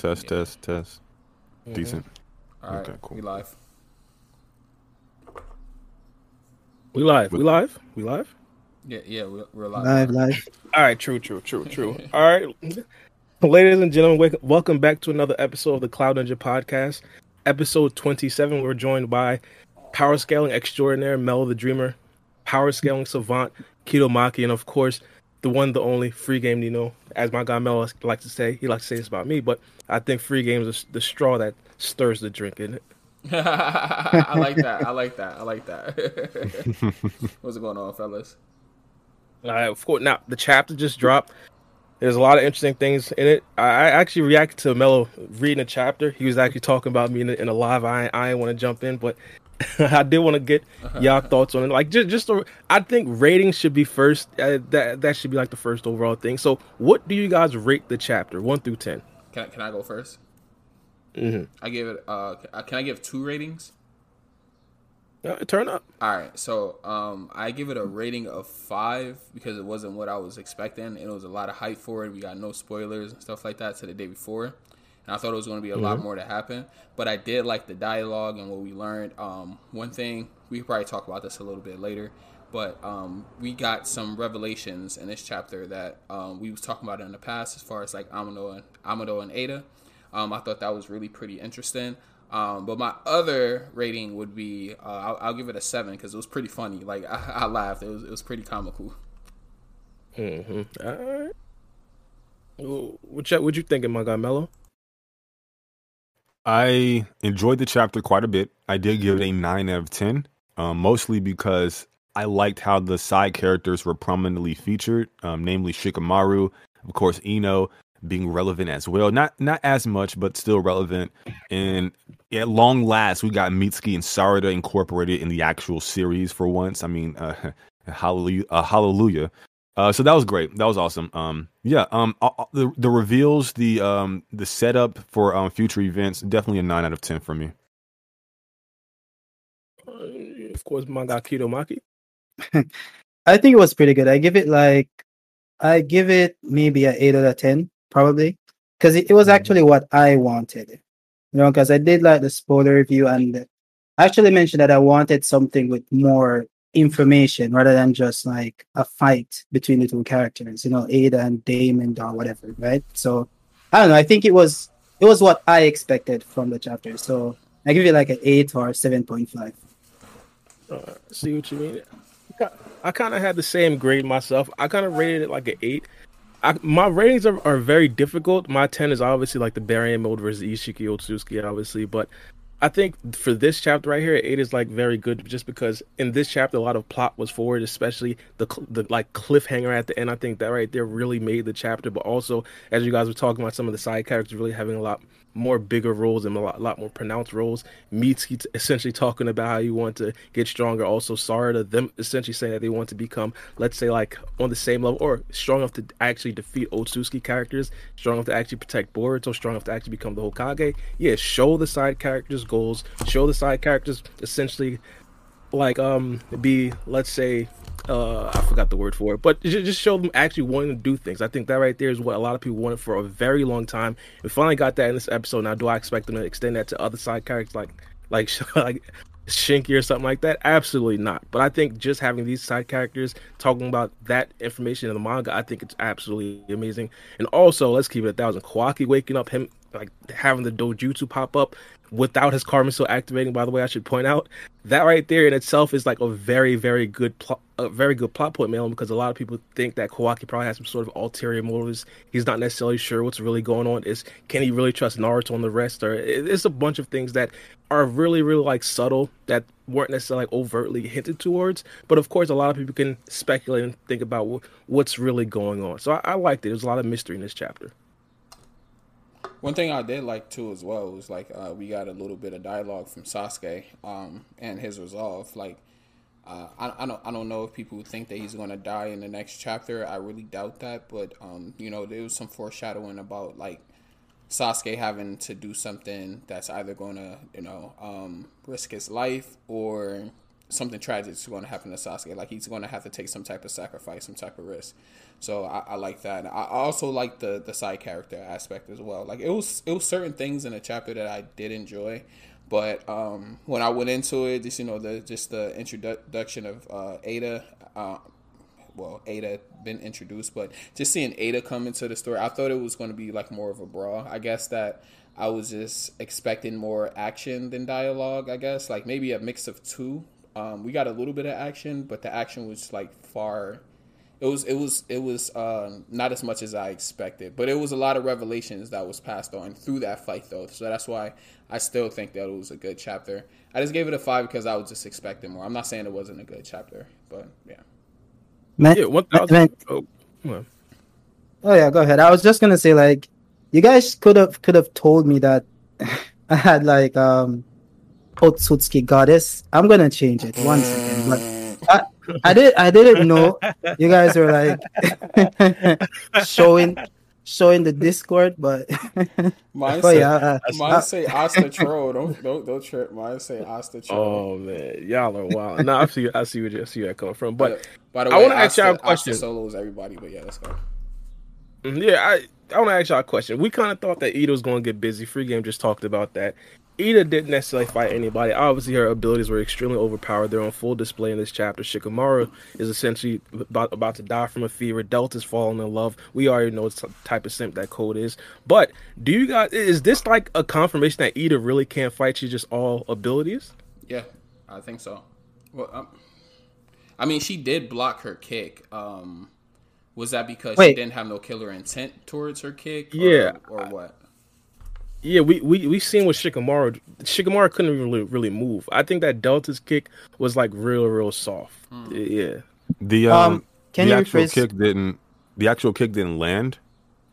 Test, yeah. test, test. Mm-hmm. Decent. All right, okay, cool. We live. We live. We live. We live. Yeah, yeah, we're, we're live. Live, live. All right, true, true, true, true. All right, ladies and gentlemen, welcome back to another episode of the Cloud Ninja Podcast, episode twenty-seven. We're joined by power scaling extraordinaire Mel the Dreamer, power scaling savant Kidomaki, and of course the one, the only free game Nino. As my guy Mel likes to say, he likes to say this about me, but I think free games is the straw that stirs the drink, in it? I like that. I like that. I like that. What's going on, fellas? All right, of course. Now the chapter just dropped. There's a lot of interesting things in it. I actually reacted to Mello reading the chapter. He was actually talking about me in a, in a live. I I didn't want to jump in, but I did want to get y'all thoughts on it. Like just just a, I think ratings should be first. Uh, that that should be like the first overall thing. So, what do you guys rate the chapter one through ten? Can I, can I go 1st mm-hmm. I give it. Uh, can I give two ratings? Uh, turn up. All right, so um, I give it a rating of five because it wasn't what I was expecting. It was a lot of hype for it. We got no spoilers and stuff like that to the day before, and I thought it was going to be a mm-hmm. lot more to happen. But I did like the dialogue and what we learned. Um, one thing we probably talk about this a little bit later, but um, we got some revelations in this chapter that um, we was talking about in the past, as far as like Amado and Amado and Ada. Um, I thought that was really pretty interesting. Um, but my other rating would be uh, I'll, I'll, give it a seven because it was pretty funny. Like I, I, laughed. It was it was pretty comical. Mm-hmm. All right. What you, what you thinking, my guy Mello? I enjoyed the chapter quite a bit. I did give it a nine out of ten, um, mostly because I liked how the side characters were prominently featured, um, namely Shikamaru, of course, Ino, being relevant as well. Not not as much, but still relevant. And at long last, we got Mitsuki and Sarada incorporated in the actual series for once. I mean, uh, hallelujah, uh, hallelujah. Uh, so that was great. That was awesome. Um, yeah. Um, uh, uh, the the reveals, the um, the setup for um, future events, definitely a nine out of ten for me. Uh, of course, manga Kidomaki. I think it was pretty good. I give it like, I give it maybe an eight out of ten probably because it, it, was mm-hmm. actually what I wanted. You know, because I did like the spoiler review and I actually mentioned that I wanted something with more information rather than just like a fight between the two characters, you know, Ada and Damon or whatever, right? So I don't know. I think it was it was what I expected from the chapter. So I give it like an eight or seven point five. Uh, see what you mean? I kind of had the same grade myself. I kind of rated it like an eight I, my ratings are, are very difficult. My ten is obviously like the Baryon mode versus Isshiki Otsutsuki, obviously, but I think for this chapter right here, it is like very good just because in this chapter a lot of plot was forward, especially the the like cliffhanger at the end. I think that right there really made the chapter, but also as you guys were talking about some of the side characters really having a lot more bigger roles and a lot, lot more pronounced roles. Mitsuki essentially talking about how you want to get stronger. Also, Sarada them essentially saying that they want to become, let's say, like on the same level or strong enough to actually defeat Otsutsuki characters, strong enough to actually protect Boruto, strong enough to actually become the Hokage. Yeah, show the side characters goals, show the side characters essentially like um be let's say uh, I forgot the word for it, but just show them actually wanting to do things. I think that right there is what a lot of people wanted for a very long time. We finally got that in this episode. Now, do I expect them to extend that to other side characters like like like Shinki or something like that? Absolutely not. But I think just having these side characters talking about that information in the manga, I think it's absolutely amazing. And also, let's keep it a thousand. Kawaki waking up him like having the dojutsu pop up without his karma still activating by the way i should point out that right there in itself is like a very very good plot a very good plot point Malin, because a lot of people think that Kawaki probably has some sort of ulterior motives. He's not necessarily sure what's really going on. Is can he really trust naruto and the rest? Or it's a bunch of things that are really really like subtle that weren't necessarily like overtly hinted towards. But of course a lot of people can speculate and think about what's really going on. So I, I liked it. There's a lot of mystery in this chapter. One thing I did like too as well was like uh, we got a little bit of dialogue from Sasuke um, and his resolve. Like uh, I, I don't I don't know if people think that he's gonna die in the next chapter. I really doubt that, but um, you know there was some foreshadowing about like Sasuke having to do something that's either gonna you know um, risk his life or something tragic is going to happen to Sasuke. Like he's going to have to take some type of sacrifice, some type of risk. So I, I like that. I also like the the side character aspect as well. Like it was it was certain things in the chapter that I did enjoy, but um, when I went into it, just you know the just the introduction of uh, Ada. Uh, well, Ada been introduced, but just seeing Ada come into the story, I thought it was going to be like more of a brawl. I guess that I was just expecting more action than dialogue. I guess like maybe a mix of two. Um, we got a little bit of action, but the action was like far it was it was it was um, not as much as I expected, but it was a lot of revelations that was passed on through that fight though. So that's why I still think that it was a good chapter. I just gave it a five because I was just expecting more. I'm not saying it wasn't a good chapter, but yeah. Man, yeah, one thousand. Oh, oh yeah, go ahead. I was just gonna say like, you guys could have could have told me that I had like um, Otsutsuki goddess. I'm gonna change it one second, but. I, I did I didn't know you guys were like showing showing the Discord, but mine say, yeah, uh, mine uh, say Asta Troll. Don't don't don't trip. Mine say Asta Troll. Oh man, y'all are wild. no, I see I see where you see where coming from. But by the way, I want to ask y'all a question. Asta solos everybody, but yeah, let's go. Mm, yeah, I I want to ask y'all a question. We kind of thought that Ito was going to get busy. Free game just talked about that. Ida didn't necessarily fight anybody. Obviously, her abilities were extremely overpowered. They're on full display in this chapter. Shikamaru is essentially about, about to die from a fever. Delta's falling in love. We already know what type of simp that code is. But do you guys, is this like a confirmation that Ida really can't fight? She's just all abilities? Yeah, I think so. Well, um, I mean, she did block her kick. Um, was that because Wait. she didn't have no killer intent towards her kick? Or, yeah. Or what? Yeah, we we we seen with Shikamaru. Shikamaru couldn't really really move. I think that Delta's kick was like real real soft. Mm. Yeah. The um, um the actual rephrase? kick didn't the actual kick didn't land.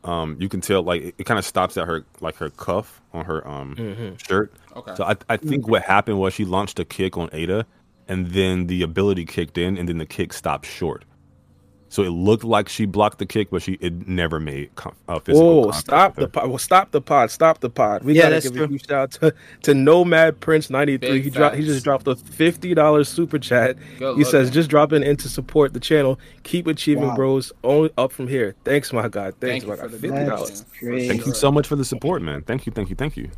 Um, you can tell like it, it kind of stops at her like her cuff on her um mm-hmm. shirt. Okay. So I I think mm-hmm. what happened was she launched a kick on Ada, and then the ability kicked in, and then the kick stopped short. So it looked like she blocked the kick, but she it never made uh, physical. Oh, stop the pod! Well, stop the pod! Stop the pod! We yeah, gotta give true. a huge shout out to, to Nomad Prince ninety three. He dropped. He just dropped a fifty dollars super chat. Good he says, "Just dropping in to support the channel. Keep achieving, wow. bros. Only up from here. Thanks, my God. Thanks, Thank my God. Fifty dollars. Thank you so much for the support, man. Thank you. Thank you. Thank you.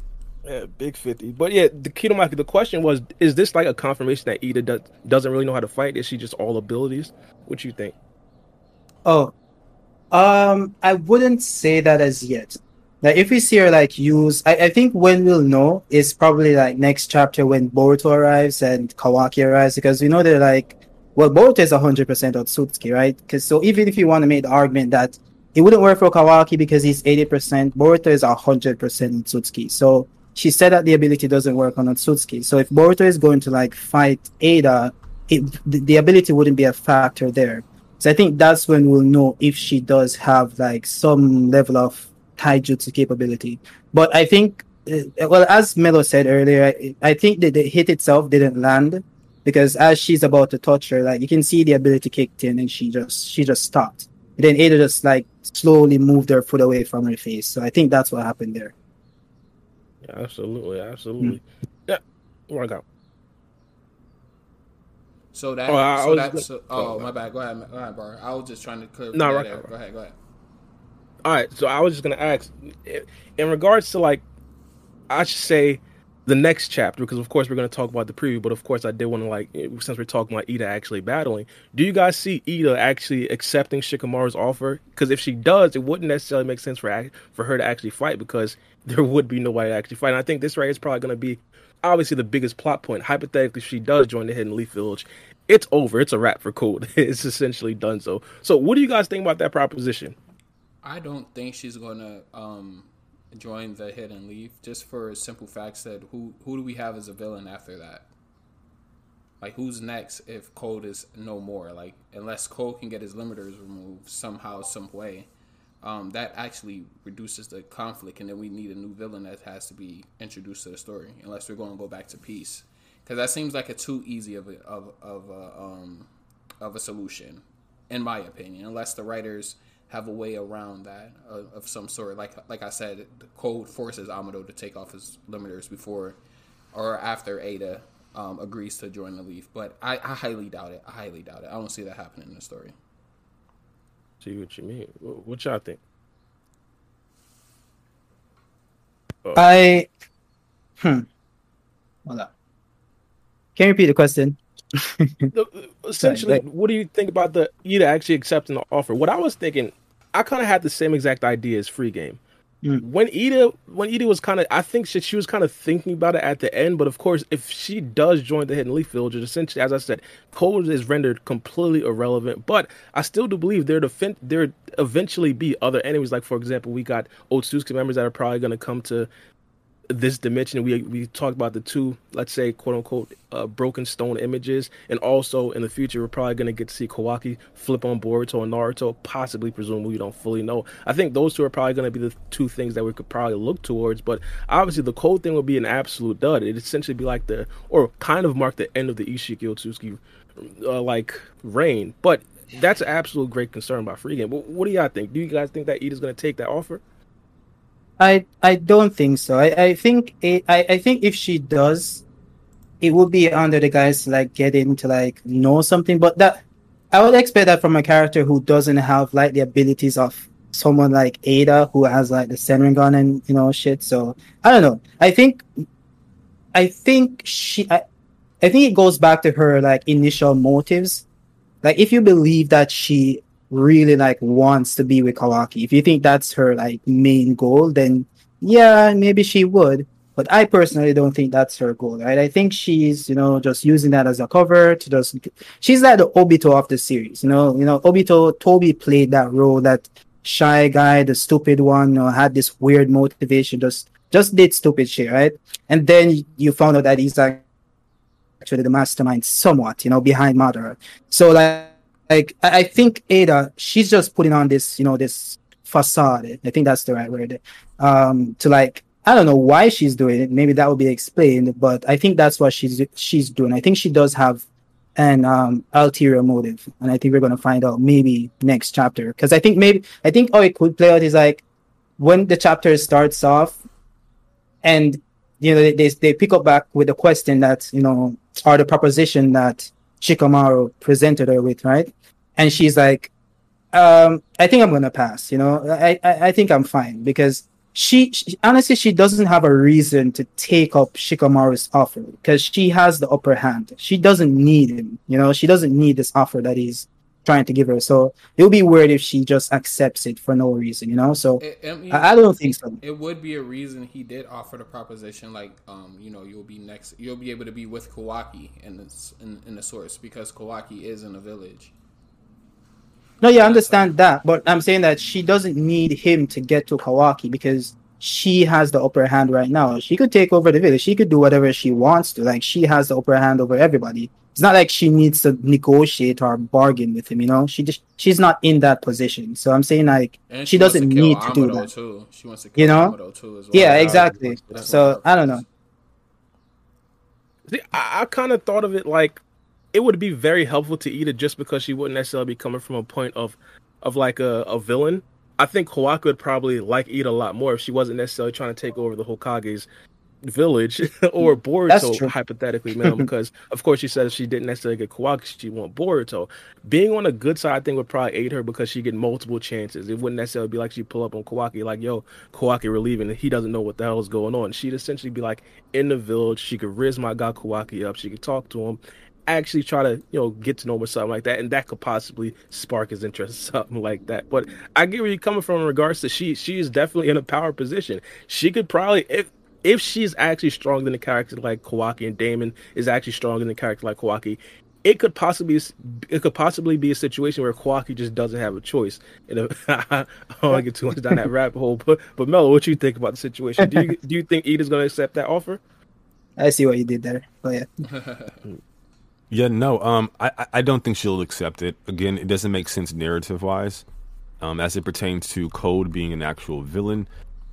Yeah, big fifty. But yeah, the key to my the question was: Is this like a confirmation that Ida does, doesn't really know how to fight? Is she just all abilities? What do you think? Oh, um, I wouldn't say that as yet. Like if we see her like use, I, I think when we'll know is probably like next chapter when Boruto arrives and Kawaki arrives because we know they're like, well, Boruto is hundred percent Otsutsuki, right? Because so even if you want to make the argument that it wouldn't work for Kawaki because he's eighty percent, Boruto is hundred percent Otsutsuki. So she said that the ability doesn't work on Otsutsuki. So if Boruto is going to like fight Ada, it, the, the ability wouldn't be a factor there. So I think that's when we'll know if she does have like some level of taijutsu capability. But I think, uh, well, as Melo said earlier, I, I think that the hit itself didn't land because as she's about to touch her, like you can see the ability kicked in and she just she just stopped. And then Ada just like slowly moved her foot away from her face. So I think that's what happened there. Yeah, absolutely, absolutely. Mm. Yeah, work out. So that, oh, I, so that, so, oh, my bad. Go ahead, go ahead, bro. I was just trying to clear. No, right, right. Go ahead, go ahead. All right, so I was just gonna ask, in regards to like, I should say, the next chapter because of course we're going to talk about the preview but of course i did want to like since we're talking about ida actually battling do you guys see ida actually accepting shikamaru's offer because if she does it wouldn't necessarily make sense for for her to actually fight because there would be nobody to actually fight and i think this right is probably going to be obviously the biggest plot point. Hypothetically, she does join the Hidden Leaf Village. It's over. It's a wrap for Code. it's essentially done so. So, what do you guys think about that proposition? I don't think she's gonna um, join the Hidden Leaf just for simple facts that who who do we have as a villain after that? Like who's next if Code is no more? Like unless Code can get his limiters removed somehow, some way um, that actually reduces the conflict, and then we need a new villain that has to be introduced to the story, unless we're going to go back to peace, because that seems like a too easy of a, of of a, um, of a solution, in my opinion. Unless the writers have a way around that uh, of some sort, like like I said, the code forces Amado to take off his limiters before or after Ada um, agrees to join the Leaf. But I, I highly doubt it. I highly doubt it. I don't see that happening in the story. See what you mean. What y'all think? Oh. I hmm. Hold on. Can you repeat the question? Essentially, Sorry, what do you think about the Ida actually accepting the offer? What I was thinking, I kind of had the same exact idea as free game. Mm. When Ida, when Ida was kind of, I think she, she was kind of thinking about it at the end. But of course, if she does join the Hidden Leaf Village, essentially, as I said, Code is rendered completely irrelevant. But I still do believe there to there eventually be other enemies. Like for example, we got Otsutsuki members that are probably going to come to this dimension we we talked about the two let's say quote unquote uh, broken stone images. And also in the future we're probably going to get to see Kawaki flip on Boruto and Naruto possibly presumably we don't fully know. I think those two are probably going to be the two things that we could probably look towards. But obviously the Code thing would be an absolute dud. It'd essentially be like the or kind of mark the end of the Isshiki Otsutsuki uh, like reign. But that's an absolute great concern about free game. But what do y'all think? Do you guys think that Ida's going to take that offer I I don't think so. I I think it, I I think if she does, it would be under the guise like getting to like know something. But that I would expect that from a character who doesn't have like the abilities of someone like Ada who has like the Senringan and you know shit. So I don't know. I think I think she I, I think it goes back to her like initial motives. Like if you believe that she really like wants to be with Kawaki, if you think that's her like main goal, then yeah, maybe she would. But I personally don't think that's her goal, right? I think she's, you know, just using that as a cover to just she's like the Obito of the series, you know. You know, Obito Tobi played that role, that shy guy, the stupid one, you know, had this weird motivation, just just did stupid shit, right? And then you found out that he's like actually the mastermind somewhat, you know, behind Madara. So like like I think Ada, she's just putting on this, you know, this facade. I think that's the right word. Um, to like, I don't know why she's doing it. Maybe that will be explained, but I think that's what she's she's doing. I think she does have an um, ulterior motive, and I think we're gonna find out maybe next chapter. Because I think maybe I think oh it could play out is like when the chapter starts off, and you know they they pick up back with the question that you know or the proposition that Shikamaru presented her with, right? and she's like, um, I think I'm gonna pass. You know, I, I, I think I'm fine because she, she, honestly she doesn't have a reason to take up Shikamaru's offer because she has the upper hand. She doesn't need him. You know, she doesn't need this offer that he's trying to give her. So it'll be weird if she just accepts it for no reason. You know, so it, I, mean, I, don't think so. It would be a reason he did offer the proposition, like, um, you know, you'll be next, you'll be able to be with Kawaki in this in, in the source because Kawaki is in the village. No, yeah, I understand that, but I'm saying that she doesn't need him to get to Kawaki because she has the upper hand right now. She could take over the village. She could do whatever she wants to. Like she has the upper hand over everybody. It's not like she needs to negotiate or bargain with him. You know, she just she's not in that position. So I'm saying like she, she doesn't need Amado to do that. Too. She wants to kill you know? too as well. Yeah, exactly. So I don't know. See, I, I kind of thought of it like it would be very helpful to Ida just because she wouldn't necessarily be coming from a point of of like a, a villain. I think Kawaki would probably like Ida a lot more if she wasn't necessarily trying to take over the Hokage's village or Boruto hypothetically, man, because of course she says she didn't necessarily get Kawaki, she want Boruto. Being on the good side, I think would probably aid her because she get multiple chances. It wouldn't necessarily be like she pull up on Kawaki like, yo, Kawaki, we're leaving, and he doesn't know what the hell is going on. She'd essentially be like in the village. She could riz my guy Kawaki up. She could talk to him, actually try to you know get to know him or something like that, and that could possibly spark his interest, something like that. But I get where you're coming from in regards to she. She is definitely in a power position. She could probably if if she's actually stronger than a character like Kawaki and Damon is actually stronger than a character like Kawaki, it could possibly it could possibly be a situation where Kawaki just doesn't have a choice. And I don't want to get too much down that rabbit hole, but but Melo, what you think about the situation? Do you do you think Ida's going to accept that offer? I see what you did there. Oh yeah. Yeah, no, um, I, I don't think she'll accept it. Again, it doesn't make sense narrative wise, um, as it pertains to Code being an actual villain.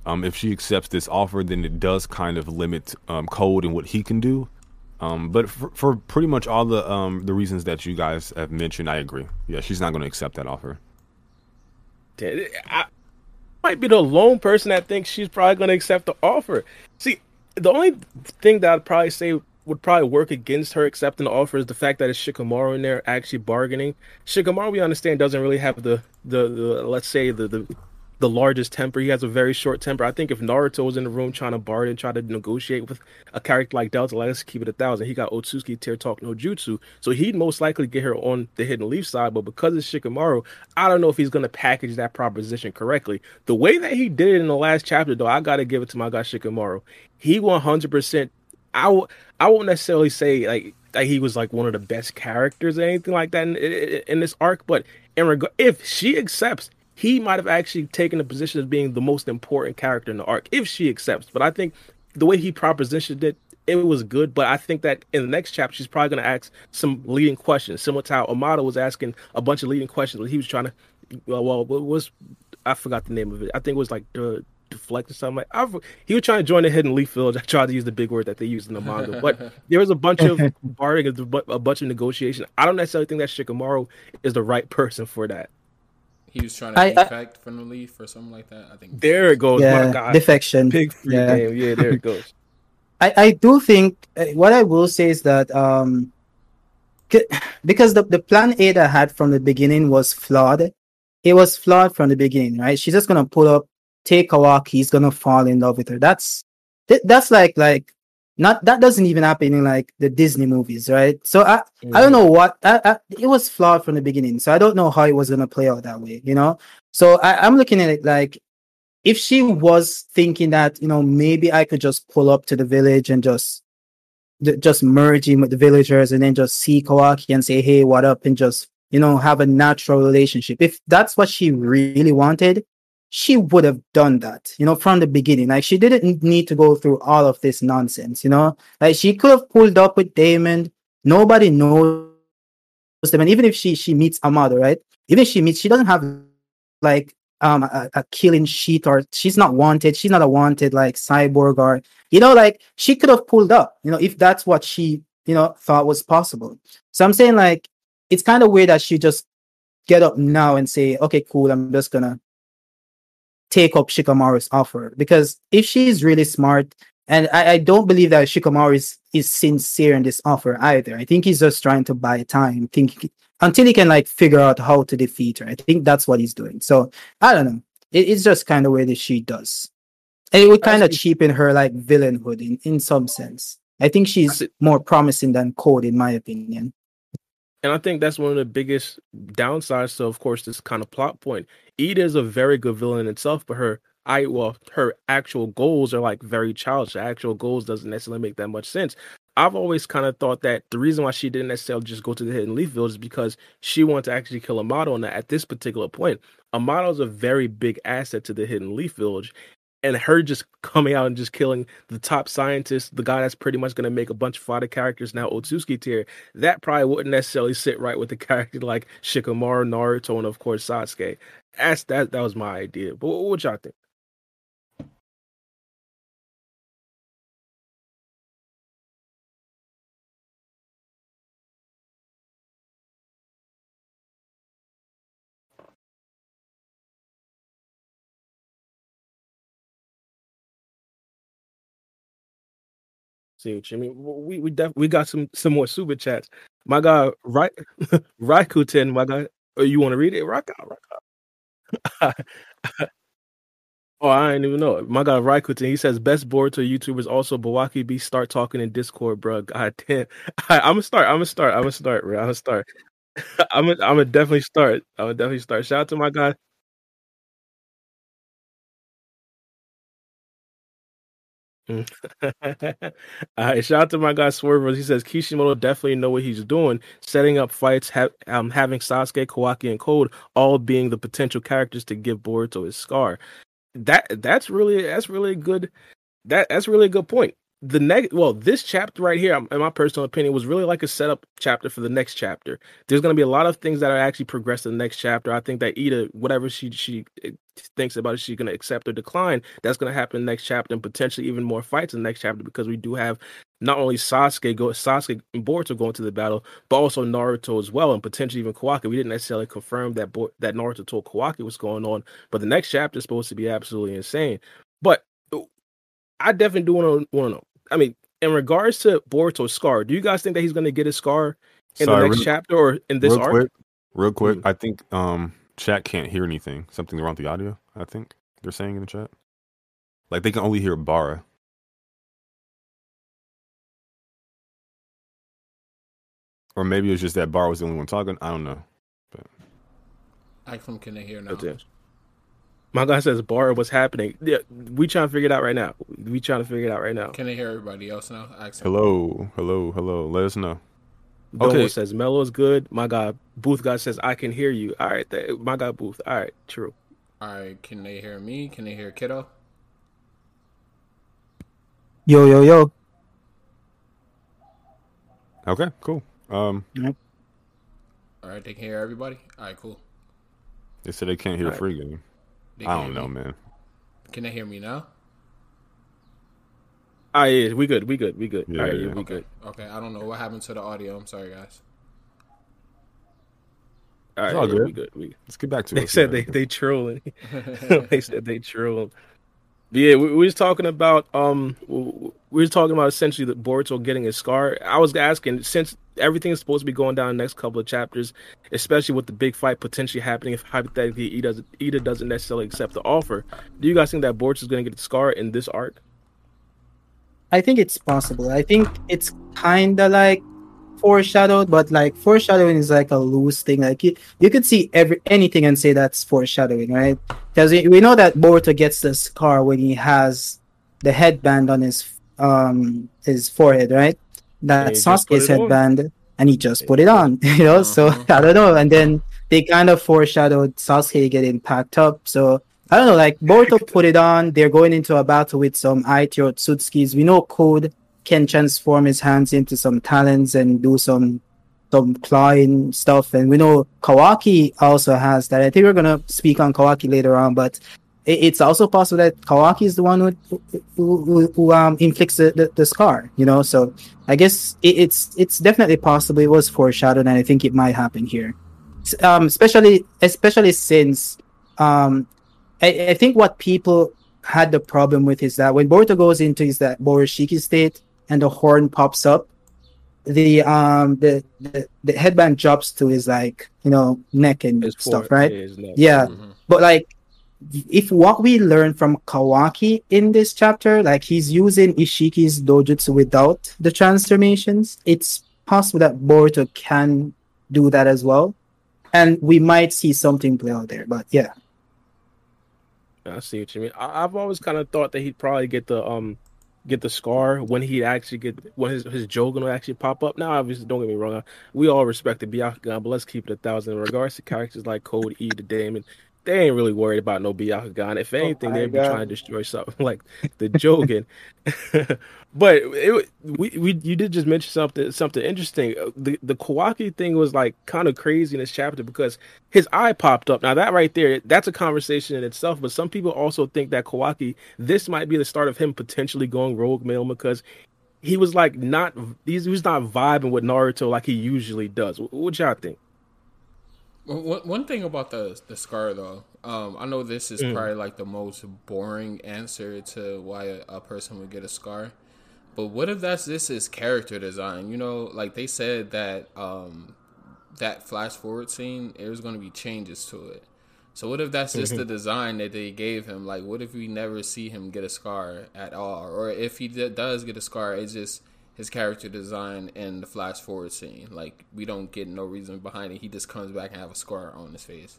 Um, if she accepts this offer, then it does kind of limit um, Code and what he can do. Um, but for, for pretty much all the um the reasons that you guys have mentioned, I agree. Yeah, she's not going to accept that offer. I might be the lone person that thinks she's probably going to accept the offer. See, the only thing that I'd probably say would probably work against her accepting the offer is the fact that it's Shikamaru in there actually bargaining. Shikamaru, we understand, doesn't really have the the, the let's say the, the the largest temper. He has a very short temper. I think if Naruto was in the room trying to bargain, try to negotiate with a character like Delta, let's keep it a thousand. He got Otsutsuki Tier Talk no Jutsu. So he'd most likely get her on the Hidden Leaf side. But because it's Shikamaru, I don't know if he's going to package that proposition correctly. The way that he did it in the last chapter, though, I got to give it to my guy Shikamaru. He 100%. I w- I won't necessarily say like that he was like one of the best characters or anything like that in, in, in this arc, but in regard, if she accepts he might have actually taken the position of being the most important character in the arc if she accepts. But I think the way he propositioned it, it was good. But I think that in the next chapter, she's probably going to ask some leading questions, similar to how Amado was asking a bunch of leading questions. When he was trying to, well, well what was I forgot the name of it. I think it was like the deflect or something like I've, he was trying to join the hidden leaf village. I tried to use the big word that they use in the manga, but there was a bunch of bargaining, a bunch of negotiation. I don't necessarily think that Shikamaru is the right person for that. He was trying to I, defect I, from the leaf or something like that. I think. There it goes. Yeah, My God. defection. Big free yeah. game. Yeah, there it goes. I, I do think uh, what I will say is that um because the, the plan Ada had from the beginning was flawed. It was flawed from the beginning, right? She's just gonna pull up, take a walk, he's gonna fall in love with her. That's that's like like not that doesn't even happen in like the Disney movies, right? So I mm-hmm. I don't know what I, I, it was flawed from the beginning. So I don't know how it was gonna play out that way, you know. So I, I'm looking at it like if she was thinking that you know maybe I could just pull up to the village and just just merge in with the villagers and then just see Kawaki and say hey what up and just you know have a natural relationship. If that's what she really wanted, she would have done that, you know, from the beginning. Like she didn't need to go through all of this nonsense, you know. Like she could have pulled up with Damon. Nobody knows them, and even if she she meets Amado, right? Even if she meets, she doesn't have like um a, a killing sheet or she's not wanted. She's not a wanted like cyborg or you know, like she could have pulled up, you know, if that's what she you know thought was possible. So I'm saying like it's kind of weird that she just get up now and say, okay, cool, I'm just gonna take up Shikamaru's offer because if she's really smart, and I, I don't believe that Shikamaru is, is sincere in this offer either. I think he's just trying to buy time, think until he can like figure out how to defeat her. I think that's what he's doing. So I don't know. It, it's just kind of way that she does. And it would kind of cheapen her like villainhood in, in some sense. I think she's more promising than Code, in my opinion. And I think that's one of the biggest downsides to, of course, this kind of plot point. Ida is a very good villain in itself, but her I well, her actual goals are like very childish. Her actual goals doesn't necessarily make that much sense. I've always kind of thought that the reason why she didn't necessarily just go to the Hidden Leaf Village is because she wanted to actually kill Amado. And at this particular point, Amado is a very big asset to the Hidden Leaf Village, and her just coming out and just killing the top scientist, the guy that's pretty much going to make a bunch of fodder characters now Otsutsuki tier, that probably wouldn't necessarily sit right with the character like Shikamaru, Naruto, and of course Sasuke. That's that that was my idea. But what, what y'all think? You mean? We we def- we got some some more super chats. My guy, right, Rakuten, my guy. Oh, you want to read it? Rock out, rock out. oh, I didn't even know it. My guy, Rakuten, he says best Boruto YouTubers also Bawaki B. Start talking in Discord, bro. God damn. I, am gonna start. I'm gonna start. I'm gonna start, bro. I'm gonna start. I'm I'm gonna definitely start. I'm gonna definitely start. Shout out to my guy Mm. All right, shout out to my guy Swervers. He says Kishimoto definitely know what he's doing, setting up fights, ha- um, having Sasuke, Kawaki, and Code all being the potential characters to give Boruto his scar. That that's really that's really good. That that's really a good point the next well this chapter right here in my personal opinion was really like a setup chapter for the next chapter there's going to be a lot of things that are actually progress in the next chapter i think that ida whatever she she eh, thinks about it she's going to accept or decline that's going to happen next chapter and potentially even more fights in the next chapter because we do have not only Sasuke go Sasuke and Boruto going to the battle, but also Naruto as well, and potentially even Kawaki. We didn't necessarily confirm that Bo- that Naruto told Kawaki what's going on, but the next chapter is supposed to be absolutely insane. But I definitely do want to want to know. I mean, in regards to Boruto's scar, do you guys think that he's going to get his scar in Sorry, the next real- chapter or in this real arc? quick, real quick. Mhm. I think um chat can't hear anything. Something wrong with the audio. I think they're saying in the chat. Like they can only hear Bara. Or maybe it's just that Bara was the only one talking. I don't know. Axum can they hear now? That's it. My guy says, "Bar, what's happening?" Yeah, we trying to figure it out right now. We trying to figure it out right now. Can they hear everybody else now? Axum. Hello, hello, hello. Let us know. Domo Okay. says Mello is good. My guy Booth guy says I can hear you. All right, th- my guy Booth. All right, true. All right. Can they hear me? Can they hear Kiddo? Yo, yo, yo. Okay, cool. Um, All right. They can hear everybody. All right. Cool. they said they can't hear Alright. free game. They I don't know, me? man. Can they hear me now? Ah, yeah, we good. We good. We good. Yeah, All right, yeah, yeah. we Okay. good. Okay. I don't know what happened to the audio. I'm sorry, guys. All right, It's all yeah, good. we good. We Let's get back to it. they it. said they Yeah. they trolling. they said they trolling. Yeah, we, we was talking about um, we were talking about essentially the Boruto getting his scar. I was asking since everything is supposed to be going down the next couple of chapters, especially with the big fight potentially happening. If hypothetically Ida doesn't, Ida doesn't necessarily accept the offer, do you guys think that Boruto is going to get the scar in this arc? I think it's possible. I think it's kind of like foreshadowed, but like foreshadowing is like a loose thing. Like you, you could see every anything and say that's foreshadowing, right? Because we, we know that Boruto gets the scar when he has the headband on his um his forehead, right? That's Sasuke's it on. headband, and he just put it on, you know. So Mhm. I don't know. And then they kind of foreshadowed Sasuke getting packed up. So I don't know, like Boruto put it on. They're going into a battle with some Aitio Tsutskis. We know Code can transform his hands into some talons and do some some clawing stuff. And we know Kawaki also has that. I think we're gonna speak on Kawaki later on, but it, it's also possible that Kawaki is the one who who, who, who um inflicts the, the, the scar. You know, so I guess it, it's it's definitely possible. It was foreshadowed, and I think it might happen here. Um, especially especially since um I, I think what people had the problem with is that when Boruto goes into his that Borushiki state and the horn pops up, the um the, the the headband drops to his like you know neck and His stuff, right? yeah, his neck. Yeah, Mhm. but like if what we learn from Kawaki in this chapter, like he's using Isshiki's dojutsu without the transformations, it's possible that Boruto can do that as well. And we might see something play out there. But yeah. I see what you mean. I, I've always kind of thought that he'd probably get the um get the scar when he actually get when his his Jogan will actually pop up. Now, obviously, don't get me wrong, we all respect the Byakugan, but let's keep it a thousand. In regards to characters like Code E, the Damon, they ain't really worried about no Byakugan. If anything, my they'd be God. trying to destroy something like the Jogan. but it, we we you did just mention something something interesting. Uh, The the Kawaki thing was like kind of crazy in this chapter because his eye popped up. Now that right there, that's a conversation in itself. But some people also think that Kawaki, this might be the start of him potentially going rogue male because he was like not he was not vibing with Naruto like he usually does. What, what y'all think? One, one thing about the the scar though, um, I know this is Mm. probably like the most boring answer to why a, a person would get a scar. But what if that's this is character design? You know, like they said that um, that flash forward scene, there's going to be changes to it. So what if that's just the design that they gave him? Like, what if we never see him get a scar at all, or if he d- does get a scar, it's just his character design in the flash forward scene. Like, we don't get no reason behind it. He just comes back and have a scar on his face.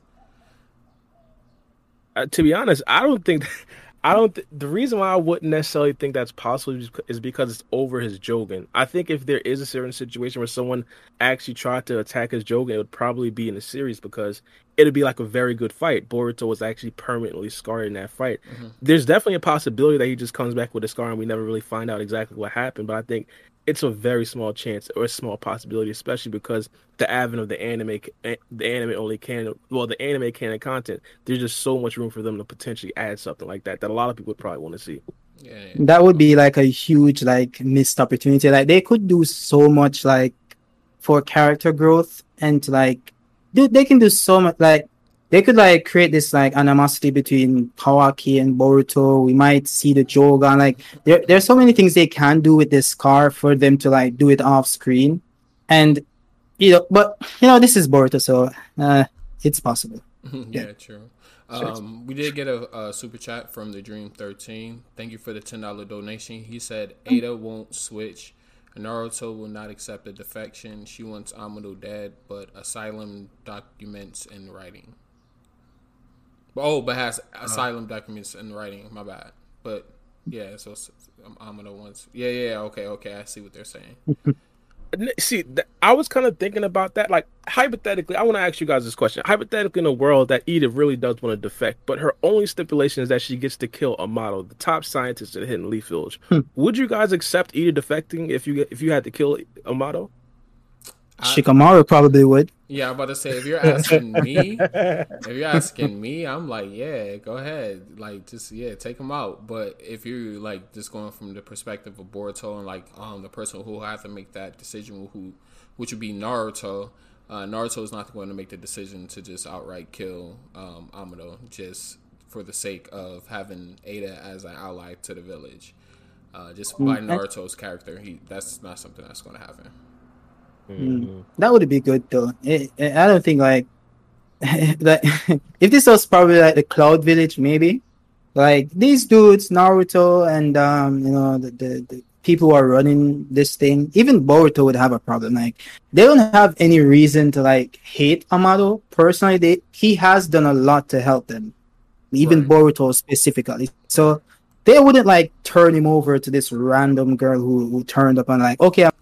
uh, to be honest, I don't think I don't. Th- the reason why I wouldn't necessarily think that's possible is- is because it's over his Jogan. I think if there is a certain situation where someone actually tried to attack his Jogan, it would probably be in the series because it'd be like a very good fight. Boruto was actually permanently scarred in that fight. Mm-hmm. There's definitely a possibility that he just comes back with a scar and we never really find out exactly what happened. But I think it's a very small chance or a small possibility, especially because the advent of the anime, eh, the anime only can, well, the anime canon content. There's just so much room for them to potentially add something like that that a lot of people would probably want to see. Yeah, yeah. that would be like a huge like missed opportunity like they could do so much like for character growth and like do they can do so much like they could like create this like animosity between Kawaki and Boruto. We might see the Jogan. Like there, there's so many things they can do with this car for them to like do it off screen, and you know, but you know, this is Boruto, so uh, it's possible. yeah, yeah, true. Um, we did get a, a, super chat from the Dream Thirteen. Thank you for the ten dollar donation. He said Ada won't switch. Naruto will not accept a defection. She wants Amado dead, but asylum documents in writing. Oh, but has asylum uh, documents in writing. My bad. But yeah, so Amado wants. Yeah, yeah. Okay, okay. I see what they're saying. see, I was kind of thinking about that. Like, hypothetically, I want to ask you guys this question. Hypothetically, in a world that Edith really does want to defect, but her only stipulation is that she gets to kill Amado, the top scientist at Hidden Leaf Village. Hmm. Would you guys accept Edith defecting if you if you had to kill Amado? Shikamaru probably would. Yeah, I'm about to say if you're asking me, if you're asking me, I'm like, yeah, go ahead, like just yeah, take them out. But if you're like just going from the perspective of Boruto and like um the person who have to make that decision, who which would be Naruto. Uh, Naruto is not going to make the decision to just outright kill um, Amado just for the sake of having Ada as an ally to the village. Uh, just by mm, Naruto's character, he that's not something that's going to happen. Mm. That would be good though. It, it, I don't think like like if this was probably like the Cloud Village, maybe like these dudes, Naruto, and um, you know the, the, the people who are running this thing. Even Boruto would have a problem. Like they don't have any reason to like hate Amado personally. They he has done a lot to help them, even right. Boruto specifically. So they wouldn't like turn him over to this random girl who, who turned up and like okay. I'm-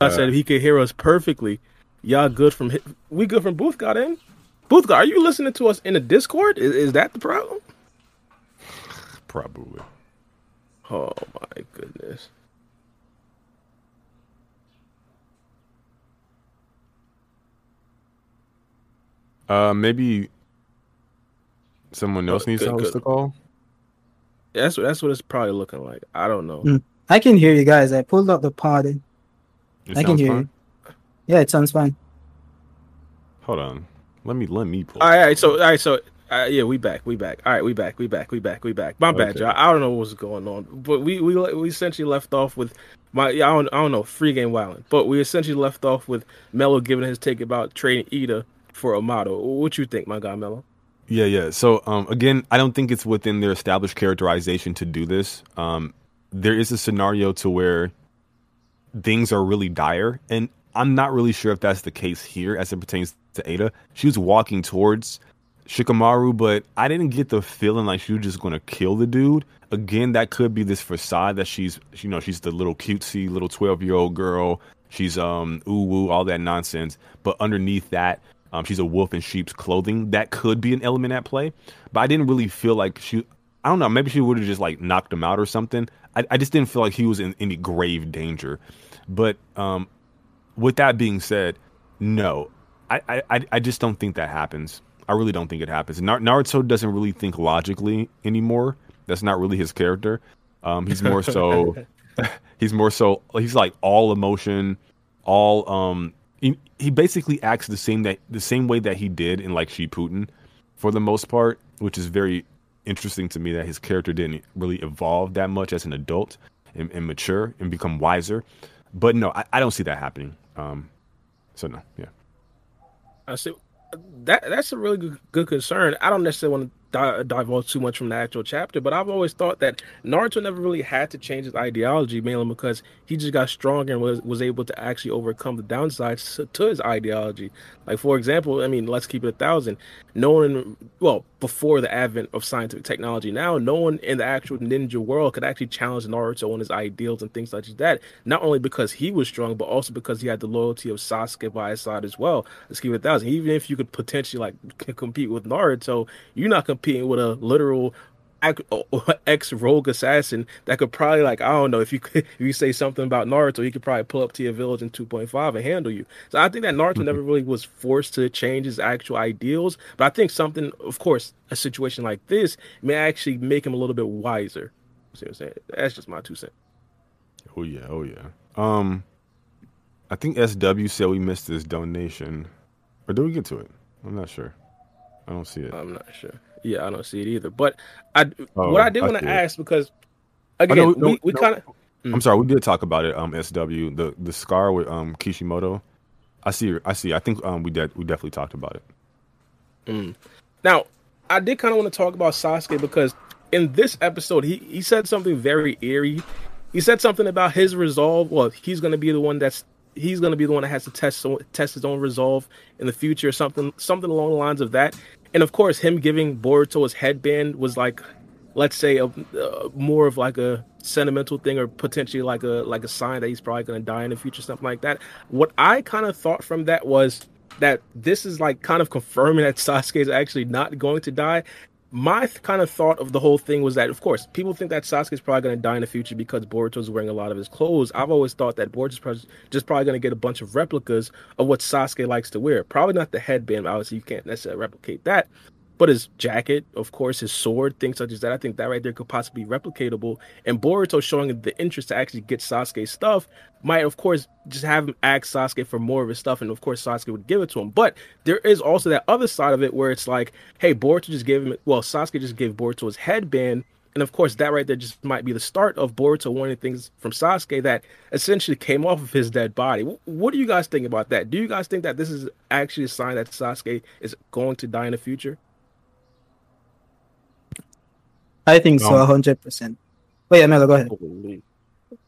I said he could hear us perfectly. Y'all good from we good from Booth got in. Booth, got, are you listening to us in the Discord? Is, is that the problem? Probably. Oh my goodness. Uh, maybe someone else oh, needs good, to host the call. That's that's what it's probably looking like. I don't know. Mm. I can hear you guys. I pulled up the pod. And I can hear fine? you. Yeah, it sounds fine. Hold on. Let me let me pull. All right, all right so all right, so uh, yeah, we back, we back. All right, we back, we back, we back, we back. My bad, okay. y'all. I don't know what's going on, but we we we essentially left off with my I don't I don't know free game wilding, but we essentially left off with Mello giving his take about trading Ida for Amado. What you think, my guy Mello? Yeah, yeah. So um, again, I don't think it's within their established characterization to do this. Um, there is a scenario to where things are really dire. And I'm not really sure if that's the case here as it pertains to Ada. She was walking towards Shikamaru, but I didn't get the feeling like she was just gonna kill the dude. Again, that could be this facade that she's, you know, she's the little cutesy little twelve year old girl. She's um ooh woo all that nonsense, but underneath that, um, she's a wolf in sheep's clothing. That could be an element at play, but I didn't really feel like she. I don't know. Maybe she would have just like knocked him out or something. I, I just didn't feel like he was in any grave danger. But um, with that being said, no, I, I, I just don't think that happens. I really don't think it happens. Naruto doesn't really think logically anymore. That's not really his character. Um, he's more so, he's more so, he's like all emotion, all. Um, he, he basically acts the same that the same way that he did in like Shippuden, for the most part, which is very interesting to me that his character didn't really evolve that much as an adult and, and mature and become wiser. But no, I, I don't see that happening. Um, so no, yeah. I see that that's a really good, good concern. I don't necessarily want to di- divulge too much from the actual chapter, but I've always thought that Naruto never really had to change his ideology, mainly because he just got stronger and was, was able to actually overcome the downsides to his ideology. Like, for example, I mean, let's keep it a thousand. No one, well, before the advent of scientific technology, now no one in the actual ninja world could actually challenge Naruto on his ideals and things like that. Not only because he was strong, but also because he had the loyalty of Sasuke by his side as well. Let's keep it a thousand. Even if you could potentially like compete with Naruto, you're not competing with a literal ex rogue assassin that could probably like I don't know if you could, if you say something about Naruto, he could probably pull up to your village in 2.5 and handle you. So I think that Naruto mm-hmm. never really was forced to change his actual ideals, but I think something, of course, a situation like this may actually make him a little bit wiser. See what I'm saying? That's just my two cents. Oh yeah, oh yeah. Um, I think SW said we missed this donation, or did we get to it? I'm not sure. I don't see it. I'm not sure. Yeah, I don't see it either. But I, oh, what I did want to ask because again, oh, no, we, no, we kind of. Mm. I'm sorry, we did talk about it. Um, SW the the scar with um Kishimoto. I see. I see. I think um we did we definitely talked about it. Mm. Now, I did kind of want to talk about Sasuke because in this episode he he said something very eerie. He said something about his resolve. Well, he's going to be the one that's he's going to be the one that has to test test his own resolve in the future, something something along the lines of that. And of course, him giving Boruto his headband was like, let's say, a, more of like a sentimental thing, or potentially like a like a sign that he's probably going to die in the future, something like that. What I kind of thought from that was that this is like kind of confirming that Sasuke is actually not going to die my th- kind of thought of the whole thing was that, of course, people think that Sasuke is probably going to die in the future because Boruto's wearing a lot of his clothes. I've always thought that Boruto's just probably going to get a bunch of replicas of what Sasuke likes to wear. Probably not the headband. Obviously, you can't necessarily replicate that. But his jacket, of course, his sword, things such as that, I think that right there could possibly be replicatable. And Boruto showing the interest to actually get Sasuke's stuff might, of course, just have him ask Sasuke for more of his stuff, and of course, Sasuke would give it to him. But there is also that other side of it where it's like, hey, Boruto just gave him, well, Sasuke just gave Boruto his headband. And of course, that right there just might be the start of Boruto wanting things from Sasuke that essentially came off of his dead body. What do you guys think about that? Do you guys think that this is actually a sign that Sasuke is going to die in the future? I think so, hundred percent. Wait, Amelo, go ahead.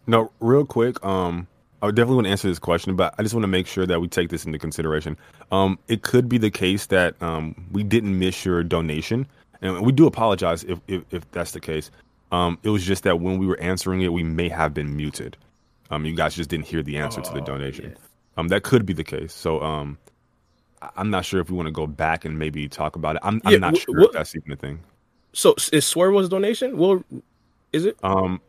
No, real quick. Um, I definitely want to answer this question, but I just want to make sure that we take this into consideration. Um, it could be the case that um we didn't miss your donation, and we do apologize if if, if that's the case. Um, it was just that when we were answering it, we may have been muted. Um, you guys just didn't hear the answer oh, to the oh, donation. Yeah. Um, that could be the case. So, um, I'm not sure if we want to go back and maybe talk about it. I'm, I'm not sure if that's even a thing. So is Swervo's donation? Well, is it? Um,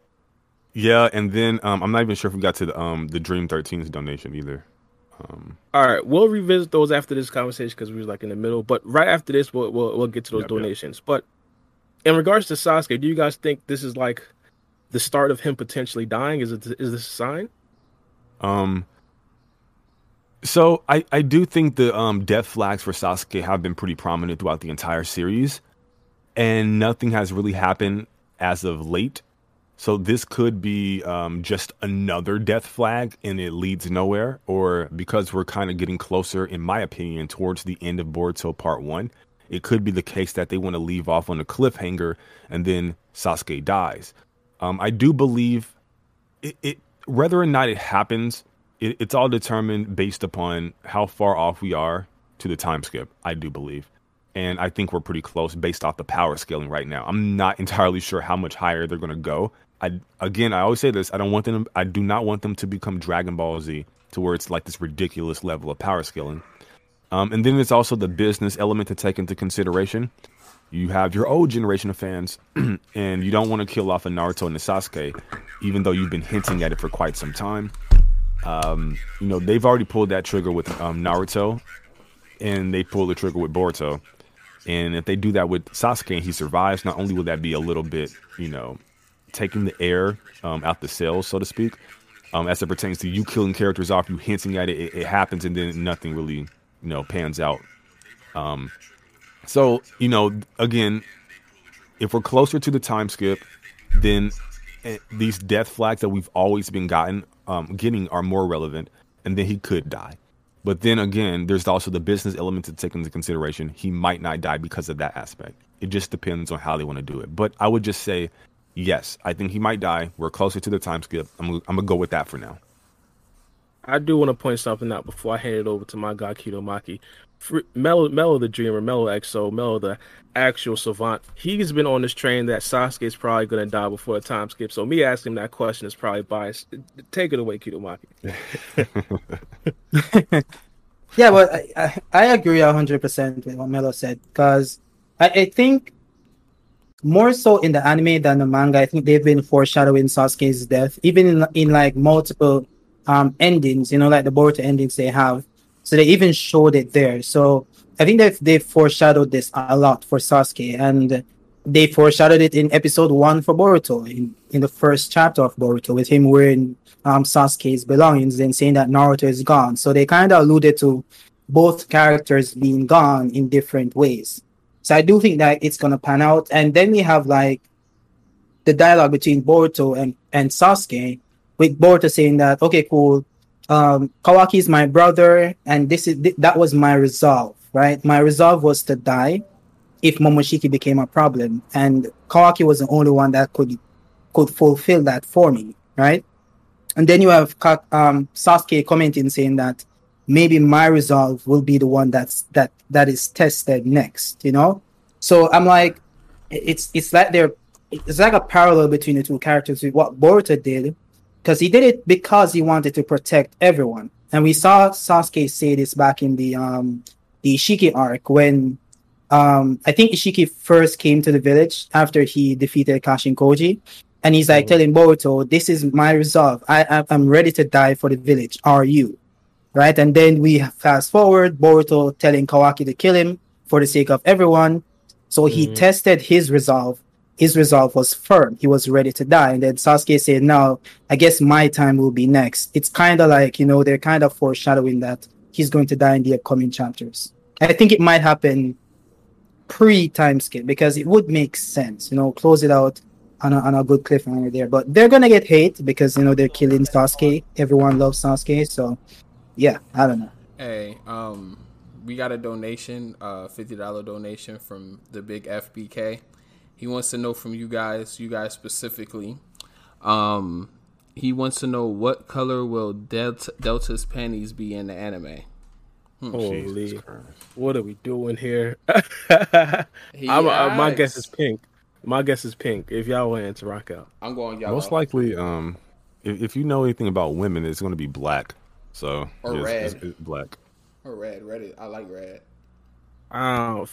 yeah, and then um, I'm not even sure if we got to the um the Dream 13's donation either. Um, all right, we'll revisit those after this conversation because we was like in the middle. But right after this, we'll we'll, we'll get to those donations. But in regards to Sasuke, do you guys think this is like the start of him potentially dying? Is it is this a sign? Um. So I I do think the um death flags for Sasuke have been pretty prominent throughout the entire series and nothing has really happened as of late. So this could be um, just another death flag and it leads nowhere, or because we're kind of getting closer, in my opinion, towards the end of Boruto Part One, it could be the case that they want to leave off on a cliffhanger and then Sasuke dies. Um, I do believe it, it, whether or not it happens, it, it's all determined based upon how far off we are to the time skip. I do believe and I think we're pretty close based off the power scaling right now. I'm not entirely sure how much higher they're going to go. I again, I always say this: I don't want them. I do not want them to become Dragon Ball Z to where it's like this ridiculous level of power scaling. Um, and then there's also the business element to take into consideration. You have your old generation of fans, and you don't want to kill off a Naruto and a Sasuke, even though you've been hinting at it for quite some time. Um, you know, they've already pulled that trigger with um, Naruto, and they pulled the trigger with Boruto. And if they do that with Sasuke and he survives, not only will that be a little bit, you know, taking the air um, out the cells, so to speak, um, as it pertains to you killing characters off, you hinting at it, it, it happens, and then nothing really, you know, pans out. Um, so you know, again, if we're closer to the time skip, then uh, these death flags that we've always been gotten, um, getting are more relevant, and then he could die. But then again, there's also the business element to take into consideration. He might not die because of that aspect. It just depends on how they want to do it. But I would just say yes, I think he might die. We're closer to the time skip. I'm, I'm gonna go with that for now. I do want to point something out before I hand it over to my guy Kidomaki. Mello, Mello the Dreamer, Mello XO, Mello the actual savant. He's been on this train that Sasuke is probably going to die before the time skip. So me asking that question is probably biased. Take it away, Kidomaki. yeah, well, I, I, agree 100% with what Mello said because I, I think more so in the anime than the manga. I think they've been foreshadowing Sasuke's death, even in, in like multiple um endings. You know, like the Boruto endings they have. So they even showed it there. So I think they've they foreshadowed this a lot for Sasuke, and they foreshadowed it in episode one for Boruto in, in the first chapter of Boruto with him wearing um Sasuke's belongings and saying that Naruto is gone. So they kind of alluded to both characters being gone in different ways. So I do think that it's gonna pan out. And then we have like the dialogue between Boruto and, and Sasuke, with Boruto saying that, okay, cool, um, Kawaki is my brother, and this is th- that was my resolve, right? My resolve was to die if Momoshiki became a problem, and Kawaki was the only one that could could fulfill that for me, right? And then you have um, Sasuke commenting saying that maybe my resolve will be the one that's that that is tested next you know so i'm like it's it's like they're it's like a parallel between the two characters with what boruto did because he did it because he wanted to protect everyone and we saw sasuke say this back in the um the isshiki arc when um i think isshiki first came to the village after he defeated kashin koji and he's like mm-hmm. telling boruto this is my resolve i i'm ready to die for the village are you right? And then we fast forward, Boruto telling Kawaki to kill him for the sake of everyone. So he mm-hmm. tested his resolve. His resolve was firm. He was ready to die. And then Sasuke said, "Now, I guess my time will be next." It's kind of like you know they're kind of foreshadowing that he's going to die in the upcoming chapters. I think it might happen pre time skip because it would make sense. You know, close it out on a, on a good cliffhanger there. But they're gonna get hate because you know they're killing Sasuke. Everyone loves Sasuke, so yeah, I don't know. Hey, um, we got a donation, uh, fifty dollar donation from the big FBK. He wants to know from you guys, you guys specifically. Um, he wants to know what color will Delta, Delta's panties be in the anime. Hmm. Holy, what are we doing here? uh, my guess is pink. My guess is pink. If y'all want to rock out, I'm going yellow. Most likely, um, if, if you know anything about women, it's going to be black. So or it's, red, it's, it's black or red. Red, I like red. Oh,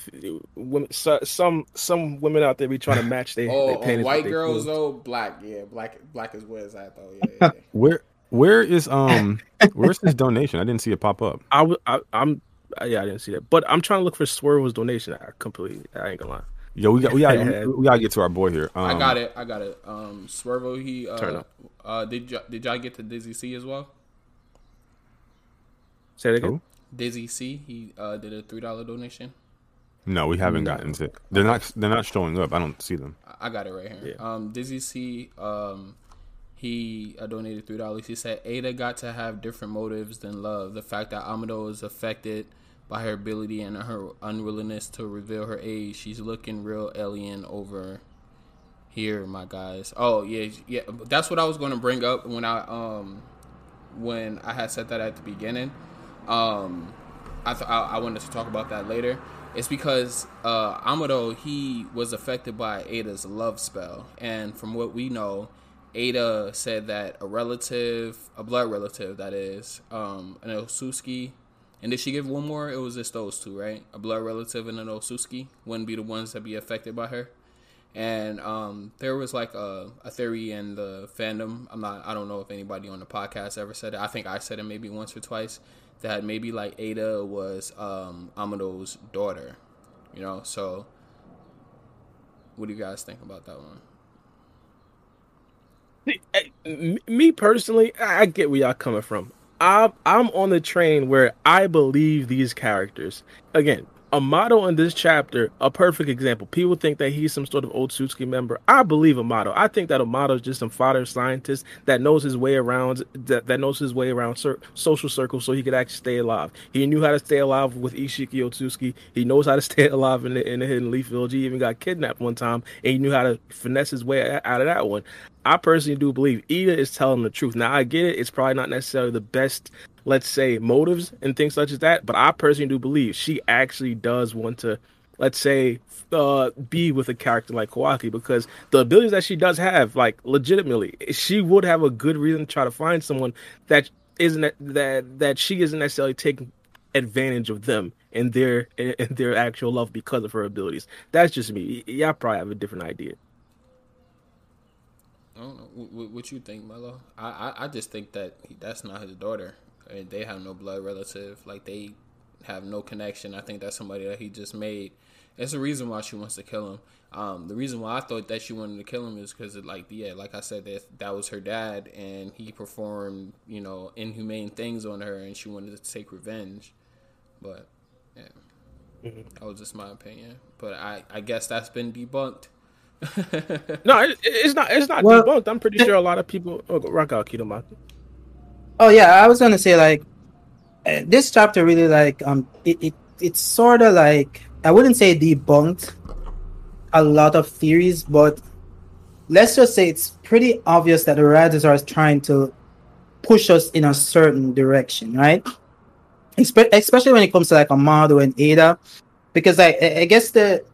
women, so, some some women out there be trying to match their, oh, they oh white girls though, black, yeah, black, black is where it's at though. Yeah, yeah, yeah. where where is um where's this donation? I didn't see it pop up. I, I am yeah, I didn't see that, but I'm trying to look for Swervo's donation. I completely, I ain't gonna lie. Yo, we got we got we gotta get to our boy here. Um, I got it, I got it. Um, Swervo, he uh, turn up. Uh, did y- did y'all get to Dizzy C as well? Say it again. Dizzy C, he uh, did a three dollar donation. No, we haven't gotten to. They're not. They're not showing up. I don't see them. I got it right here. Yeah. Um, Dizzy C, um, he uh, donated three dollars. He said Ada got to have different motives than love. The fact that Amado is affected by her ability and her unwillingness to reveal her age. She's looking real alien over here, my guys. Oh yeah, yeah. That's what I was going to bring up when I um when I had said that at the beginning. Um, I, th- I, I wanted to talk about that later. It's because uh, Amado he was affected by Ada's love spell, and from what we know, Ada said that a relative, a blood relative, that is, um, an Otsutsuki, and did she give one more? It was just those two, right? A blood relative and an Otsutsuki wouldn't be the ones that be affected by her. And um, there was like a, a theory in the fandom. I'm not. I don't know if anybody on the podcast ever said it. I think I said it maybe once or twice that maybe like Ada was um, Amado's daughter. You know. So, what do you guys think about that one? me personally, I get where y'all coming from. I'm I'm on the train where I believe these characters. Again, Amado in this chapter, a perfect example. People think that he's some sort of old Otsutsuki member. I believe Amado. I think that Amado is just some fodder scientist that knows his way around that, that knows his way around cir- social circles so he could actually stay alive. He knew how to stay alive with Isshiki Otsutsuki. He knows how to stay alive in the, in the Hidden Leaf Village. He even got kidnapped one time and he knew how to finesse his way out of that one. I personally do believe Ida is telling the truth. Now I get it; it's probably not necessarily the best, let's say, motives and things such as that. But I personally do believe she actually does want to, let's say, uh, be with a character like Kawaki because the abilities that she does have, like legitimately, she would have a good reason to try to find someone that isn't that that she isn't necessarily taking advantage of them and their and their actual love because of her abilities. That's just me. Y'all probably have a different idea. I don't know what, what you think, Mello. I, I, I just think that that's not his daughter. They have no blood relative. Like they have no connection. I think that's somebody that he just made. It's the reason why she wants to kill him. Um, the reason why I thought that she wanted to kill him is because, like, yeah, like I said, that that was her dad, and he performed, you know, inhumane things on her, and she wanted to take revenge. But yeah, mm-hmm. that was just my opinion. But I, I guess that's been debunked no, it, it's not. It's not well, debunked. I'm pretty sure a lot of people. Oh, rock out, Kido Oh yeah, I was gonna say like uh, this chapter really like um it, it it's sort of like I wouldn't say debunked a lot of theories, but let's just say it's pretty obvious that the writers are trying to push us in a certain direction, right? especially when it comes to like Amado and Ada, because I I guess the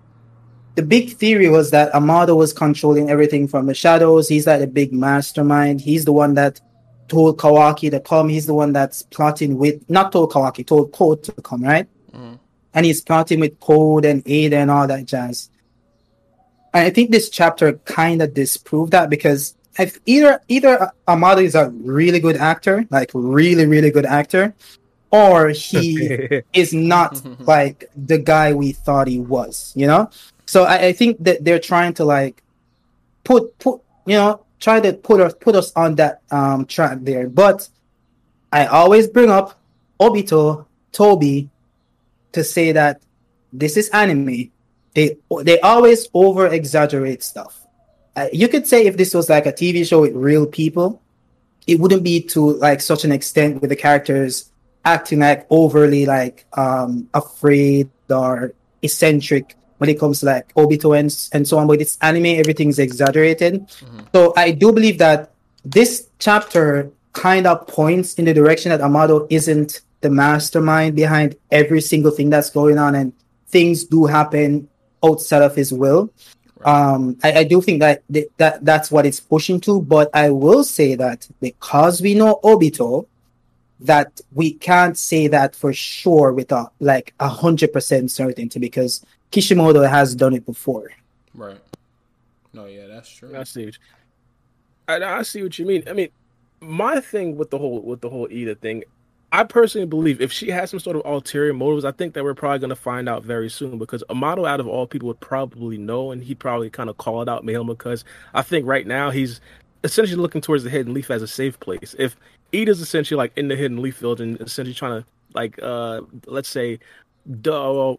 the big theory was that Amado was controlling everything from the shadows. He's like a big mastermind. He's the one that told Kawaki to come. He's the one that's plotting with not told Kawaki, told Code to come, right? Mm. And he's plotting with Code and Ada and all that jazz. And I think this chapter kind of disproved that because if either either Amado is a really good actor, like really really good actor, or he is not like the guy we thought he was, you know? So I, I think that they're trying to like put put you know try to put us put us on that um track there. But I always bring up Obito, Tobi, to say that this is anime. They they always over exaggerate stuff. Uh, you could say if this was like a TV show with real people, it wouldn't be to like such an extent with the characters acting like overly like um afraid or eccentric when it comes to like Obito and, and so on. But it's anime, everything's exaggerated. Mm-hmm. So I do believe that this chapter kind of points in the direction that Amado isn't the mastermind behind every single thing that's going on, and things do happen outside of his will. Um, I, I, do think that, that that's what it's pushing to, but I will say that because we know Obito, that we can't say that for sure with a like a hundred percent certainty because Kishimoto has done it before. Right. No, yeah, that's true. I see. What you, I, I see what you mean. I mean, my thing with the whole with the whole Ida thing, I personally believe if she has some sort of ulterior motives, I think that we're probably going to find out very soon because Amado, out of all people, would probably know, and he'd probably kind of call it out, Mahima, because I think right now he's essentially looking towards the Hidden Leaf as a safe place. If Ida's essentially like in the Hidden Leaf field and essentially trying to like, uh let's say, duh,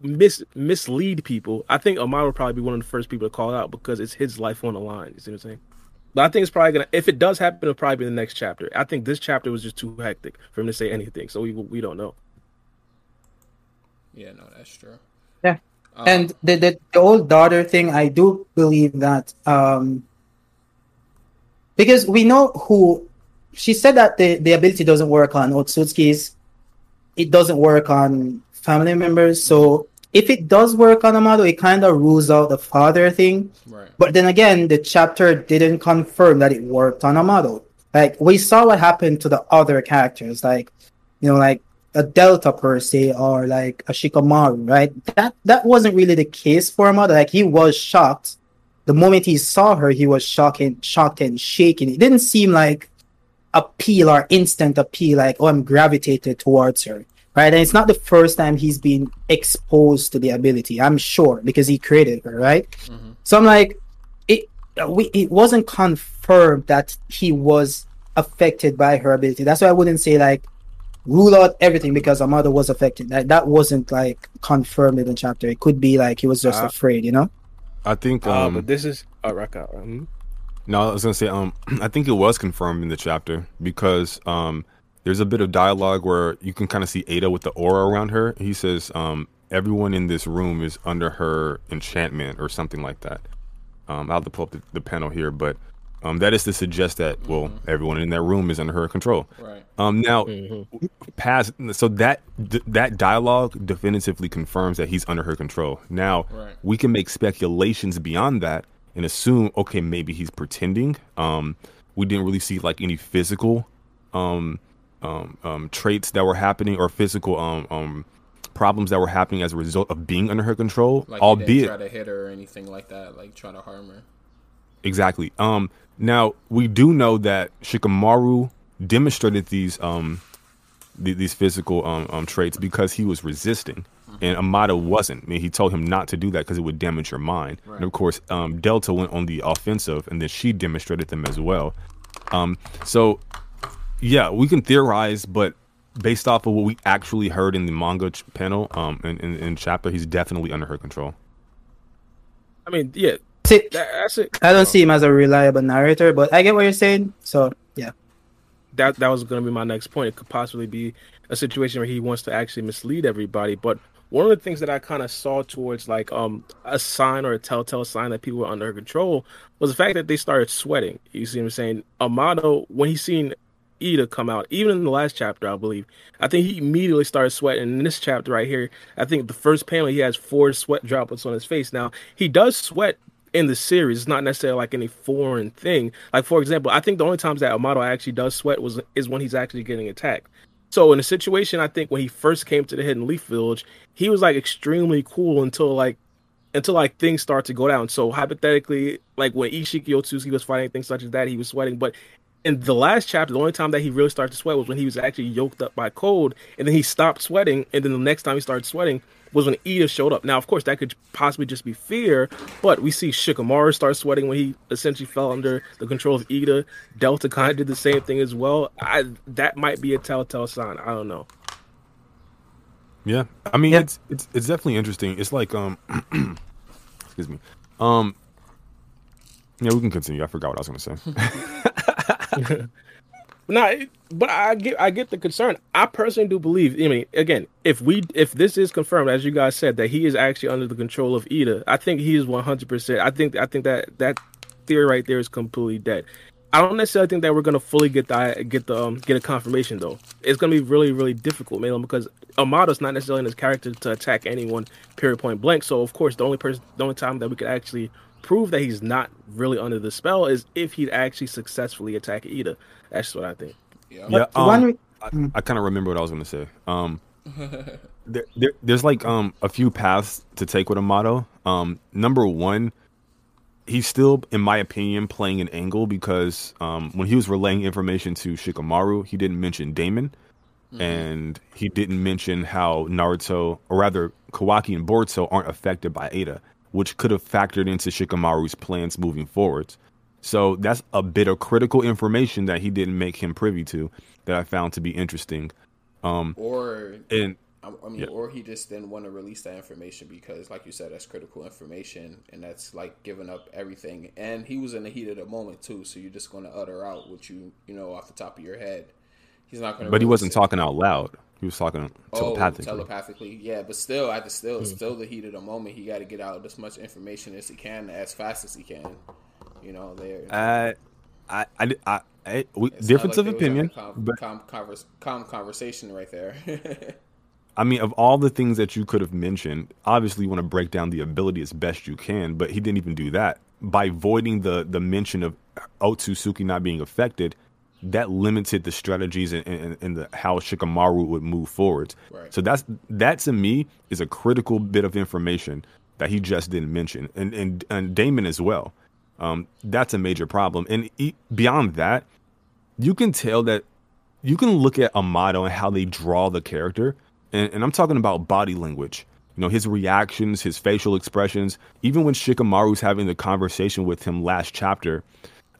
mis mislead people, I think Amado would probably be one of the first people to call out because it's his life on the line. You see what I'm saying? But I think it's probably gonna. If it does happen, it'll probably be the next chapter. I think this chapter was just too hectic for him to say anything, so we we don't know. Yeah, no, that's true. Yeah, um, and the, the the old daughter thing, I do believe that um because we know who she said that the the ability doesn't work on Otsutsukis. It doesn't work on family members. So if it does work on Amado, it kind of rules out the father thing. Right. But then again, the chapter didn't confirm that it worked on Amado. Like we saw what happened to the other characters, like you know, like a Delta per se, or like a Shikamaru, right? That that wasn't really the case for Amado. Like he was shocked the moment he saw her, he was shocked and shocked and shaking. It didn't seem like appeal or instant appeal, like oh, I'm gravitated towards her, right? And it's not the first time he's been exposed to the ability. I'm sure because he created her, right? Mm-hmm. So I'm like, it we it wasn't confirmed that he was affected by her ability. That's why I wouldn't say like rule out everything because Amado was affected. That that wasn't like confirmed in the chapter. It could be like he was just uh, afraid, you know. I think. Um, uh, but this is oh, rock out. Mm-hmm. No, I was gonna say. Um, I think it was confirmed in the chapter because um, there's a bit of dialogue where you can kind of see Ada with the aura around her. He says, um, everyone in this room is under her enchantment or something like that. Um, I'll have to pull up the, the panel here, but um, that is to suggest that well, mm-hmm. everyone in that room is under her control. Right. Um, now, mm-hmm. past so that d- that dialogue definitively confirms that he's under her control. Now, right. we can make speculations beyond that and assume, okay, maybe he's pretending. Um, we didn't really see like any physical um, um, um, traits that were happening or physical um, um, problems that were happening as a result of being under her control. Like albeit try to hit her or anything like that, like try to harm her. Exactly. Um, now we do know that Shikamaru demonstrated these um th- these physical um, um, traits because he was resisting, mm-hmm. and Amado wasn't. I mean, he told him not to do that because it would damage your mind. Right. And of course, um, Delta went on the offensive, and then she demonstrated them as well. Um, so yeah, we can theorize, but based off of what we actually heard in the manga ch- panel, um, in, in, in chapter, he's definitely under her control. I mean, yeah, See, that's it. I don't see him as a reliable narrator, but I get what you're saying. So yeah, that that was going to be my next point. It could possibly be a situation where he wants to actually mislead everybody. But one of the things that I kind of saw towards like um a sign or a telltale sign that people were under control was the fact that they started sweating. You see what I'm saying? Amado, when he seen Ida come out, even in the last chapter, I believe, I think he immediately started sweating. In this chapter right here, I think the first panel he has four sweat droplets on his face. Now he does sweat in the series. It's not necessarily like any foreign thing. Like for example, I think the only times that Amado actually does sweat was is when he's actually getting attacked. So in a situation, I think when he first came to the Hidden Leaf Village, he was like extremely cool until like until like things start to go down. So hypothetically, like when Isshiki Otsutsuki was fighting things such as that, he was sweating. But in the last chapter, the only time that he really started to sweat was when he was actually yoked up by Code, and then he stopped sweating. And then the next time he started sweating was when Ida showed up. Now, of course, that could possibly just be fear, but we see Shikamaru start sweating when he essentially fell under the control of Ida. Delta kind of did the same thing as well. I that might be a telltale sign. I don't know. Yeah, I mean, yeah. it's it's it's definitely interesting. It's like um, excuse me, um, yeah, we can continue. I forgot what I was going to say. No, but I get I get the concern. I personally do believe. I mean, again, if we if this is confirmed, as you guys said, that he is actually under the control of Ida, I think he is one hundred percent. I think I think that that theory right there is completely dead. I don't necessarily think that we're gonna fully get the get the um, get a confirmation though. It's gonna be really really difficult, man, because Amado's not necessarily in his character to attack anyone period point blank. So of course, the only person, the only time that we could actually prove that he's not really under the spell is if he'd actually successfully attack Ida. That's what I think. Yeah, yeah um, I, I kind of remember what I was going to say. Um, there, there, there's like um a few paths to take with Amado. Um, number one, he's still, in my opinion, playing an angle because um when he was relaying information to Shikamaru, he didn't mention Daemon, Mm-hmm. And he didn't mention how Naruto, or rather Kawaki and Boruto, aren't affected by Ada, which could have factored into Shikamaru's plans moving forwards. So that's a bit of critical information that he didn't make him privy to that I found to be interesting. Um, or and I mean, yeah. or he just didn't want to release that information because, like you said, that's critical information, and that's like giving up everything. And he was in the heat of the moment too, so you're just going to utter out what you you know off the top of your head. He's not going to. But he wasn't it. talking out loud. He was talking telepathically. Oh, telepathically, yeah. But still, at the still, mm-hmm. still the heat of the moment, he got to get out as much information as he can, as fast as he can. You know, there. Uh, I, I, I, I we, difference like of opinion, calm, but calm, converse, calm conversation right there. I mean, of all the things that you could have mentioned, obviously you want to break down the ability as best you can, but he didn't even do that by voiding the the mention of Otsutsuki not being affected. That limited the strategies and, and, and the how Shikamaru would move forwards. Right. So that's that to me is a critical bit of information that he just didn't mention, and and, and Daemon as well. Um, that's a major problem. And e- beyond that, you can tell that you can look at Amado and how they draw the character, and, and I'm talking about body language. You know, his reactions, his facial expressions, even when Shikamaru's having the conversation with him last chapter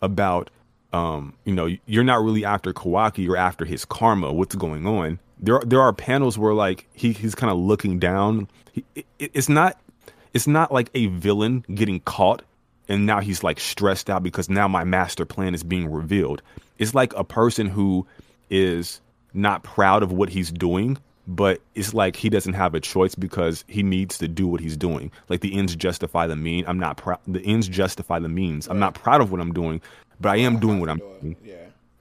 about, um, you know, you're not really after Kawaki, you're after his karma, what's going on. There, there are panels where like he, he's kind of looking down. He, it, it's not, it's not like a villain getting caught and now he's like stressed out because now my master plan is being revealed. It's like a person who is not proud of what he's doing, but it's like he doesn't have a choice because he needs to do what he's doing. Like the ends justify the mean. I'm not proud. The ends justify the means. I'm not proud of what I'm doing, but I am doing what I'm doing. Yeah.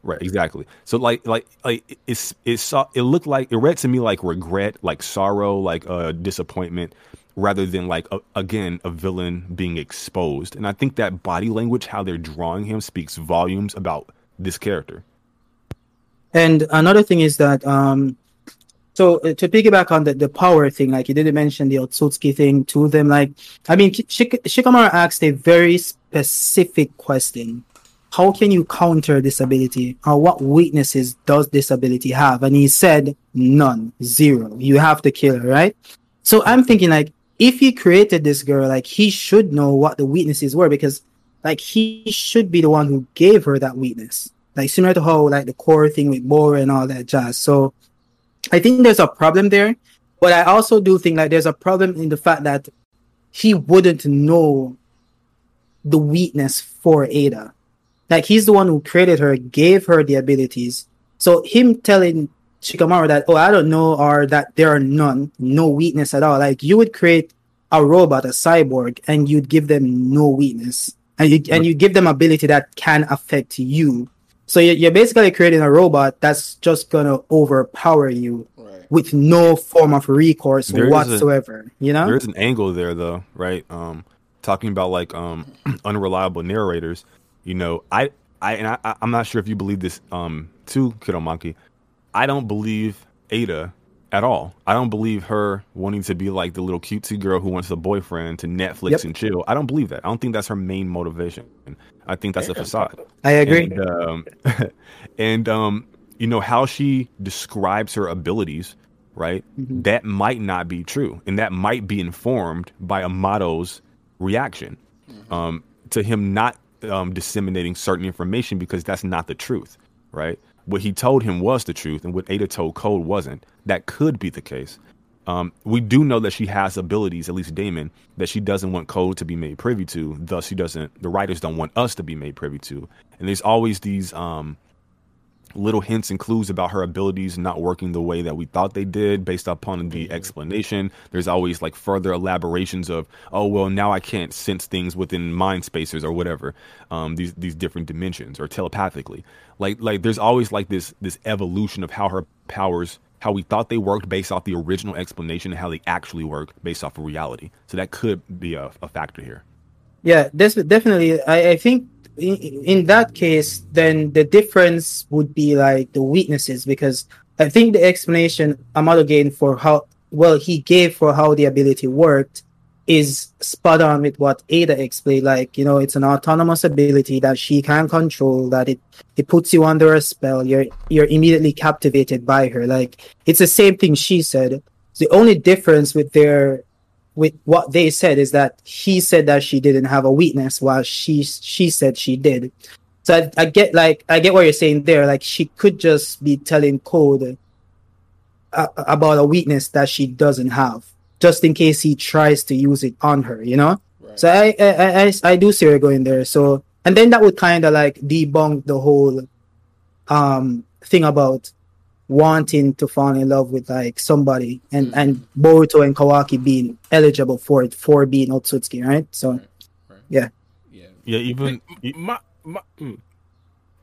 Right, exactly. So like like like it's it saw it looked like it read to me like regret, like sorrow, like uh disappointment, rather than like a, again a villain being exposed. And I think that body language, how they're drawing him, speaks volumes about this character. And another thing is that um so uh, to piggyback on the, the power thing, like you didn't mention the Otsutsuki thing to them, like I mean Shik- Shikamaru asked a very specific question. How can you counter disability? Or what weaknesses does disability have? And he said none, zero. You have to kill her, right? So I'm thinking like if he created this girl, like he should know what the weaknesses were because like he should be the one who gave her that weakness. Like similar to how like the core thing with Boro and all that jazz. So I think there's a problem there, but I also do think like there's a problem in the fact that he wouldn't know the weakness for Ada. Like he's the one who created her, gave her the abilities. So him telling Shikamaru that, oh, I don't know, or that there are none, no weakness at all. Like you would create a robot, a cyborg, and you'd give them no weakness, and you and you give them ability that can affect you. So you're, you're basically creating a robot that's just gonna overpower you Right. with no form of recourse There is a- whatsoever. you know? There's an angle there though, right? Um, talking about like um unreliable narrators. You know, I I and I, I- I'm not sure if you believe this um too, Kidomaki. I don't believe Ada at all. I don't believe her wanting to be like the little cutesy girl who wants a boyfriend to Netflix Yep. and chill. I don't believe that. I don't think that's her main motivation. I think that's a facade. I agree. And, um, and um, you know how she describes her abilities, right? Mm-hmm. That might not be true, and that might be informed by Amado's reaction um, to him not um, disseminating certain information because that's not the truth, right? What he told him was the truth, and what Ada told Code wasn't. That could be the case. Um, we do know that she has abilities, at least Daemon, that she doesn't want Code to be made privy to. Thus, she doesn't. The writers don't want us to be made privy to. And there's always these um, little hints and clues about her abilities not working the way that we thought they did based upon the explanation. There's always like further elaborations of, oh well, now I can't sense things within mind spacers or whatever. Um, these these different dimensions or telepathically. Like like there's always like this this evolution of how her powers how we thought they worked based off the original explanation and how they actually work based off of reality. So that could be a, a factor here. Yeah, definitely. I, I think in, that case, then the difference would be like the weaknesses because I think the explanation Amado gave for how well he gave for how the ability worked is spot on with what Ada explained. Like you know, it's an autonomous ability that she can control. That it it puts you under a spell. You're you're immediately captivated by her. Like it's the same thing she said. The only difference with their with what they said is that he said that she didn't have a weakness while she she said she did. So I, I get like i get what you're saying there. Like she could just be telling code uh, about a weakness that she doesn't have just in case he tries to use it on her you know? Right. so I, I i i do see her going there. So and then that would kind of like debunk the whole um thing about wanting to fall in love with like somebody and Mhm. and Boruto and Kawaki being eligible for it for being Otsutsuki, right? So yeah. Yeah, Yeah, even e- My, my, mm.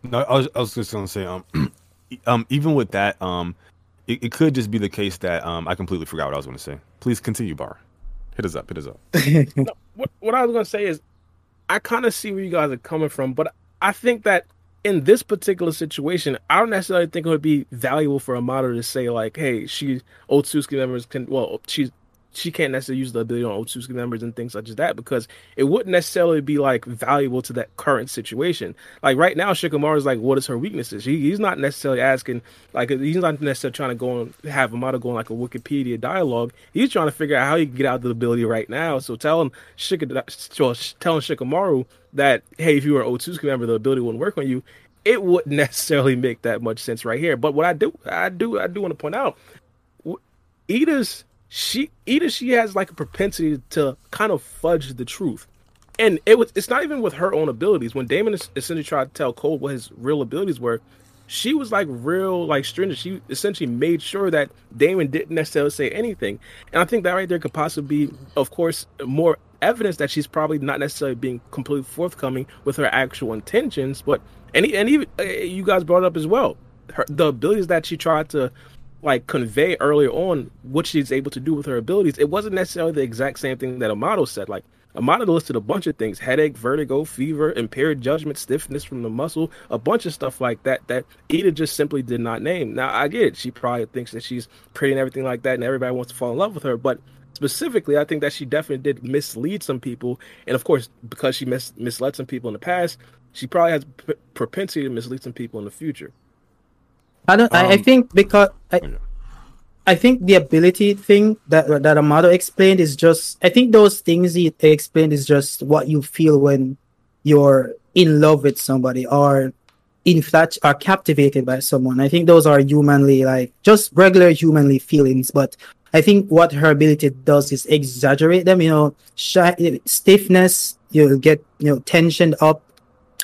No, I was, I was just gonna say, um, um, even with that, um, it, it could just be the case that um, I completely forgot what I was going to say. Please continue, Bar. Hit us up. Hit us up. no, what what I was going to say is, I kind of see where you guys are coming from, but I think that in this particular situation, I don't necessarily think it would be valuable for Amado to say like, "Hey, she Otsutsuki members can well, she's she can't necessarily use the ability on Otsutsuki members and things such as that because it wouldn't necessarily be like valuable to that current situation. Like right now, Shikamaru is like, what is her weaknesses? He, he's not necessarily asking, like, he's not necessarily trying to go and have Amado go on like a Wikipedia dialogue. He's trying to figure out how he can get out the ability right now. So telling Shik, telling Shikamaru that, hey, if you were an Otsutsuki member, the ability wouldn't work on you. It wouldn't necessarily make that much sense right here. But what I do, I do, I do want to point out, Ida's she either she has like a propensity to kind of fudge the truth. And it was it's not even with her own abilities. When Daemon essentially tried to tell Code what his real abilities were, she was like real like stringent. She essentially made sure that Daemon didn't necessarily say anything. And I think that right there could possibly be, of course, more evidence that she's probably not necessarily being completely forthcoming with her actual intentions. But and and even uh, you guys brought up as well, her, the abilities that she tried to like convey earlier on what she's able to do with her abilities, it wasn't necessarily the exact same thing that Amado said. Like Amado listed a bunch of things: headache, vertigo, fever, impaired judgment, stiffness from the muscle, a bunch of stuff like that that Ida just simply did not name. Now I get it; she probably thinks that she's pretty and everything like that, and everybody wants to fall in love with her. But specifically, I think that she definitely did mislead some people, and of course, because she mis- misled some people in the past, she probably has p- propensity to mislead some people in the future. I don't. Um, I, I, um, think because I, oh, I think the ability thing that that Amado explained is just. I think those things he explained is just what you feel when you're in love with somebody or inflat are captivated by someone. I think those are humanly like just regular humanly feelings, but I think what her ability does is exaggerate them. You know, stiffness. You get you know tensioned up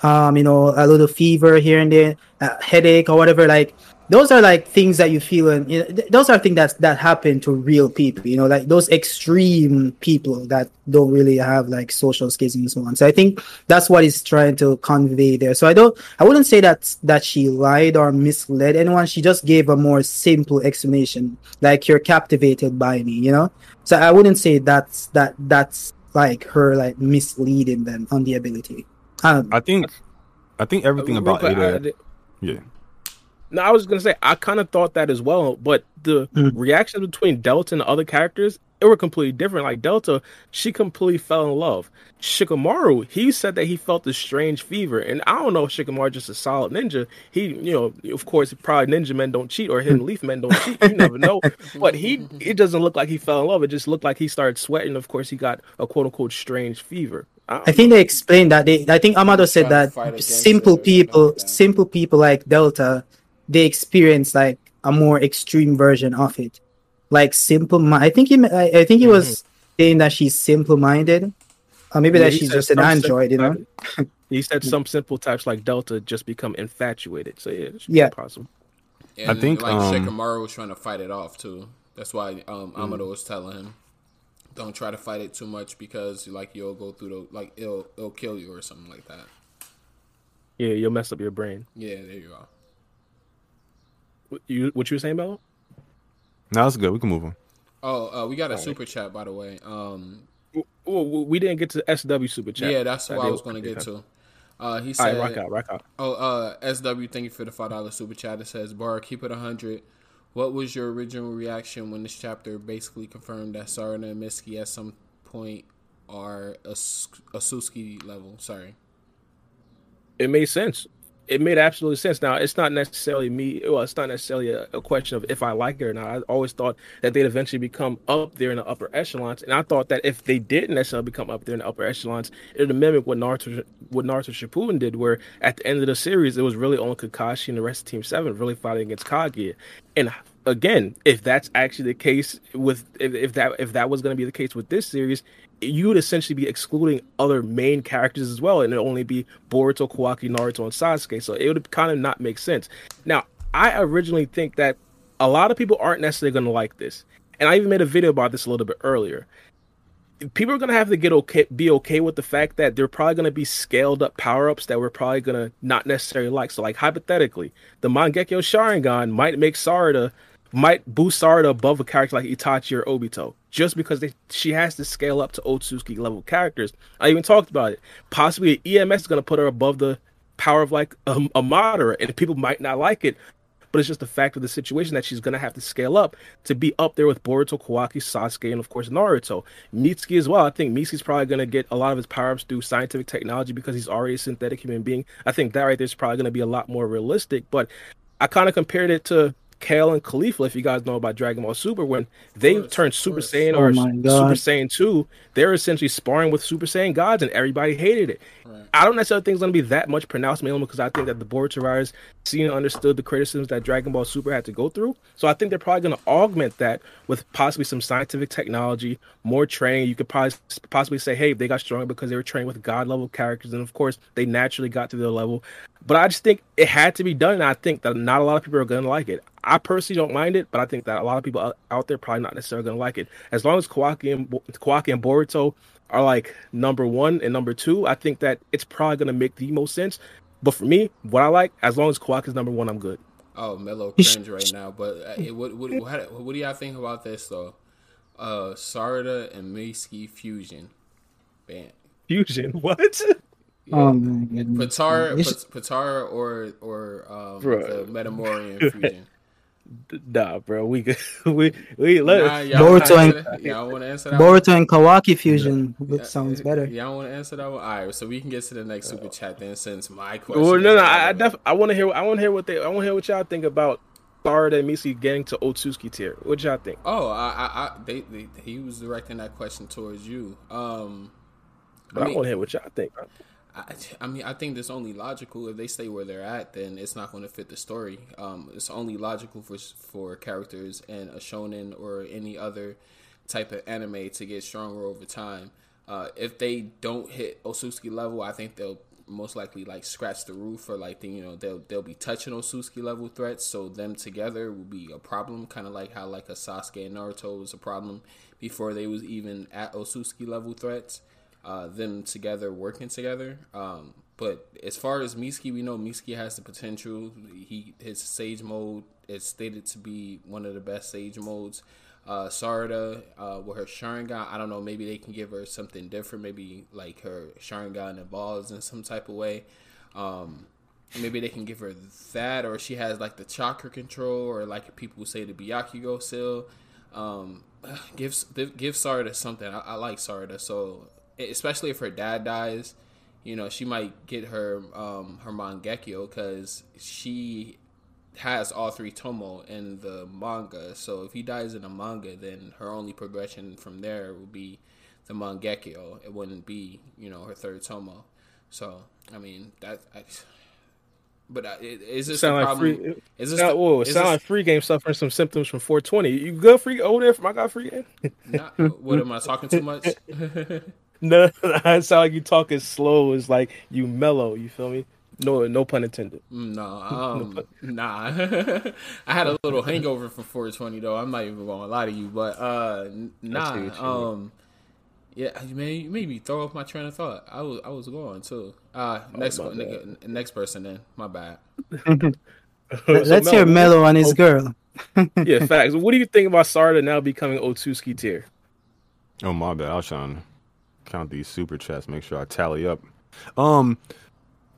um, you know, a little fever here and there, a headache or whatever. Like those are like things that you feel, and you know, th- those are things that that happen to real people. You know, like those extreme people that don't really have like social skills and so on. So I think that's what he's trying to convey there. So I don't, I wouldn't say that that she lied or misled anyone. She just gave a more simple explanation, like you're captivated by me. You know, so I wouldn't say that's that that's like her like misleading them on the ability. Um, I think, I think everything about Ada. yeah. No, I was gonna say I kind of thought that as well, but the mm. reactions between Delta and the other characters it were completely different. Like Delta, she completely fell in love. Shikamaru, he said that he felt a strange fever, and I don't know if Shikamaru just a solid ninja. He, you know, of course, probably ninja men don't cheat or hidden leaf men don't cheat. You never know. But he, it doesn't look like he fell in love. It just looked like he started sweating. Of course, he got a quote unquote strange fever. I, I think they explained that. They, I think Amado said that simple people, simple people like Delta, they experience like a more extreme version of it. Like simple. I think he. I, I think he mm-hmm. was saying that she's simple minded. Or maybe yeah, that she's just an android. You know. he said some simple types like Delta just become infatuated. So yeah, yeah, possible. And I think like um, Shikamaru was trying to fight it off too. That's why um, Amado mm. was telling him don't try to fight it too much because like you'll go through the like it'll it'll kill you or something like that. Yeah, you'll mess up your brain. Yeah, there you go. What you what you were saying, Bello? No, that's good. We can move on. Oh, uh, we got a All super right. chat by the way. Um, we didn't get to SW super chat. Yeah, that's what I was going to get to. Uh, he said, right, rock out, rock out. Oh, uh, SW, thank you for the five dollar super chat. It says, "Bar, keep it hundred. What was your original reaction when this chapter basically confirmed that Sarada and Mitsuki at some point are a, a Suski level? Sorry. It made sense. It made absolutely sense. Now it's not necessarily me. Well, it's not necessarily a, a, question of if I like it or not. I always thought that they'd eventually become up there in the upper echelons, and I thought that if they didn't necessarily become up there in the upper echelons, it would mimic what Naruto, what Naruto Shippuden did, where at the end of the series, it was really only Kakashi and the rest of Team Seven really fighting against Kaguya, and again, if that's actually the case with if, if that if that was going to be the case with this series, you would essentially be excluding other main characters as well, and it only be Boruto, Kawaki, Naruto, and Sasuke. So it would kind of not make sense. Now, I originally think that a lot of people aren't necessarily going to like this, and I even made a video about this a little bit earlier. People are going to have to get okay, be okay with the fact that they're probably going to be scaled up power ups that we're probably going to not necessarily like. So, like hypothetically, the Mangekyo Sharingan might make Sarada might boost Sarada above a character like Itachi or Obito, just because they, she has to scale up to Otsutsuki level characters. I even talked about it. Possibly EMS is going to put her above the power of like a, a Madara, and people might not like it, but it's just the fact of the situation that she's going to have to scale up to be up there with Boruto, Kawaki, Sasuke, and of course Naruto. Mitsuki as well. I think Mitsuki's probably going to get a lot of his power ups through scientific technology because he's already a synthetic human being. I think that right there is probably going to be a lot more realistic. But I kind of compared it to Kale and Caulifla, if you guys know about Dragon Ball Super, when they course, turned Super Saiyan oh or Super Saiyan 2, they're essentially sparring with Super Saiyan gods and everybody hated it. Right. I don't necessarily think it's going to be that much pronounced, mainly because I think that the Boruto writers seen and understood the criticisms that Dragon Ball Super had to go through. So I think they're probably going to augment that with possibly some scientific technology, more training. You could probably possibly say, hey, they got stronger because they were trained with god level characters, and of course they naturally got to their level. But I just think it had to be done, and I think that not a lot of people are going to like it. I personally don't mind it, but I think that a lot of people out there probably not necessarily going to like it. As long as Kawaki and Kawaki and Boruto are like number one and number two, I think that it's probably going to make the most sense. But for me, what I like, as long as Kawaki is number one, I'm good. Oh, Mellow cringe right now. But uh, what, what, what, what do y'all think about this though? Uh, Sarada and Mitsuki fusion, bam. Fusion? What? Yeah. Oh my goodness. Potara, Potara or or um, the Metamoran fusion. Nah, bro. We we we let nah, Boruto and y'all want to answer that Boruto and Kawaki fusion yeah. sounds better. Y'all want to answer that one? All right, so we can get to the next super chat then. Since my question, well, no, no, I, I def- I want to hear. I want to hear what they. I want to hear what y'all think about Sarada and Missy getting to Otsutsuki tier. What y'all think? Oh, I, I, I they, they, he was directing that question towards you. Um, I, mean, I want to hear what y'all think. I, I mean, I think it's only logical if they stay where they're at, then it's not going to fit the story. Um, it's only logical for for characters in a shonen or any other type of anime to get stronger over time. Uh, if they don't hit Otsutsuki level, I think they'll most likely like scratch the roof or like the, you know they'll they'll be touching Otsutsuki level threats. So them together will be a problem, kind of like how like a Sasuke and Naruto was a problem before they was even at Otsutsuki level threats uh, them together working together. Um, but as far as Mitsuki, we know Mitsuki has the potential. He his Sage mode is stated to be one of the best Sage modes. Uh, Sarada uh, with her Sharingan, I don't know. Maybe they can give her something different. Maybe like her Sharingan evolves in some type of way. Um, maybe they can give her that, or she has like the chakra control, or like people say the Byakugo seal. Um, give give Sarda something. I, I like Sarda, so especially if her dad dies, you know, she might get her um, her Mangekyo because she has all three tomo in the manga. So if he dies in the manga, then her only progression from there would be the Mangekyo. It wouldn't be, you know, her third tomo. So I mean that. I, but is this sound like free? Is this sound, whoa, it sound this, like free game suffering some symptoms from 420? You good free over there for my guy free game? Not, what am I talking too much? No, I sound like you talking slow. It's like you mellow. You feel me? No, no pun intended. Mm, no, um, nah. I had a little hangover from 420 though. I'm not even gonna lie to you, but uh, nah. Um, yeah, man, you made me throw off my train of thought. I was, I was going too. Uh, oh, next, oh, one, next person then. My bad. Let's so hear Mello on his girl. yeah, facts. What do you think about Sarda now becoming Otsutsuki tier? Oh my bad. I was trying count these super chats, make sure I tally up. Um,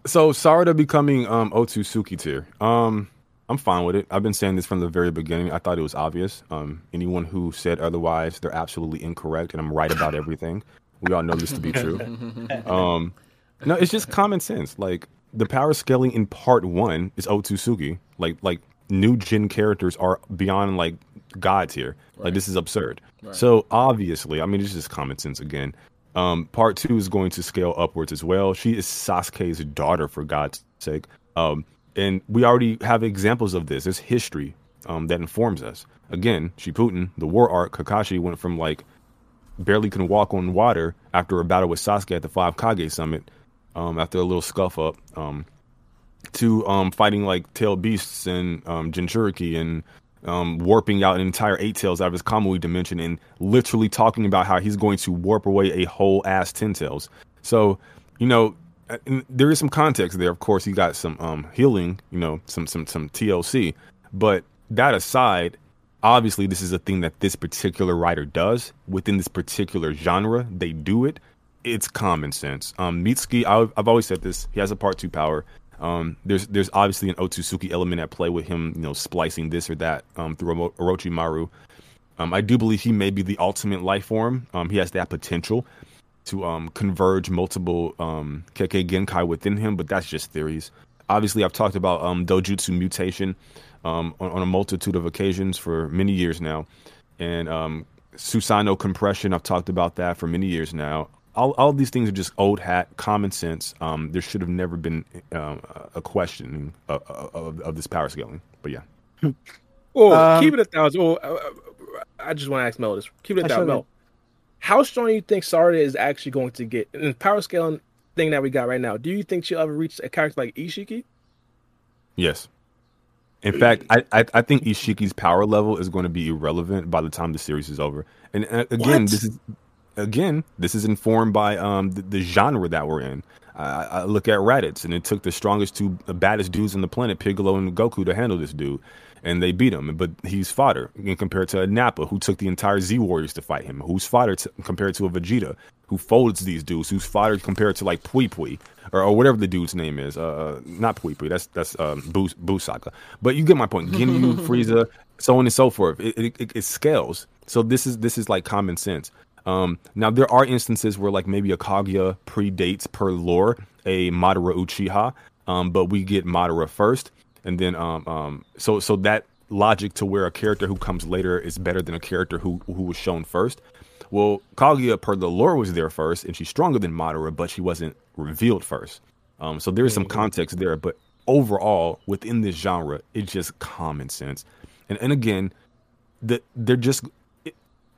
so Sarada becoming um Otsutsuki tier. Um, I'm fine with it. I've been saying this from the very beginning. I thought it was obvious. Um, anyone who said otherwise, they're absolutely incorrect, and I'm right about everything. We all know this to be true. Um, no, it's just common sense. Like the power scaling in part one is Otsutsuki. Like like new gen characters are beyond like gods here. Right. Like this is absurd. Right. So obviously, I mean, it's just common sense again. Um, part two is going to scale upwards as well. She is Sasuke's daughter, for God's sake. Um, and we already have examples of this. There's history um, that informs us. Again, Shippuden, the war arc, Kakashi went from like barely can walk on water after a battle with Sasuke at the Five Kage Summit, um, after a little scuff up, um, to um, fighting like tail beasts and um, Jinchuriki and um, warping out an entire eight tails out of his Kamui dimension and literally talking about how he's going to warp away a whole ass ten tails. So, you know, uh, there is some context there. Of course, he got some um, healing, you know, some some some TLC. But that aside, obviously this is a thing that this particular writer does within this particular genre. They do it. It's common sense. Um, Mitsuki, I've, I've always said this. He has a part two power. Um, there's there's obviously an Otsutsuki element at play with him, you know, splicing this or that um, through Orochimaru. Um, I do believe he may be the ultimate life form. Um, he has that potential to um, converge multiple um, Kekkei Genkai within him, but that's just theories. Obviously, I've talked about um, Dojutsu mutation on, on, a multitude of occasions for many years now, and Susanoo compression. I've talked about that for many years now. All, all these things are just old hat, common sense. Um, there should have never been uh, a question of, of, of, this power scaling. But yeah. Well, um, keep it a thousand. Oh, I just want to ask Mel this. Keep it a thousand. Mel, how strong do you think Sarda is actually going to get in the power scaling thing that we got right now? Do you think she'll ever reach a character like Isshiki? Yes. In fact, I, I, I think Isshiki's power level is going to be irrelevant by the time the series is over. And uh, again, what? this is again this is informed by um the, the genre that we're in. I, I, look at Raditz, and it took the strongest two, baddest dudes on the planet, Piccolo and Goku, to handle this dude and they beat him. But he's fodder compared to a Nappa, who took the entire Z Warriors to fight him. Who's fodder to, compared to a Vegeta, who folds these dudes. Who's fodder compared to like Pui Pui or, or whatever the dude's name is. Uh, uh not Pui Pui. That's that's um, Busaka. But you get my point. Ginyu, Frieza, so on and so forth. It, it, it scales. So this is this is like common sense. Um, now there are instances where like maybe a Kaguya predates per lore a Madara Uchiha, um, but we get Madara first and then um um so so that logic to where a character who comes later is better than a character who who was shown first. Well, Kaguya per the lore was there first, and she's stronger than Madara, but she wasn't revealed first. Um, so there's some mm-hmm. context there, but overall within this genre, it's just common sense. And and again, that they're just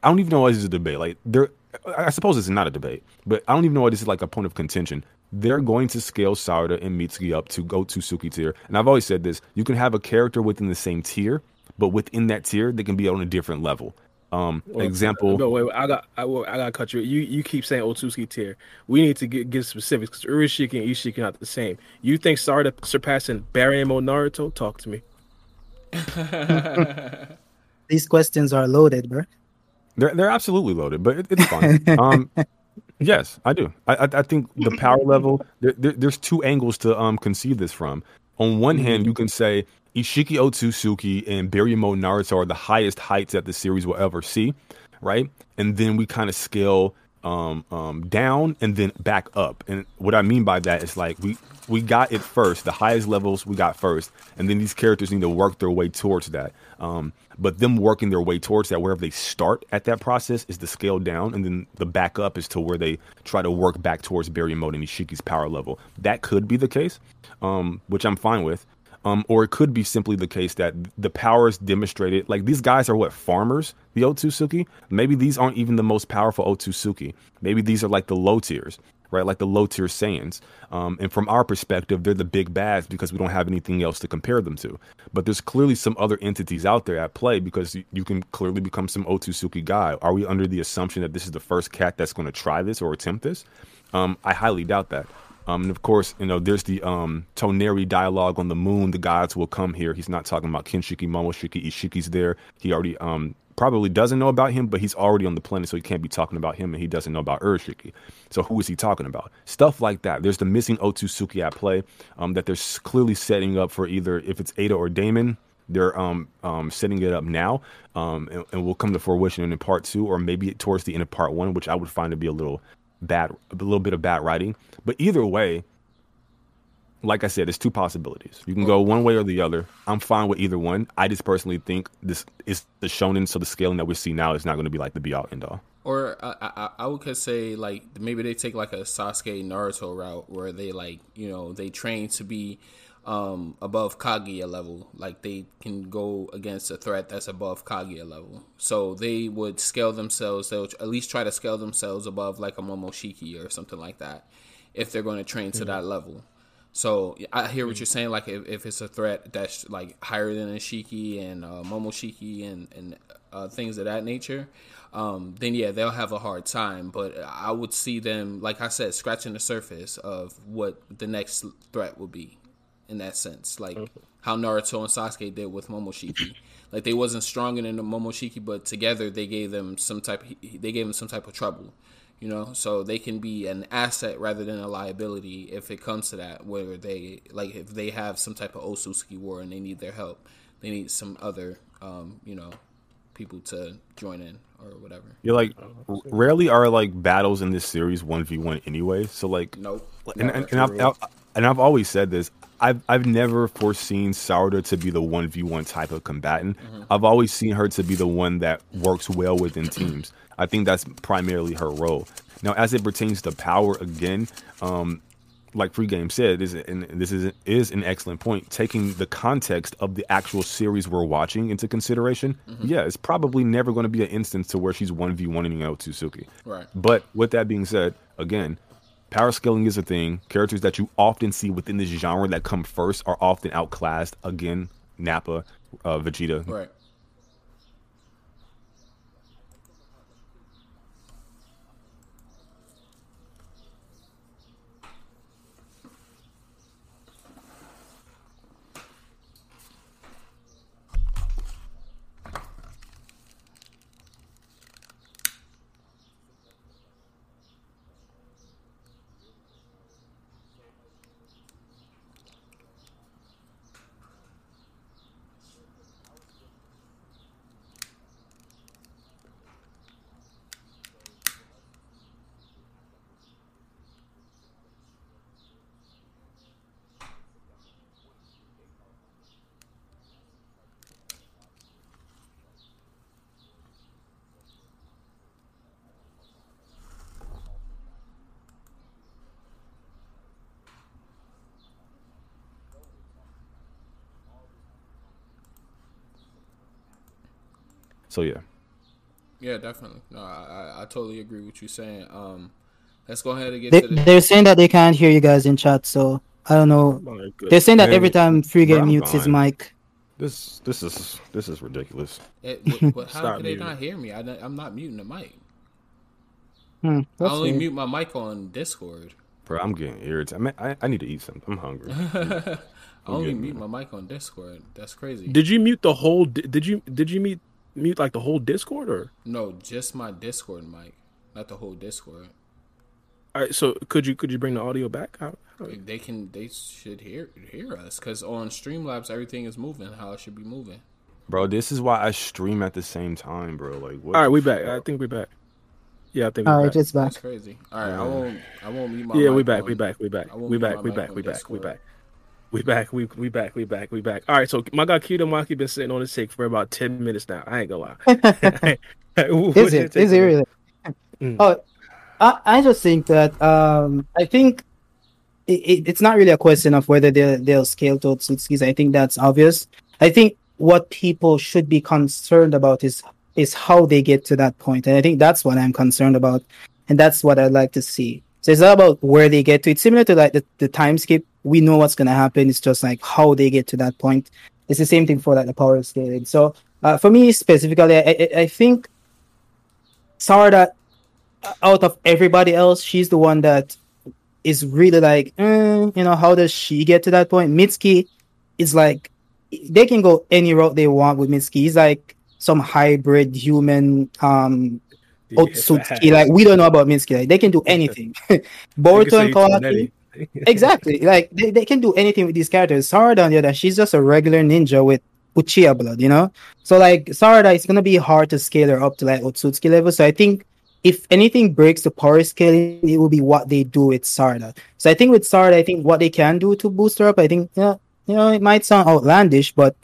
I don't even know why this is a debate. Like there, I suppose it's not a debate, but I don't even know why this is like a point of contention they're going to scale Sarda and Mitsuki up to Otsutsuki tier. And I've always said this: you can have a character within the same tier, but within that tier, they can be on a different level. Um, well, example. No, wait, wait, I got, I, I got to cut you. You, you keep saying Otsutsuki tier. We need to get, get specifics because Urashiki and Isshiki are not the same. You think Sarda surpassing Baryon Naruto? Talk to me. These questions are loaded, bro. They're they're absolutely loaded, but it, it's fun. um, Yes, I do. I, I, think the power level. There, there, there's two angles to um conceive this from. On one hand, mm-hmm. you can say Isshiki Otsutsuki and Baryon Naruto are the highest heights that the series will ever see, right? And then we kind of scale um, um, down and then back up. And what I mean by that is like we we got it first, the highest levels we got first, and then these characters need to work their way towards that. Um, but them working their way towards that, wherever they start at that process, is the scale down, and then the back up is to where they try to work back towards Baryon Mode and Isshiki's power level. That could be the case, um, which I'm fine with. Um, or it could be simply the case that the powers demonstrated. Like these guys are what farmers, the Otsutsuki. Maybe these aren't even the most powerful Otsutsuki. Maybe these are like the low tiers, right? Like the low tier Saiyans. Um, and from our perspective, they're the big bads because we don't have anything else to compare them to. But there's clearly some other entities out there at play because you, can clearly become some Otsutsuki guy. Are we under the assumption that this is the first cat that's going to try this or attempt this? Um, I highly doubt that. Um, and of course, you know, there's the um, Toneri dialogue on the moon. The gods will come here. He's not talking about Kinshiki, Momoshiki, Isshiki's there. He already um, probably doesn't know about him, but he's already on the planet, so he can't be talking about him, and he doesn't know about Urashiki. So who is he talking about? Stuff like that. There's the missing Otsutsuki at play um, that they're clearly setting up for either if it's Ada or Daemon. They're um, um, setting it up now, um, and, and will come to fruition in part two, or maybe towards the end of part one, which I would find to be a little bad, a little bit of bad writing. But either way, like I said, there's two possibilities. You can go one way or the other. I'm fine with either one. I just personally think this is the shonen, so the scaling that we see now is not going to be like the be all end all. Or I, I, I would say like maybe they take like a Sasuke Naruto route where they like you know they train to be um, above Kaguya level. Like they can go against a threat that's above Kaguya level. So they would scale themselves. They'll at least try to scale themselves above like a Momoshiki or something like that, if they're going to train to mm-hmm. that level. So I hear what mm-hmm. you're saying. Like if, if it's a threat that's like higher than Isshiki and uh, Momoshiki and and uh, things of that nature, um, then yeah, they'll have a hard time. But I would see them, like I said, scratching the surface of what the next threat will be. In that sense, like how Naruto and Sasuke did with Momoshiki. Like they wasn't strong in the Momoshiki, but together they gave them some type. Of, they gave them some type of trouble, you know. So they can be an asset rather than a liability if it comes to that. Where they like if they have some type of Otsutsuki war and they need their help, they need some other, um, you know, people to join in or whatever. You're like r- rarely are like battles in this series one v one anyway. So like, Nope. and, and, and I've, I've and I've always said this. I've I've never foreseen Sarada to be the one v one type of combatant. I've always seen her to be the one that works well within teams. I think that's primarily her role. Now, as it pertains to power, again, um, like Free Game said, is and this is is an excellent point. Taking the context of the actual series we're watching into consideration, yeah, it's probably never going to be an instance to where she's one v one in Otsutsuki. Right. But with that being said, again, power scaling is a thing. Characters that you often see within this genre that come first are often outclassed. Again, Nappa, uh, Vegeta. Right. So yeah, Yeah, definitely. No, I, I, I totally agree with you saying. Um, let's go ahead and get They, to the. they're saying that they can't hear you guys in chat, so I don't know. Alright, good. They're saying that Man, every time Free bro, Game I'm mutes his mic. this this is this is ridiculous. It, but, but how Stop can they muting. not hear me? I, am not muting the mic. Hmm, I only weird. mute my mic on Discord. Bro, I'm getting irritated. I, mean, I, I need to eat something. I'm hungry. I only getting mute my mic on Discord. That's crazy. Did you mute the whole? Did you did you mute mute like the whole Discord or? no, just my Discord mic, not the whole Discord. All right, so could you could you bring the audio back? How, how- They can, they should hear hear us because on Streamlabs everything is moving how it should be moving. bro, this is why I stream at the same time, bro. Like, what? All right, we back. fuck? I think we back. Yeah, I think All we right, back. it's back. That's crazy. All right, I won't I won't mute my Yeah, mic we back. on- We back. We back. I won't We back. We back. We back. We back. We back. We we back. We back. We back. All right. So my guy Kidomaki been sitting on his take for about ten minutes now. I ain't gonna lie. Is it? Is it really? Mm. Oh, I, I just think that um, I think it, it, it's not really a question of whether they they'll scale to Otsutsukis. I think that's obvious. I think what people should be concerned about is is how they get to that point, and I think that's what I'm concerned about, and that's what I'd like to see. So it's not about where they get to. It's similar to like the, the time skip. We know what's gonna happen. It's just like how they get to that point. It's the same thing for like the power scaling. So uh, for me specifically, I, I, I think Sarda, uh, out of everybody else, she's the one that is really like, mm, you know, how does she get to that point? Mitsuki is like, they can go any route they want with Mitsuki. He's like some hybrid human um Otsutsuki. Like we don't know about Mitsuki. Like they can do anything. Boruto and Kawaki. Exactly. Like they, they can do anything with these characters. Sarada on the other, she's just a regular ninja with Uchiha blood, you know? So like Sarada, it's gonna be hard to scale her up to like Otsutsuki level. So I think if anything breaks the power scaling, it will be what they do with Sarada. So I think with Sarada, I think what they can do to boost her up, I think you know, you know, it might sound outlandish, but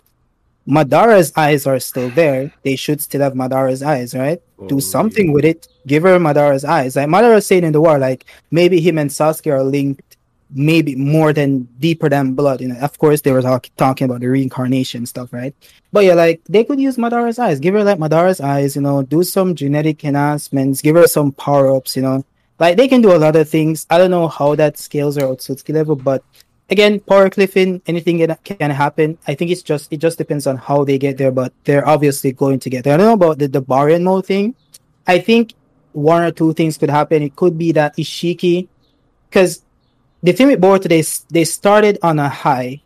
Madara's eyes are still there. They should still have Madara's eyes, right? do oh, something with it. Give her Madara's eyes. Like Madara said in the war, like maybe him and Sasuke are linked, maybe more than deeper than blood. You know, of course they were talk- talking about the reincarnation stuff, right? But yeah, like they could use Madara's eyes. Give her like Madara's eyes. You know, do some genetic enhancements. Give her some power ups. You know, like they can do a lot of things. I don't know how that scales her Otsutsuki level, but again, power cliffing, anything can, can happen. I think it's just it just depends on how they get there, but they're obviously going to get there. I don't know about the the Baryon mode thing. I think one or two things could happen. It could be that Isshiki, because the thing with Boruto, they started on a high,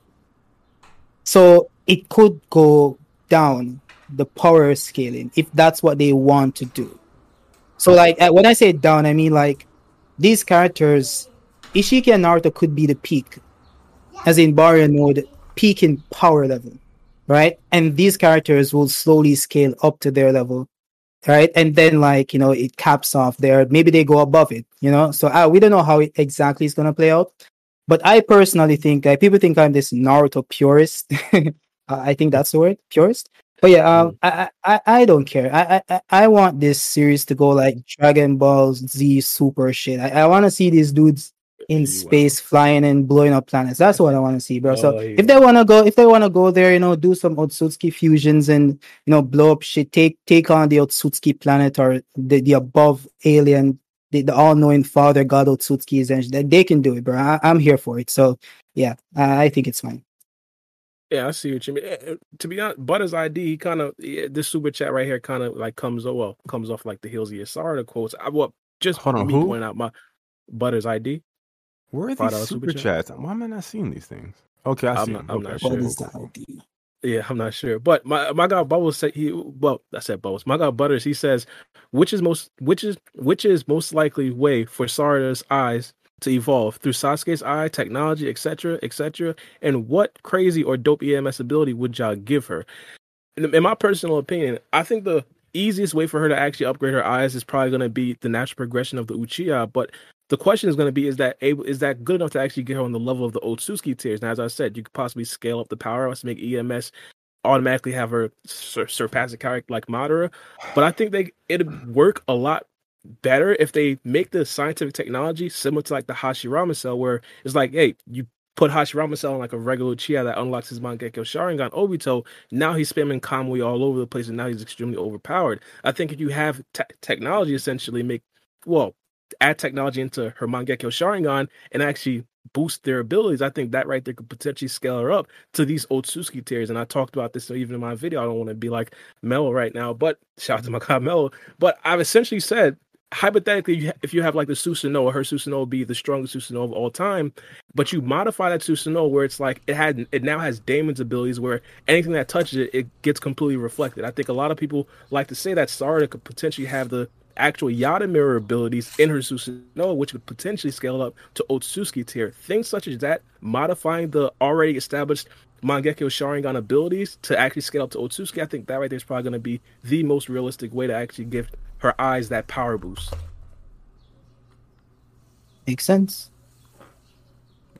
So it could go down the power scaling if that's what they want to do. So like uh, when I say down, I mean like these characters, Isshiki and Naruto could be the peak, as in Baryon mode, peak in power level, right? And these characters will slowly scale up to their level, right? And then like you know it caps off there. Maybe they go above it, you know. So uh, we don't know how it exactly is gonna play out. But I personally think like people think I'm this Naruto purist. I think that's the word, purist. But yeah, um, mm. I, I I don't care. I, I I want this series to go like Dragon Ball Z Super shit. I, I want to see these dudes in space flying and blowing up planets. That's what I want to see, bro. So oh, yeah. if they want to go, if they want to go there, you know, do some Otsutsuki fusions and you know blow up shit, take take on the Otsutsuki planet or the, the above alien, the, the all knowing father god Otsutsuki, and that they can do it, bro. I, am here for it. So yeah, I, I think it's fine. Yeah, I see what you mean. Eh, eh, to be honest, Butter's ID, he kind of this super chat right here kind of like comes well comes off like the heels of Yasara quotes. I well just hold on, me who? point out my Butter's ID. Where are these super, super chats? Why am I not seeing these things? Okay, I see. I'm, not, I'm not sure. Yeah, I'm not sure. But my my guy Bubbles said he well, I said Bubbles. My guy Butters, he says, which is most which is which is most likely way for Sarada's eyes to evolve through Sasuke's eye, technology, etc., etc. And what crazy or dope EMS ability would y'all give her? In, in my personal opinion, I think the easiest way for her to actually upgrade her eyes is probably going to be the natural progression of the Uchiha. But the question is going to be: Is that able? Is that good enough to actually get her on the level of the old Otsutsuki tiers? Now, as I said, you could possibly scale up the power to make EMS automatically have her sur- surpass a character like Madara. But I think they it'd work a lot better if they make the scientific technology similar to like the Hashirama cell, where it's like, hey, you put Hashirama cell on like a regular Chia that unlocks his Mangekyo Sharingan Obito. Now he's spamming Kamui all over the place, and now he's extremely overpowered. I think if you have te- technology essentially make well add technology into her Mangekyo Sharingan and actually boost their abilities, I think that right there could potentially scale her up to these Otsutsuki tiers. And I talked about this even in my video. I don't want to be like Mello right now, but shout out to my guy Mello. But I've essentially said hypothetically, if you have like the Susanoo, her Susanoo be the strongest Susanoo of all time, but you modify that Susanoo where it's like it had it now has Daemon's abilities where anything that touches it, it gets completely reflected. I think a lot of people like to say that Sarada could potentially have the actual Yata mirror abilities in her Susanoo, which could potentially scale up to Otsutsuki tier. Things such as that, modifying the already established Mangekyo Sharingan abilities to actually scale up to Otsutsuki, I think that right there is probably going to be the most realistic way to actually give her eyes that power boost. Makes sense.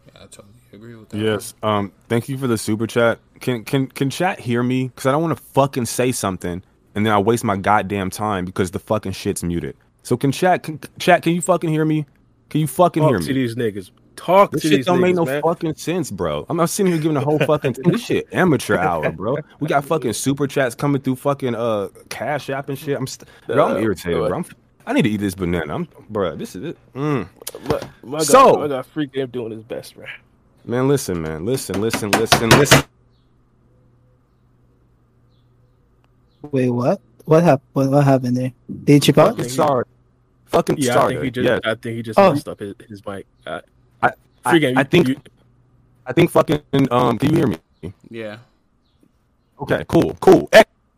Yeah, I totally agree with that. Yes. Um. Thank you for the super chat. Can can can chat hear me? Because I don't want to fucking say something and then I waste my goddamn time because the fucking shit's muted. So can chat? Can, chat? Can you fucking hear me? Can you fucking Talk hear me? To these niggas. Talk this to shit these don't niggas, make no man. fucking sense, bro. I'm not sitting here giving a whole fucking this shit amateur hour, bro. We got fucking super chats coming through fucking uh cash app and shit. I'm st- bro, I'm irritated, bro. I'm, I need to eat this banana. I'm, bro. This is it. Mm. My, my so God, I got free game doing his best, bro. Man, listen, man, listen, listen, listen, listen. Wait, what? What happened? What, what happened there? Did you chip out? Sorry. Fucking yeah, sorry. I think he just. Yes. I think he just oh. messed up his, his mic. Uh, I, free game. I, I think. You, I think fucking. Um. Can you hear me? Yeah. Okay. Cool. Cool.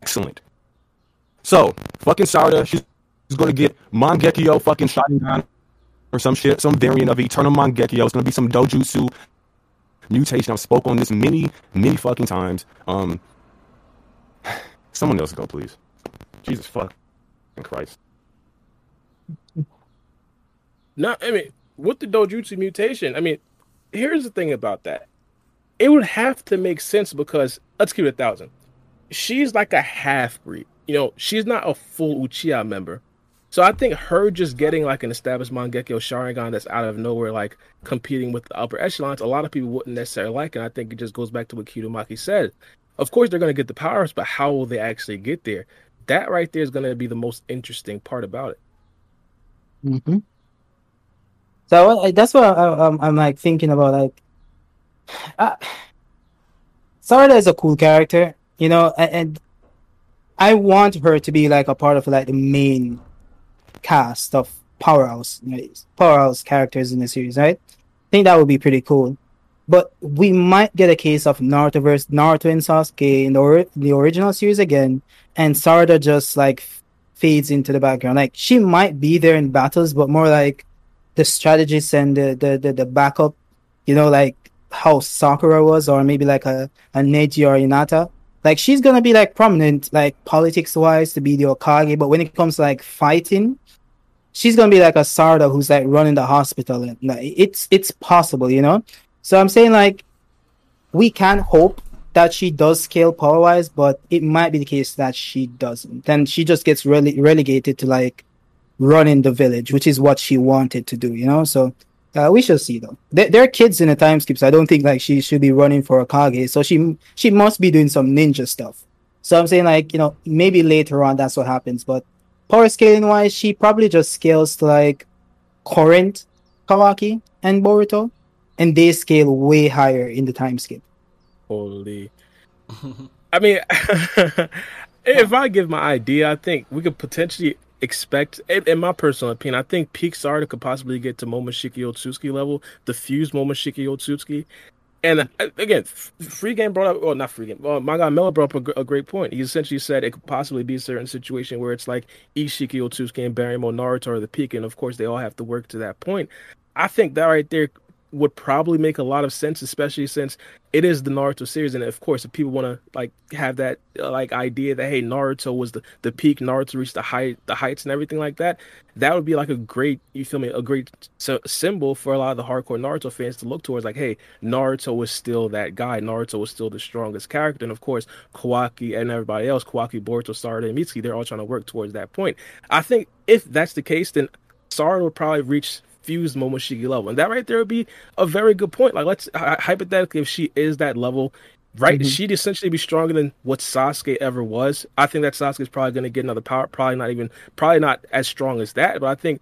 Excellent. So fucking Sarada, she's, she's going to get Mangekyo fucking Sharingan or some shit, some variant of Eternal Mangekyo. It's going to be some Dojutsu mutation. I've spoke on this many, many fucking times. Um. Someone else go, please. Jesus fuck In Christ. No, I mean, with the Dojutsu mutation, I mean, here's the thing about that. It would have to make sense because let's keep it a thousand. She's like a half breed. You know, she's not a full Uchiha member. So I think her just getting like an established Mangekyo Sharingan that's out of nowhere, like competing with the upper echelons, a lot of people wouldn't necessarily like. And I think it just goes back to what Kidomaki said. Of course, they're going to get the powers, but how will they actually get there? that right there is going to be the most interesting part about it. Mm-hmm. So that's what I, am I'm like thinking about. Like, uh, is a cool character, you know, and, I want her to be like a part of like the main cast of powerhouse, powerhouse characters in the series, right? I think that would be pretty cool. But we might get a case of Naruto versus Naruto and Sasuke in the, or- the original series again, and Sarada just like fades into the background. Like she might be there in battles, but more like the strategists and the the the, the backup, you know, like how Sakura was, or maybe like a a Neji or Hinata. Like she's gonna be like prominent, like politics wise, to be the Hokage. But when it comes to like fighting, she's gonna be like a Sarada who's like running the hospital. And like, it's it's possible, you know. So I'm saying like we can hope that she does scale power wise, but it might be the case that she doesn't. Then she just gets rele- relegated to like running the village, which is what she wanted to do, you know. So uh, we shall see though. There, there are kids in the time skips. I don't think like she should be running for a Kage, so she she must be doing some ninja stuff. So I'm saying like you know maybe later on that's what happens, but power scaling wise, she probably just scales to like current Kawaki and Boruto, and they scale way higher in the time skip. Holy. I mean, if I give my idea, I think we could potentially expect, in, my personal opinion, I think Sarda could possibly get to Momoshiki Otsutsuki level, the diffuse Momoshiki Otsutsuki. And uh, again, free game brought up, well, not free game. Well, my guy Miller brought up a, a great point. He essentially said it could possibly be a certain situation where it's like Isshiki Otsutsuki and Baryon Mode Naruto are the peak, and of course they all have to work to that point. I think that right there would probably make a lot of sense, especially since it is the Naruto series, and of course, if people want to like have that uh, like idea that hey, Naruto was the the peak, Naruto reached the height, the heights, and everything like that, that would be like a great, you feel me, a great s- symbol for a lot of the hardcore Naruto fans to look towards. Like, hey, Naruto was still that guy. Naruto was still the strongest character, and of course, Kawaki and everybody else, Kawaki, Boruto, Sarada, and Mitsuki, they're all trying to work towards that point. I think if that's the case, then Sarada would probably reach fused Momoshiki level. And that right there would be a very good point. Like, let's hy- hypothetically, if she is that level, right, Mhm. she'd essentially be stronger than what Sasuke ever was. I think that Sasuke is probably going to get another power, probably not even, probably not as strong as that, but I think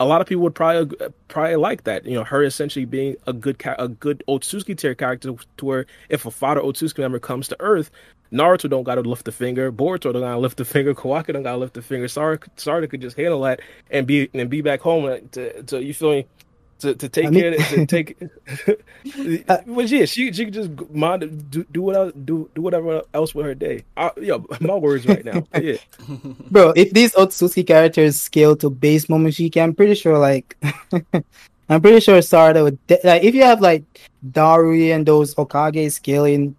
a lot of people would probably probably like that. You know, her essentially being a good a good Otsutsuki tier character to where if a father Otsutsuki member comes to Earth, Naruto don't gotta lift a finger, Boruto don't gotta lift a finger, Kawaki don't gotta lift a finger. Sarada, Sarada could just handle that and be and be back home uh, to, to you feel me to, to take I mean- care of, to take. well, yeah, she she could just mind do do whatever do do whatever else with her day. I, yo, my words right now. Yeah, Bro, if these Otsutsuki characters scale to base Momoshiki, I'm pretty sure like I'm pretty sure Sarada would de- like if you have like Darui and those Okage scaling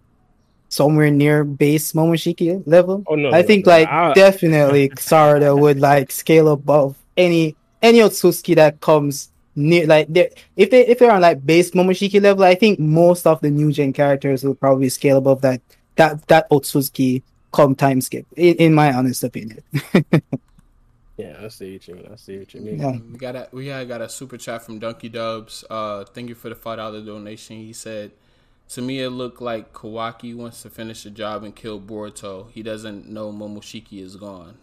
somewhere near base Momoshiki level. Oh, no, I no, think no. like I- definitely Sarada would like scale above any any Otsutsuki that comes near like they if they if they're on like base Momoshiki level, I think most of the new gen characters will probably scale above that that that Otsutsuki come time skip, in, in my honest opinion. yeah. I see what you mean. I see what you mean. Yeah. We got a we had got a super chat from Donkey Dubs. Uh, thank you for the five dollar donation. He said, "To me, it looked like Kawaki wants to finish the job and kill Boruto. He doesn't know Momoshiki is gone."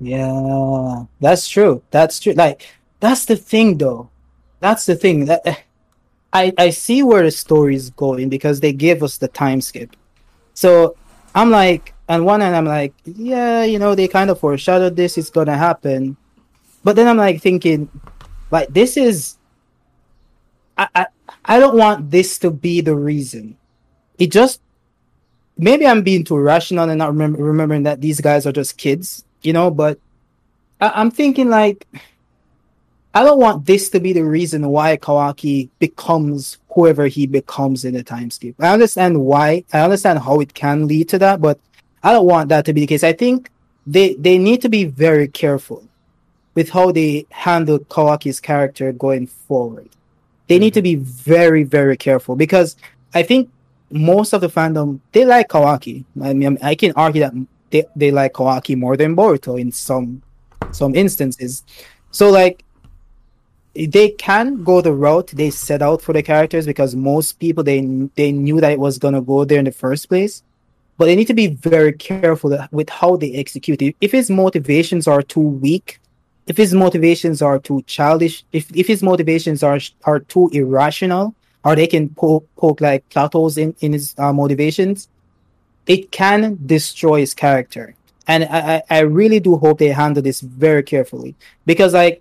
Yeah, that's true. That's true. Like that's the thing, though. That's the thing. That eh, I I see where the story is going because they gave us the time skip. So I'm like, on one hand, I'm like, yeah, you know, they kind of foreshadowed this. It's gonna happen, but then I'm like thinking, like this is. I I I don't want this to be the reason. It just maybe I'm being too rational and not remember, remembering that these guys are just kids, you know. But I, I'm thinking like, I don't want this to be the reason why Kawaki becomes whoever he becomes in the time. I understand why. I understand how it can lead to that, but I don't want that to be the case. I think they they need to be very careful with how they handle Kawaki's character going forward. They need mm-hmm. to be very very careful because I think most of the fandom they like Kawaki. I mean, I can argue that they, they like Kawaki more than Boruto in some some instances. So like they can go the route they set out for the characters because most people they they knew that it was gonna go there in the first place. But they need to be very careful with how they execute it. If his motivations are too weak, if his motivations are too childish, if if his motivations are are too irrational, or they can poke, poke like plateaus in in his uh, motivations, it can destroy his character. And I, I I really do hope they handle this very carefully because like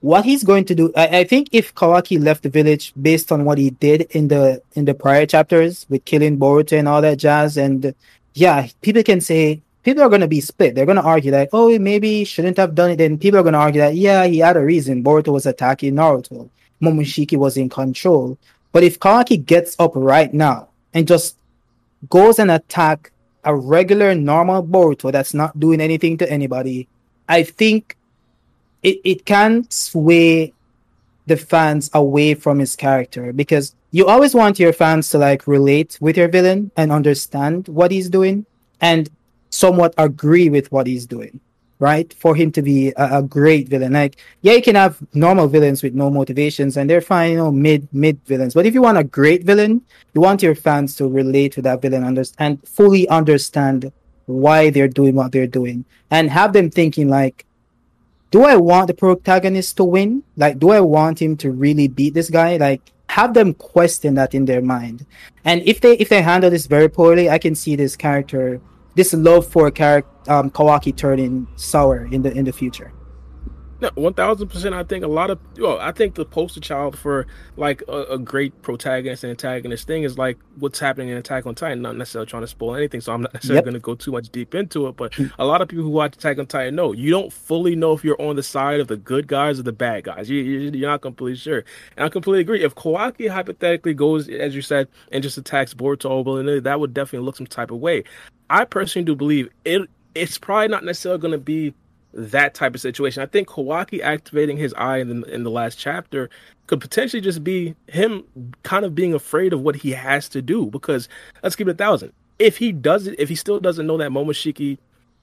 what he's going to do, I, I think if Kawaki left the village based on what he did in the in the prior chapters with killing Boruto and all that jazz, and yeah, people can say people are going to be split. They're going to argue that, oh, maybe shouldn't have done it. Then people are going to argue that, yeah, he had a reason. Boruto was attacking Naruto. Momoshiki was in control. But if Kawaki gets up right now and just goes and attack a regular normal Boruto that's not doing anything to anybody, I think it, it can sway the fans away from his character because you always want your fans to like relate with your villain and understand what he's doing and somewhat agree with what he's doing right for him to be a, a, great villain like yeah you can have normal villains with no motivations and they're fine you know mid mid villains but if you want a great villain you want your fans to relate to that villain and fully understand why they're doing what they're doing and have them thinking like do I want the protagonist to win? Like, do I want him to really beat this guy? Like, have them question that in their mind. And if they if they handle this very poorly, I can see this character, this love for character um, Kawaki turning sour in the in the future. No, one thousand percent. I think a lot of well, I think the poster child for like a, a, great protagonist and antagonist thing is like what's happening in Attack on Titan. Not necessarily trying to spoil anything, so I'm not necessarily yep. going to go too much deep into it. But a lot of people who watch Attack on Titan know you don't fully know if you're on the side of the good guys or the bad guys. You, you, are not completely sure, and I completely agree. If Kawaki hypothetically goes, as you said, and just attacks Boruto, that would definitely look some type of way. I personally do believe it. It's probably not necessarily going to be that type of situation. I think Kawaki activating his eye in the, in the last chapter could potentially just be him kind of being afraid of what he has to do. Because let's keep it a thousand. If he does it, if he still doesn't know that Momoshiki,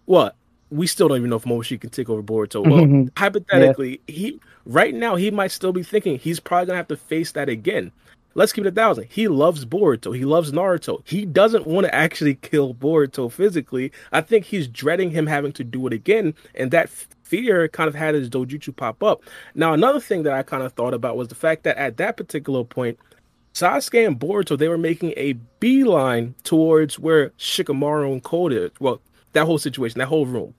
what we still don't even know if Momoshiki can take over Boruto. Well, mm-hmm. hypothetically, yeah. he right now he might still be thinking he's probably gonna have to face that again let's keep it a thousand. He loves Boruto. He loves Naruto. He doesn't want to actually kill Boruto physically. I think he's dreading him having to do it again, and that fear kind of had his dojutsu pop up. Now, another thing that I kind of thought about was the fact that at that particular point, Sasuke and Boruto they were making a beeline towards where Shikamaru and Koda. Well, that whole situation, that whole room.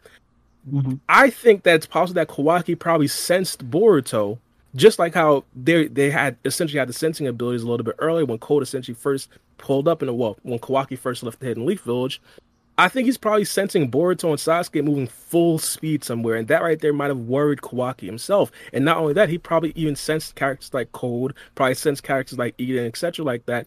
Mm-hmm. I think that it's possible that Kawaki probably sensed Boruto just like how they they had essentially had the sensing abilities a little bit earlier when Code essentially first pulled up in the well when Kawaki first left the Hidden Leaf Village. I think he's probably sensing Boruto and Sasuke moving full speed somewhere, and that right there might have worried Kawaki himself. And not only that, he probably even sensed characters like Code, probably sensed characters like Eden, etc., like that.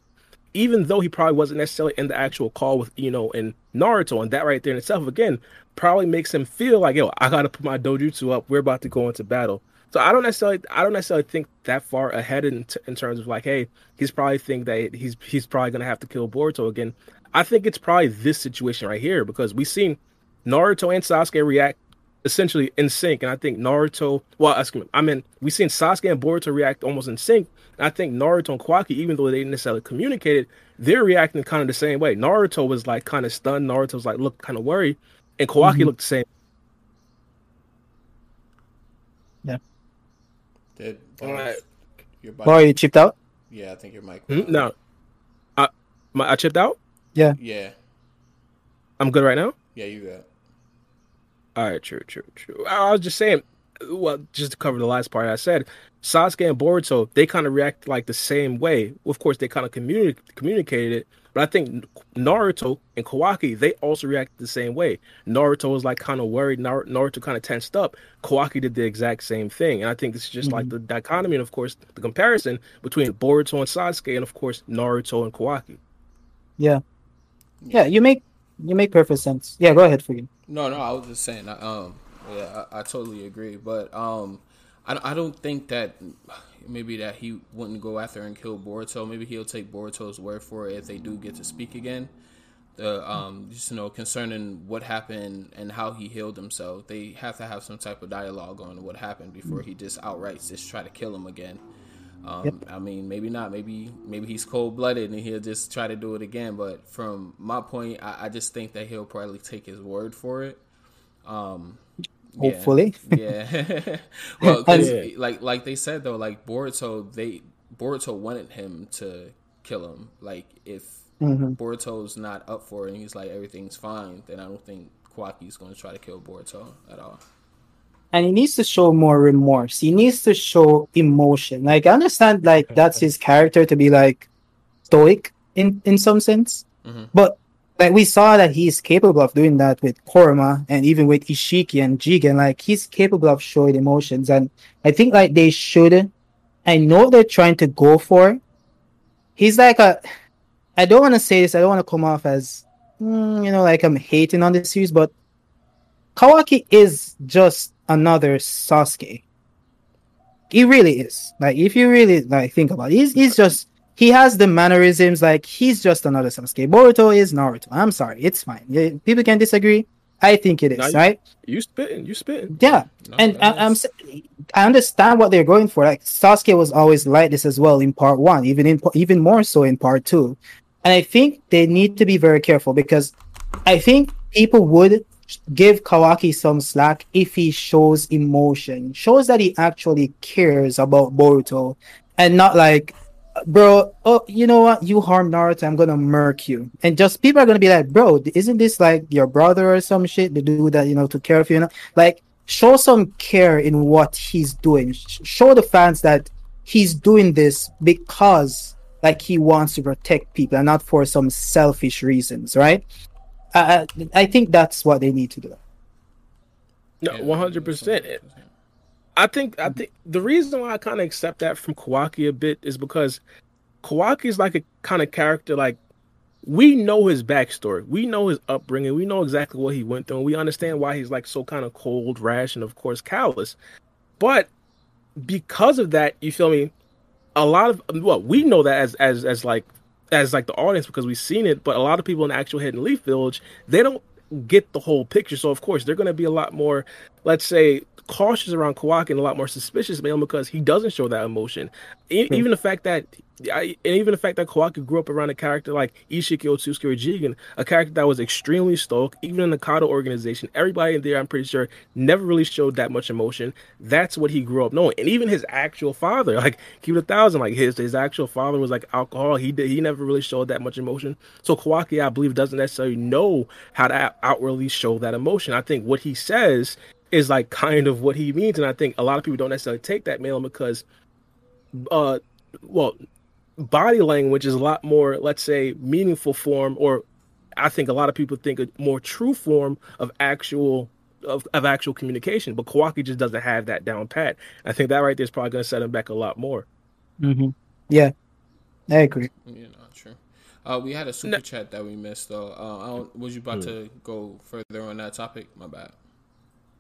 Even though he probably wasn't necessarily in the actual call with Ino and Naruto, and that right there in itself, again, probably makes him feel like, yo, I gotta put my dojutsu up. We're about to go into battle. So I don't necessarily I don't necessarily think that far ahead in, t- in terms of like, hey, he's probably think that he's he's probably gonna have to kill Boruto again. I think it's probably this situation right here because we've seen Naruto and Sasuke react essentially in sync, and I think Naruto. Well, excuse me, I mean we've seen Sasuke and Boruto react almost in sync. And I think Naruto and Kawaki, even though they didn't necessarily communicated, they're reacting kind of the same way. Naruto was like kind of stunned. Naruto was like look kind of worried, and Kawaki mm-hmm. looked the same. Yeah. Did All right. Your mic? Boy, you chipped out? Yeah, I think your mic. Mm-hmm. No, I, my, I chipped out. Yeah. Yeah. I'm good right now. Yeah, you got. All right, true, true, true. I was just saying, well, just to cover the last part I said, Sasuke and Boruto, they kind of react like the same way. Of course, they kind of communi- communicated it, but I think Naruto and Kawaki, they also reacted the same way. Naruto was like kind of worried. Naruto kind of tensed up. Kawaki did the exact same thing. And I think this is just mm-hmm. like the dichotomy and, of course, the comparison between Boruto and Sasuke and, of course, Naruto and Kawaki. Yeah. Yeah, you make you make perfect sense. Yeah, go ahead for you. No, no, I was just saying. Um, yeah, I, I totally agree. But um, I, I don't think that maybe that he wouldn't go after and kill Boruto. Maybe he'll take Boruto's word for it if they do get to speak again. The um, just you know concerning what happened and how he healed himself, they have to have some type of dialogue on what happened before he just outright just try to kill him again. Um, yep. I mean, maybe not. Maybe maybe he's cold blooded and he'll just try to do it again. But from my point, I, I just think that he'll probably take his word for it. Um, hopefully. Yeah. yeah. well, like like they said though, like Boruto, they Boruto wanted him to kill him. Like if mm-hmm. Boruto's not up for it and he's like everything's fine, then I don't think Kawaki's going to try to kill Boruto at all. and he needs to show more remorse. He needs to show emotion. Like I understand, like that's his character to be like stoic in in some sense, Mhm. but like we saw that he's capable of doing that with Korma and even with Isshiki and Jigen. Like he's capable of showing emotions, and I think like they should. I know they're trying to go for. He's like a. I don't want to say this. I don't want to come off as, mm, you know, like I'm hating on the series, but Kawaki is just another Sasuke. He really is. Like if you really like think about it, he's he's just he has the mannerisms like he's just another Sasuke. Boruto is Naruto. I'm sorry, it's fine. People can disagree. I think it is, No, you- right? You spitting, you spitting. Yeah. No, and I, s- I understand what they're going for. Like Sasuke was always like this as well in part one, even in even more so in part two. And I think they need to be very careful because I think people would give Kawaki some slack if he shows emotion, shows that he actually cares about Boruto, and not like, bro, oh, you know what, you harm Naruto, I'm gonna murk you, and just people are gonna be like, bro, isn't this like your brother or some shit? The dude that you know took care of you, you know? like show some care in what he's doing. Sh- Show the fans that he's doing this because like he wants to protect people and not for some selfish reasons, right? I, I I think that's what they need to do. No, one hundred percent. I think I think the reason why I kind of accept that from Kawaki a bit is because Kawaki is like a kind of character like we know his backstory, we know his upbringing, we know exactly what he went through, and we understand why he's like so kind of cold, rash, and of course callous. But because of that, you feel me? A lot of well, we know that as as as like as like the audience because we've seen it, but a lot of people in actual Hidden Leaf Village they don't get the whole picture. So of course they're going to be a lot more, let's say, cautious around Kawaki and a lot more suspicious, mainly because he doesn't show that emotion. E- Hmm. Even the fact that, I, and even the fact that Kawaki grew up around a character like Isshiki Otsutsuki or Jigen, a character that was extremely stoic, even in the Kado organization, everybody in there, I'm pretty sure, never really showed that much emotion. That's what he grew up knowing. And even his actual father, like keep it a thousand, like his his actual father was like alcohol. He did, he never really showed that much emotion. So Kawaki, I believe, doesn't necessarily know how to outwardly show that emotion. I think what he says is like kind of what he means, and I think a lot of people don't necessarily take that mail because, uh, well, body language is a lot more, let's say, meaningful form, or I think a lot of people think a more true form of actual of, of actual communication. But Kawaki just doesn't have that down pat. I think that right there is probably going to set him back a lot more. Mm-hmm. Yeah, I agree. You know, true. Uh, we had a super chat that we missed though. Uh, I don't, was you about to go further on that topic? My bad.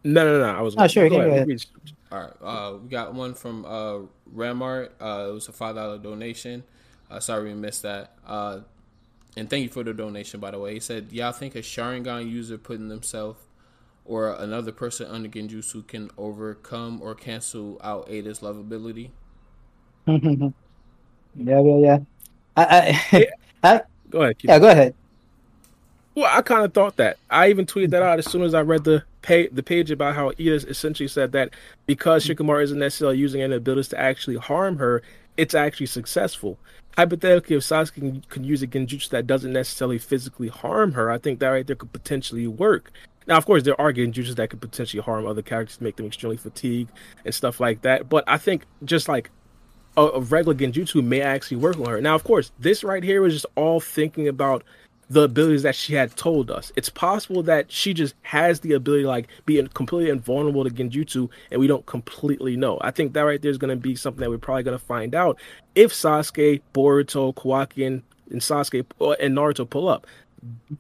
No, no, no. I was. Oh, sure, Go you ahead. go ahead. All right. Uh, we got one from uh, Ramart. Uh, it was a five dollar donation. Uh, sorry we missed that. Uh, and thank you for the donation, by the way. He said, "Y'all think a Sharingan user putting themselves or another person under Genjutsu can overcome or cancel out Ada's lovability?" yeah, yeah, yeah. I, I, I, Go ahead. yeah, go ahead. Well, I kind of thought that. I even tweeted that out as soon as I read the pay, the page about how Ida essentially said that because mm-hmm. Shikamaru isn't necessarily using any abilities to actually harm her, it's actually successful. Hypothetically, if Sasuke can, can use a genjutsu that doesn't necessarily physically harm her, I think that right there could potentially work. Now, of course, there are genjutsu that could potentially harm other characters, make them extremely fatigued and stuff like that. But I think just like a, a regular genjutsu may actually work on her. Now, of course, this right here was just all thinking about the abilities that she had told us. It's possible that she just has the ability like be completely invulnerable to genjutsu, and we don't completely know. I think that right there is going to be something that we're probably going to find out if Sasuke, Boruto, Kawaki, and, and Sasuke and Naruto pull up.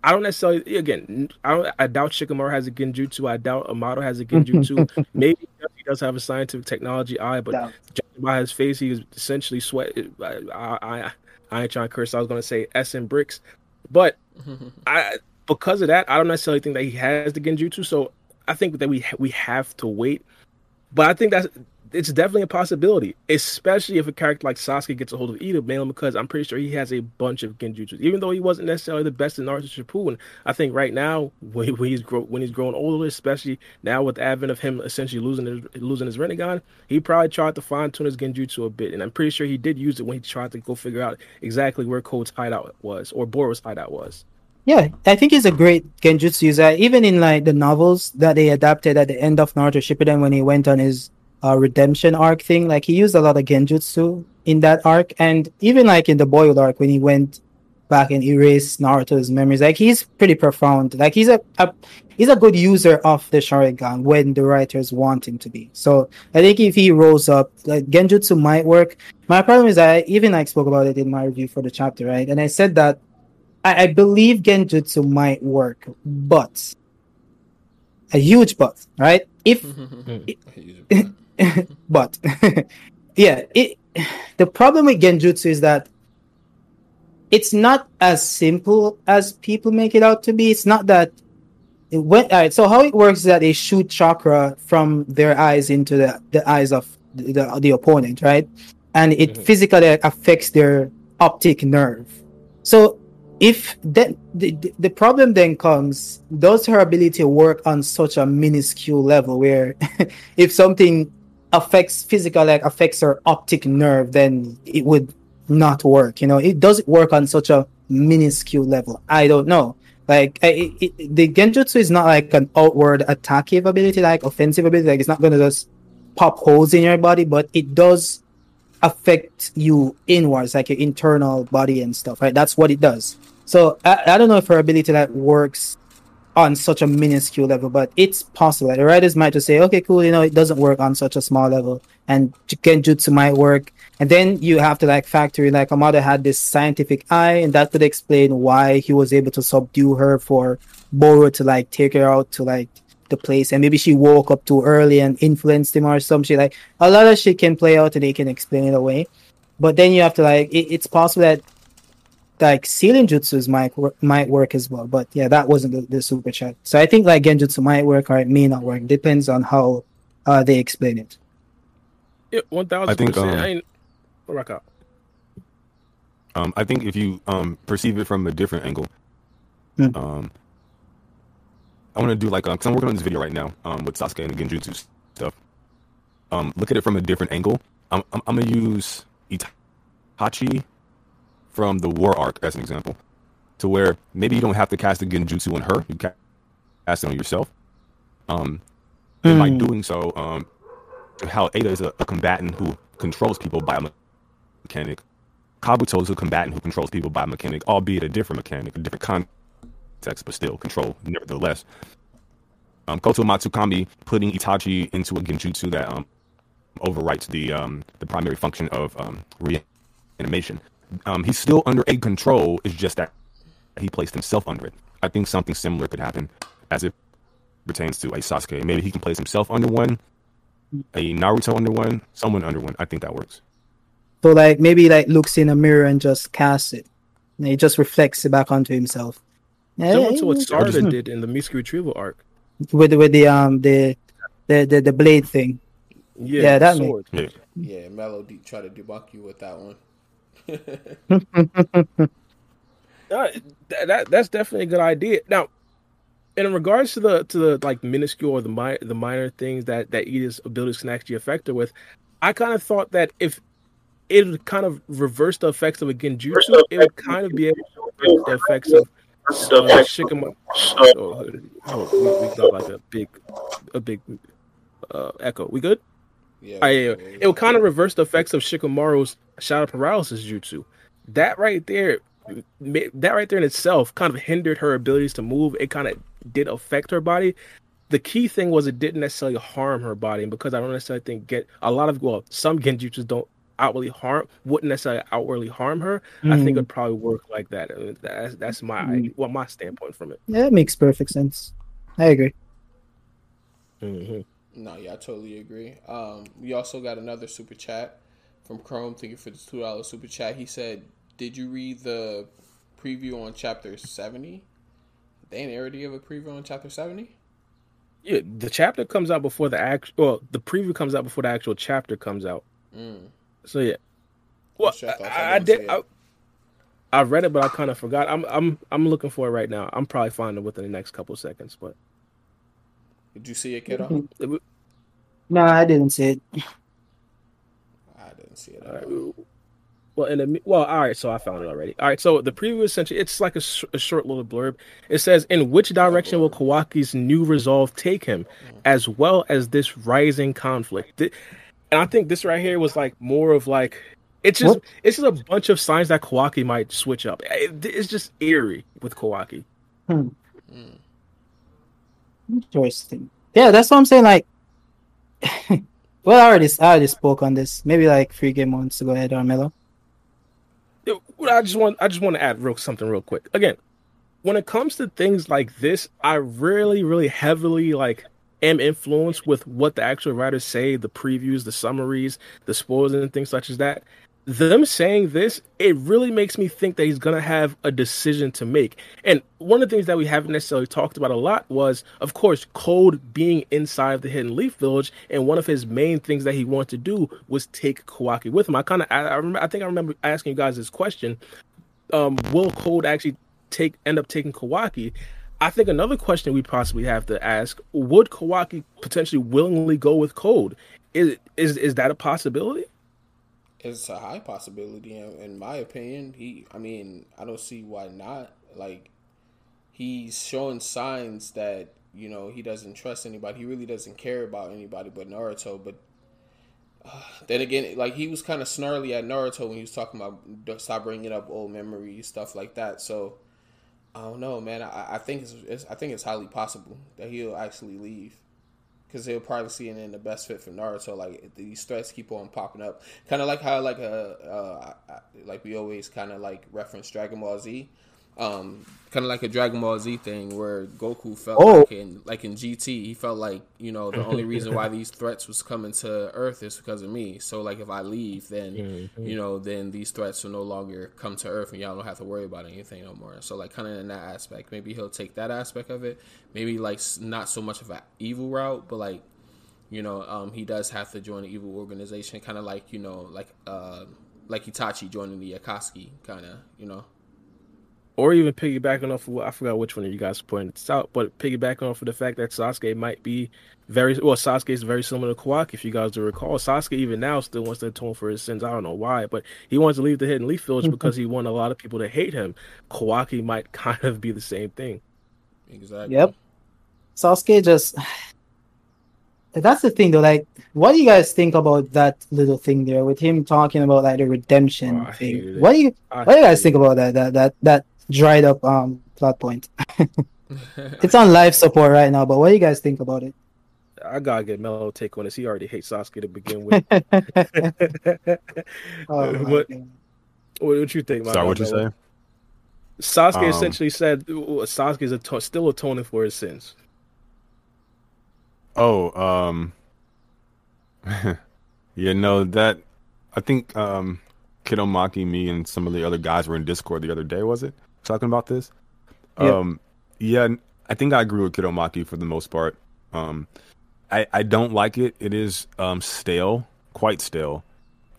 I don't necessarily. Again, I don't. I doubt Shikamaru has a genjutsu. I doubt Amado has a genjutsu. Maybe he does have a scientific technology eye, but judging by his face, he is essentially sweat. I, I, I, I ain't trying to curse. I was gonna say S and bricks, but I because of that, I don't necessarily think that he has the genjutsu. So I think that we we have to wait. But I think that's it's definitely a possibility, especially if a character like Sasuke gets a hold of Ida, mainly because I'm pretty sure he has a bunch of genjutsu. Even though he wasn't necessarily the best in Naruto Shippuden, I think right now when, when he's grow, when he's growing older, especially now with the advent of him essentially losing his losing his Rinnegan, he probably tried to fine tune his genjutsu a bit, and I'm pretty sure he did use it when he tried to go figure out exactly where Code's hideout was or Boro's hideout was. Yeah, I think he's a great genjutsu user. Even in like the novels that they adapted at the end of Naruto Shippuden when he went on his uh, redemption arc thing, like he used a lot of genjutsu in that arc, and even like in the Boiled arc when he went back and erased Naruto's memories, like he's pretty profound. Like he's a, a he's a good user of the Sharingan when the writers want him to be. So I think if he rose up, like genjutsu might work. My problem is I even like spoke about it in my review for the chapter, right? And I said that I, I believe Genjutsu might work, but a huge but, right? If but yeah, it the problem with Genjutsu is that it's not as simple as people make it out to be. It's not that it went all right. So how it works is that they shoot chakra from their eyes into the, the eyes of the, the, the opponent, right? And it mm-hmm. physically affects their optic nerve. So if then the, the problem then comes does her ability work on such a minuscule level where if something affects physical like affects her optic nerve then it would not work you know? It doesn't work on such a minuscule level. I don't know. Like it, it, the genjutsu is not like an outward attacking ability like offensive ability like it's not going to just pop holes in your body but it does affect you inwards like your internal body and stuff right? That's what it does. So I, I don't know if her ability that works on such a minuscule level, but it's possible. The writers might just say, okay, cool, you know, it doesn't work on such a small level, and Genjutsu might work. And then you have to like factor in like Amado had this scientific eye, and that could explain why he was able to subdue her for Boro to like take her out to like the place, and maybe she woke up too early and influenced him or some shit. Like a lot of shit can play out, and they can explain it away. But then you have to like, it, it's possible that like sealing jutsus might might work as well. But yeah, that wasn't the, the, super chat. So I think like genjutsu might work or it may not work. Depends on how uh, they explain it. Yeah, one thousand percent. Um, I ain't rock out. Um, I think if you um perceive it from a different angle, mm. um, I want to do like because uh, I'm working on this video right now um with Sasuke and the Genjutsu stuff. Um, look at it from a different angle. I'm I'm, I'm gonna use Itachi from the war arc as an example, to where maybe you don't have to cast a genjutsu on her, you cast it on yourself. Um, and by hmm. doing so, um, how Ada is a, a, combatant who controls people by a mechanic. Kabuto is a combatant who controls people by a mechanic, albeit a different mechanic, a different context, but still control nevertheless. Um, Kotoamatsukami putting Itachi into a genjutsu that um, overwrites the um, the primary function of um, reanimation. Um, he's still under a control. It's just that he placed himself under it. I think something similar could happen as it pertains to a Sasuke. Maybe he can place himself under one, a Naruto under one, someone under one. I think that works. So like maybe like looks in a mirror and just casts it. And he just reflects it back onto himself. Similar to what Sarada did in the Mitsuki retrieval arc. With with the um the the the, the blade thing. Yeah, yeah that sword. Makes... Yeah. yeah, Melody tried to debunk you with that one. uh, that that's definitely a good idea. Now, in regards to the to the like minuscule or the minor the minor things that that Ida's abilities can actually affect her with, I kind of thought that if it kind of reverse the effects of a genjutsu, it would kind of be able to reverse the effects of uh, Shikamaru. Oh, oh, we, we got like a big a big uh, echo. We good? Yeah, I, it would kind of reverse the effects of Shikamaru's shadow paralysis jutsu. That right there, that right there in itself kind of hindered her abilities to move. It kind of did affect her body. The key thing was it didn't necessarily harm her body, and because I don't necessarily think get a lot of well, some genjutsu don't outwardly harm wouldn't necessarily outwardly harm her. Mm. I think it'd probably work like that. That's that's my mm. well my standpoint from it. Yeah, it makes perfect sense. I agree. Mm-hmm. No, yeah, I totally agree. Um, we also got another super chat from Chrome. Thank you for the two dollar super chat. He said, "Did you read the preview on chapter 70? They ain't already give a preview on chapter 70? Yeah, the chapter comes out before the actual. Well, the preview comes out before the actual chapter comes out. Mm. So yeah. Well, I, I, I did. I, I read it, but I kind of forgot. I'm I'm I'm looking for it right now. I'm probably finding it within the next couple seconds, but. Did you see it, kiddo? Mm-hmm. No, I didn't see it. I didn't see it. Right. well, in the well, all right. So I found it already. All right. So the preview essentially, it's like a, sh- a short little blurb. It says, "In which direction will Kawaki's new resolve take him, mm. as well as this rising conflict?" Th- And I think this right here was like more of like it's just What? it's just a bunch of signs that Kawaki might switch up. Eh, it- it's just eerie with Kawaki. Hmm. Mm. Interesting. Yeah, that's what I'm saying. Like, well, I already I already spoke on this. Maybe like three game months to go ahead, I just want I just want to add real something real quick. Again, when it comes to things like this, I really, really heavily like am influenced with what the actual writers say, the previews, the summaries, the spoilers, and things such as that. Them saying this, it really makes me think that he's gonna have a decision to make. And one of the things that we haven't necessarily talked about a lot was, of course, Code being inside of the Hidden Leaf Village, and one of his main things that he wanted to do was take Kawaki with him. I kind of, I, I remember, I think I remember asking you guys this question: um, Will Code actually take end up taking Kawaki? I think another question we possibly have to ask: Would Kawaki potentially willingly go with Code? Is is is that a possibility? It's a high possibility, in, my opinion. He, I mean, I don't see why not. Like, he's showing signs that you know he doesn't trust anybody. He really doesn't care about anybody but Naruto. But uh, then again, like he was kind of snarly at Naruto when he was talking about "Don't stop bringing up old memories, stuff like that. So I don't know, man. I, I think it's, it's I think it's highly possible that he'll actually leave because he'll probably see it in the best fit for Naruto. Like these threats keep on popping up, kind of like how like a uh, like we always kind of like reference Dragon Ball Z, um, kind of like a Dragon Ball Z thing where Goku felt Oh. like in like in GT, he felt like you know the only reason why these threats was coming to Earth is because of me. So like if I leave, then you know then these threats will no longer come to Earth, and y'all don't have to worry about anything no more. So like kind of in that aspect, maybe he'll take that aspect of it. Maybe like not so much of an evil route, but like you know, um, he does have to join the evil organization, kind of like you know, like uh, like Itachi joining the Akatsuki, kind of, you know. Or even piggybacking off of what I forgot which one of you guys pointed this out, but piggybacking off of the fact that Sasuke might be very well, Sasuke is very similar to Kawaki, if you guys do recall. Sasuke even now still wants to atone for his sins. I don't know why, but he wants to leave the Hidden Leaf Village mm-hmm. because he want a lot of people to hate him. Kawaki might kind of be the same thing. Exactly. Yep. Sasuke just. That's the thing, though. Like, what do you guys think about that little thing there with him talking about like the redemption Oh, thing? What do you I What do you guys hate think about that? That that that dried up um plot point. it's on live support right now, but what do you guys think about it? I gotta get Mellow take on this. He already hates Sasuke to begin with. Oh, What- God. what what you think? my Sorry, guy, what you Mello? say? Sasuke Um, essentially said Sasuke is ato- still atoning for his sins. Oh, um, yeah, no, that I think um, Kidomaki, me, and some of the other guys were in Discord the other day. Was it talking about this? Yeah. Um, yeah, I think I agree with Kidomaki for the most part. Um, I I don't like it. It is um stale, quite stale.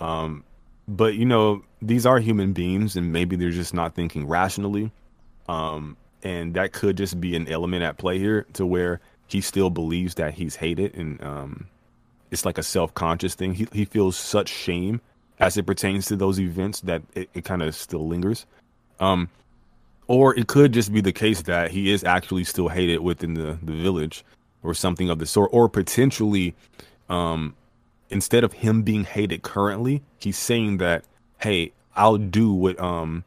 Um, but you know, these are human beings, and maybe they're just not thinking rationally. Um, and that could just be an element at play here to where he still believes that he's hated and um it's like a self-conscious thing he, he feels such shame as it pertains to those events that it, it kind of still lingers um or it could just be the case that he is actually still hated within the the village or something of the sort or potentially um instead of him being hated currently he's saying that hey i'll do what um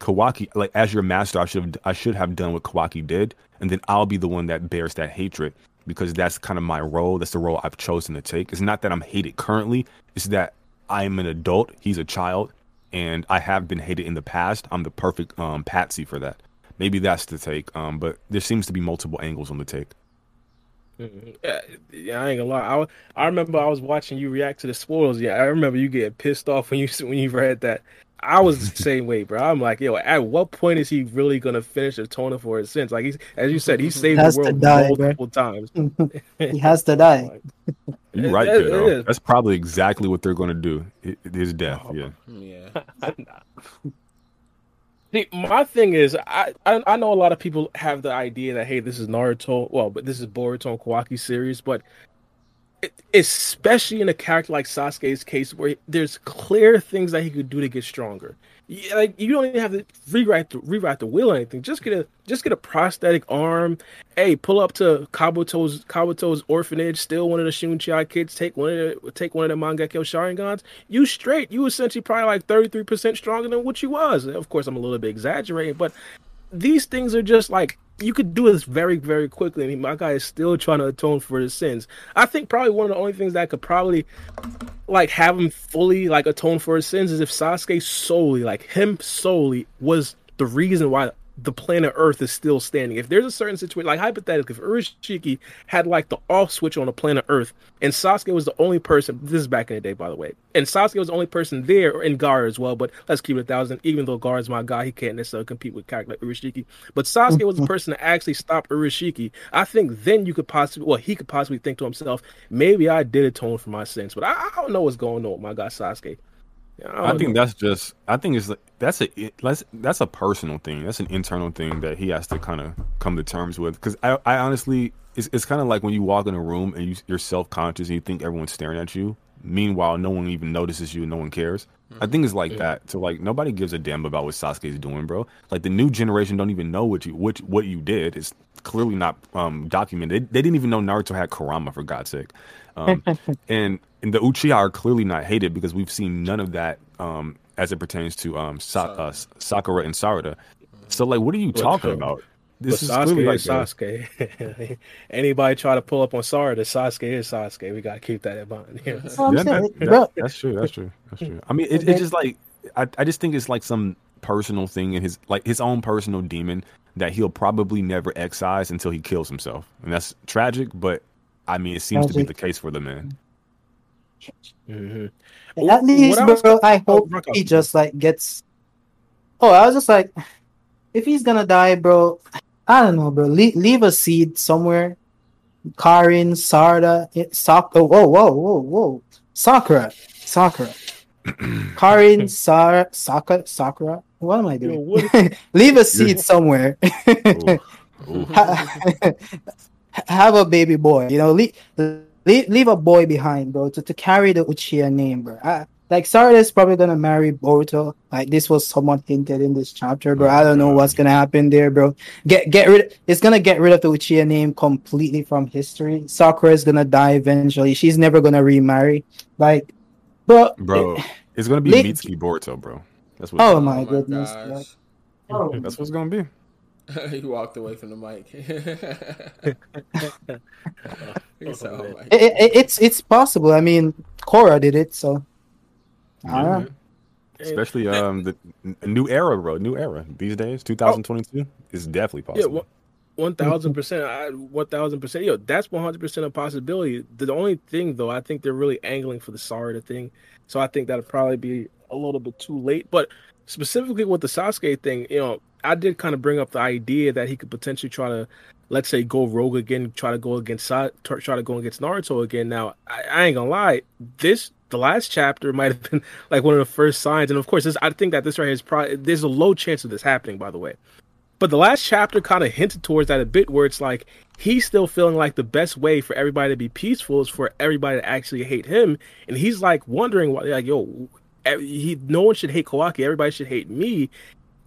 Kawaki, like as your master, I should have I should have done what Kawaki did, and then I'll be the one that bears that hatred because that's kind of my role. That's the role I've chosen to take. It's not that I'm hated currently; it's that I'm an adult. He's a child, and I have been hated in the past. I'm the perfect um, patsy for that. Maybe that's the take. Um, but there seems to be multiple angles on the take. Mhm. Yeah, yeah, I ain't gonna lie. I, I remember I was watching you react to the spoilers. Yeah, I remember you getting pissed off when you when you read that. I was the same way, bro. I'm like, yo, at what point is he really gonna finish atoning for his sins? Like he's, as you said, he saved Has the world die, bro. multiple times. he has to die. You're right, it- kiddo. it is. That's probably exactly what they're going to do. It, it is death. Oh. Yeah. Yeah. See, my thing is, I, I I know a lot of people have the idea that hey, this is Naruto, well, but this is Boruto and Kawaki series, but especially in a character like Sasuke's case, where there's clear things that he could do to get stronger. like you don't even have to rewrite the rewrite the wheel or anything. Just get a just get a prosthetic arm. Hey, pull up to Kabuto's Kabuto's orphanage, steal one of the Shunchi kids, take one of the take one of the Mangekyo Sharingans. You straight. You essentially probably like thirty three percent stronger than what you was. Of course, I'm a little bit exaggerating, but these things are just like you could do this very, very quickly, and my guy is still trying to atone for his sins. I think probably one of the only things that could probably like have him fully like atone for his sins is if Sasuke solely, like him solely, was the reason why the planet Earth is still standing. If there's a certain situation, like hypothetically, if Urashiki had like the off switch on the planet Earth, and Sasuke was the only person, this is back in the day, by the way, and Sasuke was the only person there, and Gaara as well. But let's keep it a thousand. Even though Gaara's my guy, he can't necessarily compete with character like Urashiki. But Sasuke was the mm-hmm. person to actually stop Urashiki. I think then you could possibly, well, he could possibly think to himself, maybe I did atone for my sins, but I, I don't know what's going on with my guy Sasuke. I, I think know. that's just. I think it's that's a that's that's a personal thing. That's an internal thing that he has to kind of come to terms with. Because I, I honestly, it's it's kind of like when you walk in a room and you, you're self conscious and you think everyone's staring at you. Meanwhile, no one even notices you. and No one cares. Mm-hmm. I think it's like yeah. that. So like nobody gives a damn about what Sasuke's doing, bro. Like the new generation don't even know what you what what you did. It's clearly not um, documented. They, they didn't even know Naruto had Kurama for God's sake. Um, and and the Uchiha are clearly not hated because we've seen none of that um, as it pertains to um, Sa- uh, Sakura and Sarada. So like, what are you talking about? This is Sasuke like Sasuke. Anybody try to pull up on Sarada, Sasuke is Sasuke. We gotta keep that in mind. yeah, that, that, that's true. That's true. That's true. I mean, it, it's just like I, I just think it's like some personal thing in his like his own personal demon that he'll probably never excise until he kills himself, and that's tragic. But I mean, it seems to be the case for the man. Mm-hmm. At least, bro, I hope oh, he just like gets. Oh, I was just like, if he's gonna die, bro, I don't know, bro. Le- leave a seed somewhere. Karin, Sarda, Sak- oh, whoa, whoa, whoa, whoa, Sakura, Sakura, Karin, Sar, Sakura, Sakura. What am I doing? Yo, leave a seed somewhere. ooh, ooh. have a baby boy. You know, leave, leave, leave a boy behind, bro, to, to carry the Uchiha name, bro. I, like Sarada is probably gonna marry Boruto. Like this was somewhat hinted in this chapter, bro. I don't know what's gonna happen there, bro. Get get rid. It's gonna get rid of the Uchiha name completely from history. Sakura is gonna die eventually. She's never gonna remarry. Like, bro, bro, it, it's gonna be Mitsuki Boruto, bro. That's what. Oh, oh my, oh my goodness. Like, oh. That's what's gonna be. he walked away from the mic. so, oh it, it, it's it's possible. I mean, Korra did it, so. Mm-hmm. Especially um the new era, bro. New era these days, 2022 oh. is definitely possible. Yeah, one thousand percent, one thousand percent. Yo, that's one hundred percent a possibility. The only thing, though, I think they're really angling for the Sarada thing, so I think that'll probably be a little bit too late. But specifically with the Sasuke thing, you know, I did kind of bring up the idea that he could potentially try to, let's say, go rogue again, try to go against try to go against Naruto again. Now, I, I ain't gonna lie, this the last chapter might have been like one of the first signs, and of course, this, I think that this right here is probably there's a low chance of this happening, by the way. But the last chapter kind of hinted towards that a bit, where it's like he's still feeling like the best way for everybody to be peaceful is for everybody to actually hate him, and he's like wondering why, like, yo, he no one should hate Kawaki, everybody should hate me,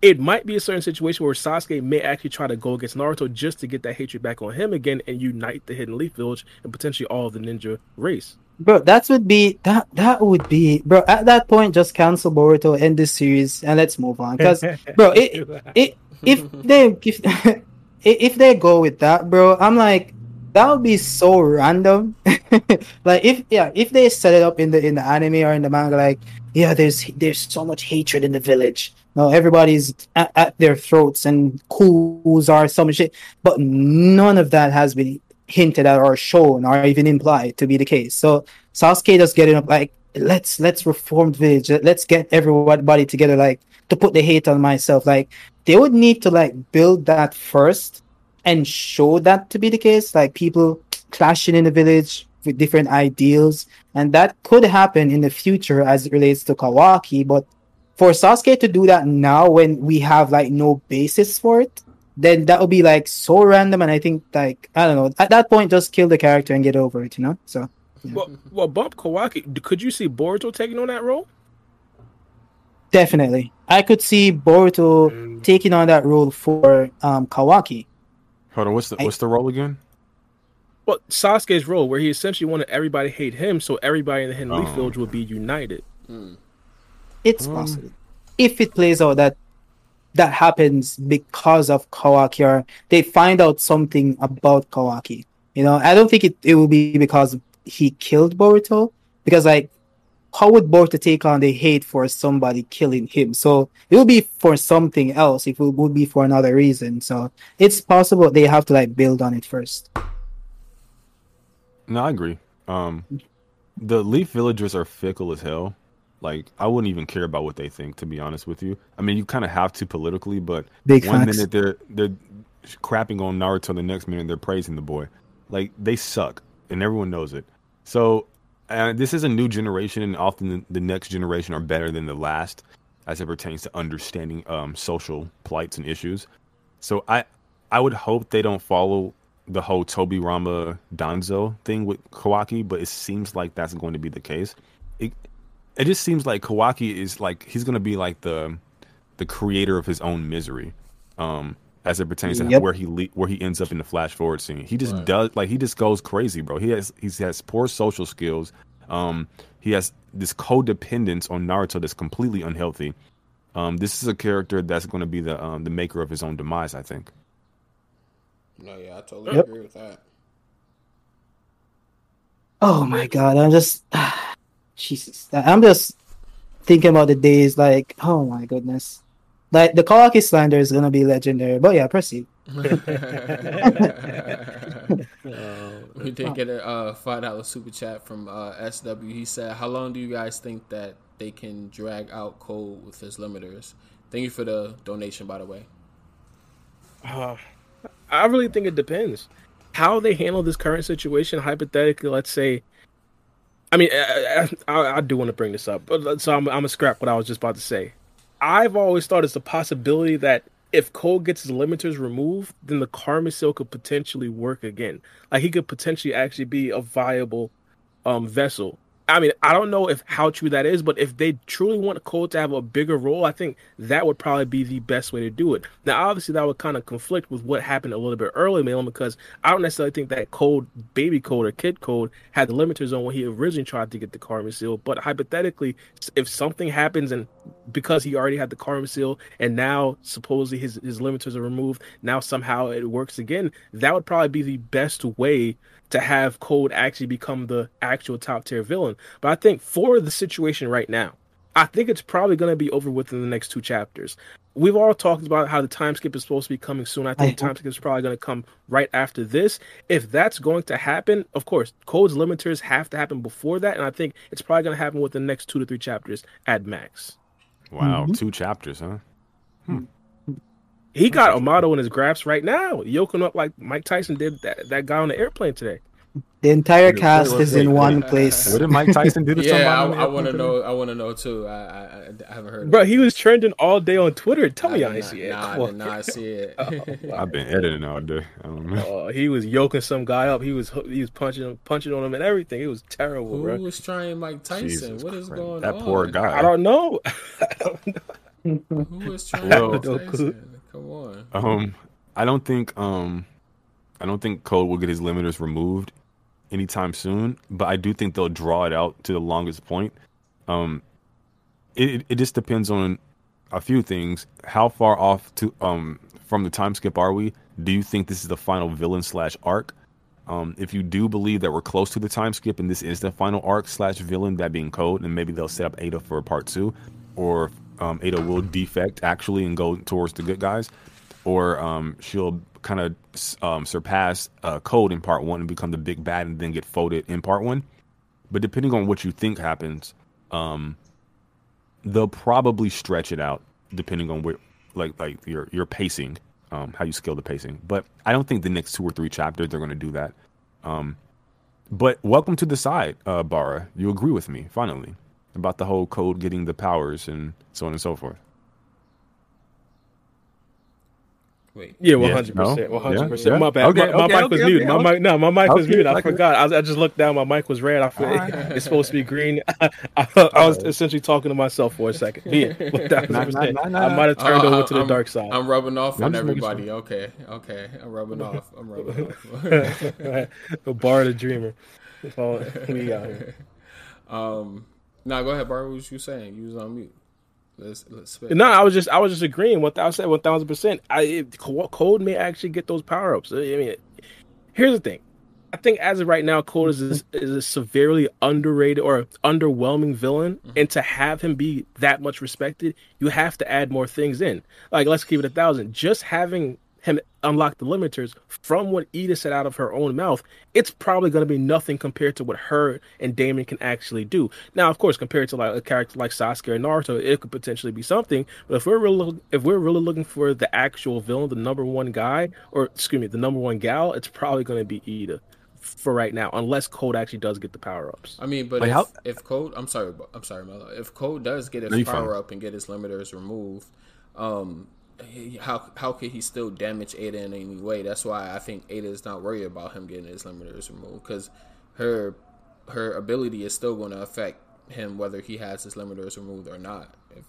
it might be a certain situation where Sasuke may actually try to go against Naruto just to get that hatred back on him again and unite the Hidden Leaf Village and potentially all of the ninja race. Bro, that would be that that would be bro. At that point, just cancel Boruto, end this series, and let's move on. Because bro, it, it if they if if they go with that, bro, I'm like that would be so random. like if yeah, if they set it up in the in the anime or in the manga, like yeah, there's there's so much hatred in the village know, everybody's at, at, their throats and coups are some shit, but none of that has been hinted at or shown or even implied to be the case. So Sasuke just getting up like let's let's reform the village, let's get everybody together like to put the hate on myself. Like they would need to like build that first and show that to be the case. Like people clashing in the village with different ideals, and that could happen in the future as it relates to Kawaki, but for Sasuke to do that now when we have like no basis for it, then that would be like so random. And I think like I don't know at that point, just kill the character and get over it, you know. So Well, well, bump Kawaki. Could you see Boruto taking on that role? Definitely, I could see Boruto Mm. taking on that role for um, Kawaki. Hold on, what's the I- what's the role again? Well, Sasuke's role, where he essentially wanted everybody to hate him, so everybody in the Hidden Leaf Oh. Village would be united. It's Um, possible if it plays out that that happens because of Kawaki, or they find out something about Kawaki. You know, I don't think it, it will be because he killed Boruto, because like, how would Boruto take on the hate for somebody killing him? So it will be for something else. If it would be for another reason, so it's possible they have to like build on it first. No, I agree. Um, the Leaf Villagers are fickle as hell. Like, I wouldn't even care about what they think, to be honest with you. I mean, you kind of have to politically, but Big one facts. minute they're they're crapping on Naruto, the next minute they're praising the boy. Like, they suck, and everyone knows it. So, uh, this is a new generation, and often the, the next generation are better than the last, as it pertains to understanding um, social plights and issues. So, I I would hope they don't follow the whole Tobirama Danzo thing with Kawaki, but it seems like that's going to be the case. It it just seems like Kawaki is like he's going to be like the the creator of his own misery, um, as it pertains to where he le- where he ends up in the flash forward scene. He just Right. does like he just goes crazy, bro. He has he has poor social skills. Um, he has this codependence on Naruto that's completely unhealthy. Um, this is a character that's going to be the um, the maker of his own demise. I think. No, yeah, I totally Yep. agree with that. Oh my god, I'm just Jesus. I'm just thinking about the days like, oh my goodness. Like the Kawaki slander is gonna be legendary. But yeah, proceed. We did get a uh, five dollar super chat from uh, SW. He said, "How long do you guys think that they can drag out Code with his limiters?" Thank you for the donation, by the way. Uh, I really think it depends how they handle this current situation. Hypothetically, let's say, I mean, I, I, I do want to bring this up, but so I'm, I'm gonna scrap what I was just about to say. I've always thought it's a possibility that if Code gets his limiters removed, then the Karma Seal could potentially work again. Like he could potentially actually be a viable um vessel. I mean, I don't know if how true that is, but if they truly want Code to have a bigger role, I think that would probably be the best way to do it. Now, obviously, that would kind of conflict with what happened a little bit earlier, Malin, because I don't necessarily think that Code, Baby Code, or Kid Code had the limiters on when he originally tried to get the Karma Seal. But hypothetically, if something happens and because he already had the Karma Seal and now supposedly his, his limiters are removed, now somehow it works again, that would probably be the best way to have Code actually become the actual top tier villain. But I think for the situation right now, I think it's probably going to be over within the next two chapters. We've all talked about how the time skip is supposed to be coming soon. I think I the time skip is probably going to come right after this. If that's going to happen, of course, Code's limiters have to happen before that, and I think it's probably going to happen within the next two to three chapters at max. Wow, Mhm. two chapters, huh? He got Amado in his grasp right now, yoking up like Mike Tyson did that, that guy on the airplane today. The entire Wait, cast is in wait. one place. What did Mike Tyson do to Yeah, I, somebody? I want to know. I want to know too. I, I, I, I haven't heard. Bro, he was trending all day on Twitter. Tell me I I did ain't not- see it. Nah, Come I on. did not see it. Oh, I've been editing all day. I don't know. Oh, he was yoking some guy up. He was he was punching him, punching on him and everything. It was terrible, Who bro. was trying Mike Tyson? Jesus what is Christ. going that on? That poor guy. I don't know. Who was trying Mike Tyson? Come on. Um, I don't think um, I don't think Code will get his limiters removed anytime soon. But I do think they'll draw it out to the longest point. Um, it it- just depends on a few things. How far off to um from the time skip are we? Do you think this is the final villain slash arc? Um, if you do believe that we're close to the time skip and this is the final arc slash villain, that being Code, and maybe they'll set up Ada for part two, or um, Ada will defect actually and go towards the good guys, or um, she'll kind of um, surpass uh, Code in part one and become the big bad and then get folded in part one. But depending on what you think happens, um, they'll probably stretch it out depending on where, like like your your pacing, um, how you scale the pacing. But I don't think the next two or three chapters they're going to do that. Um, but welcome to the side, uh, Bara. You agree with me finally about the whole code getting the powers and so on and so forth. Wait. Yeah, Yeah, one hundred percent, one hundred percent. My bad. Okay, my, my okay, mic okay, was okay, muted. My okay. mic, no, my mic was Okay, muted. I okay. forgot. I, I just looked down. My mic was red. I feel Alright. it's supposed to be green. I, I, was essentially talking to myself for a second. Yeah, one thousand Nah, percent. nah, nah, I might have turned Uh, over to the I'm- dark side. I'm rubbing off on just sure. everybody. Okay, okay. I'm rubbing off. I'm rubbing off. the bar the dreamer. That's all we got here. um, now go ahead, Barbara. What was you saying? You was on mute. Let's let's. No, I was just I was just agreeing What I said one thousand percent. I it, Code may actually get those power ups. I mean, here's the thing. I think as of right now, Code is is, is a severely underrated or underwhelming villain, mm-hmm. and to have him be that much respected, you have to add more things in. Like let's keep it a thousand. Just having him unlock the limiters from what Ida said out of her own mouth, it's probably going to be nothing compared to what her and Daemon can actually do. Now, of course, compared to like a character like Sasuke or Naruto, it could potentially be something. But if we're really if we're really looking for the actual villain, the number one guy, or excuse me, the number one gal, it's probably going to be Ida for right now, unless Code actually does get the power ups. I mean, but Like, if, how- if Code, I'm sorry, I'm sorry, Melo. If Code does get his No, you're fine. power up and get his limiters removed, um, he- how how could he still damage Ada in any way? That's why I think Ada is not worried about him getting his limiters removed because her her ability is still going to affect him whether he has his limiters removed or not. If,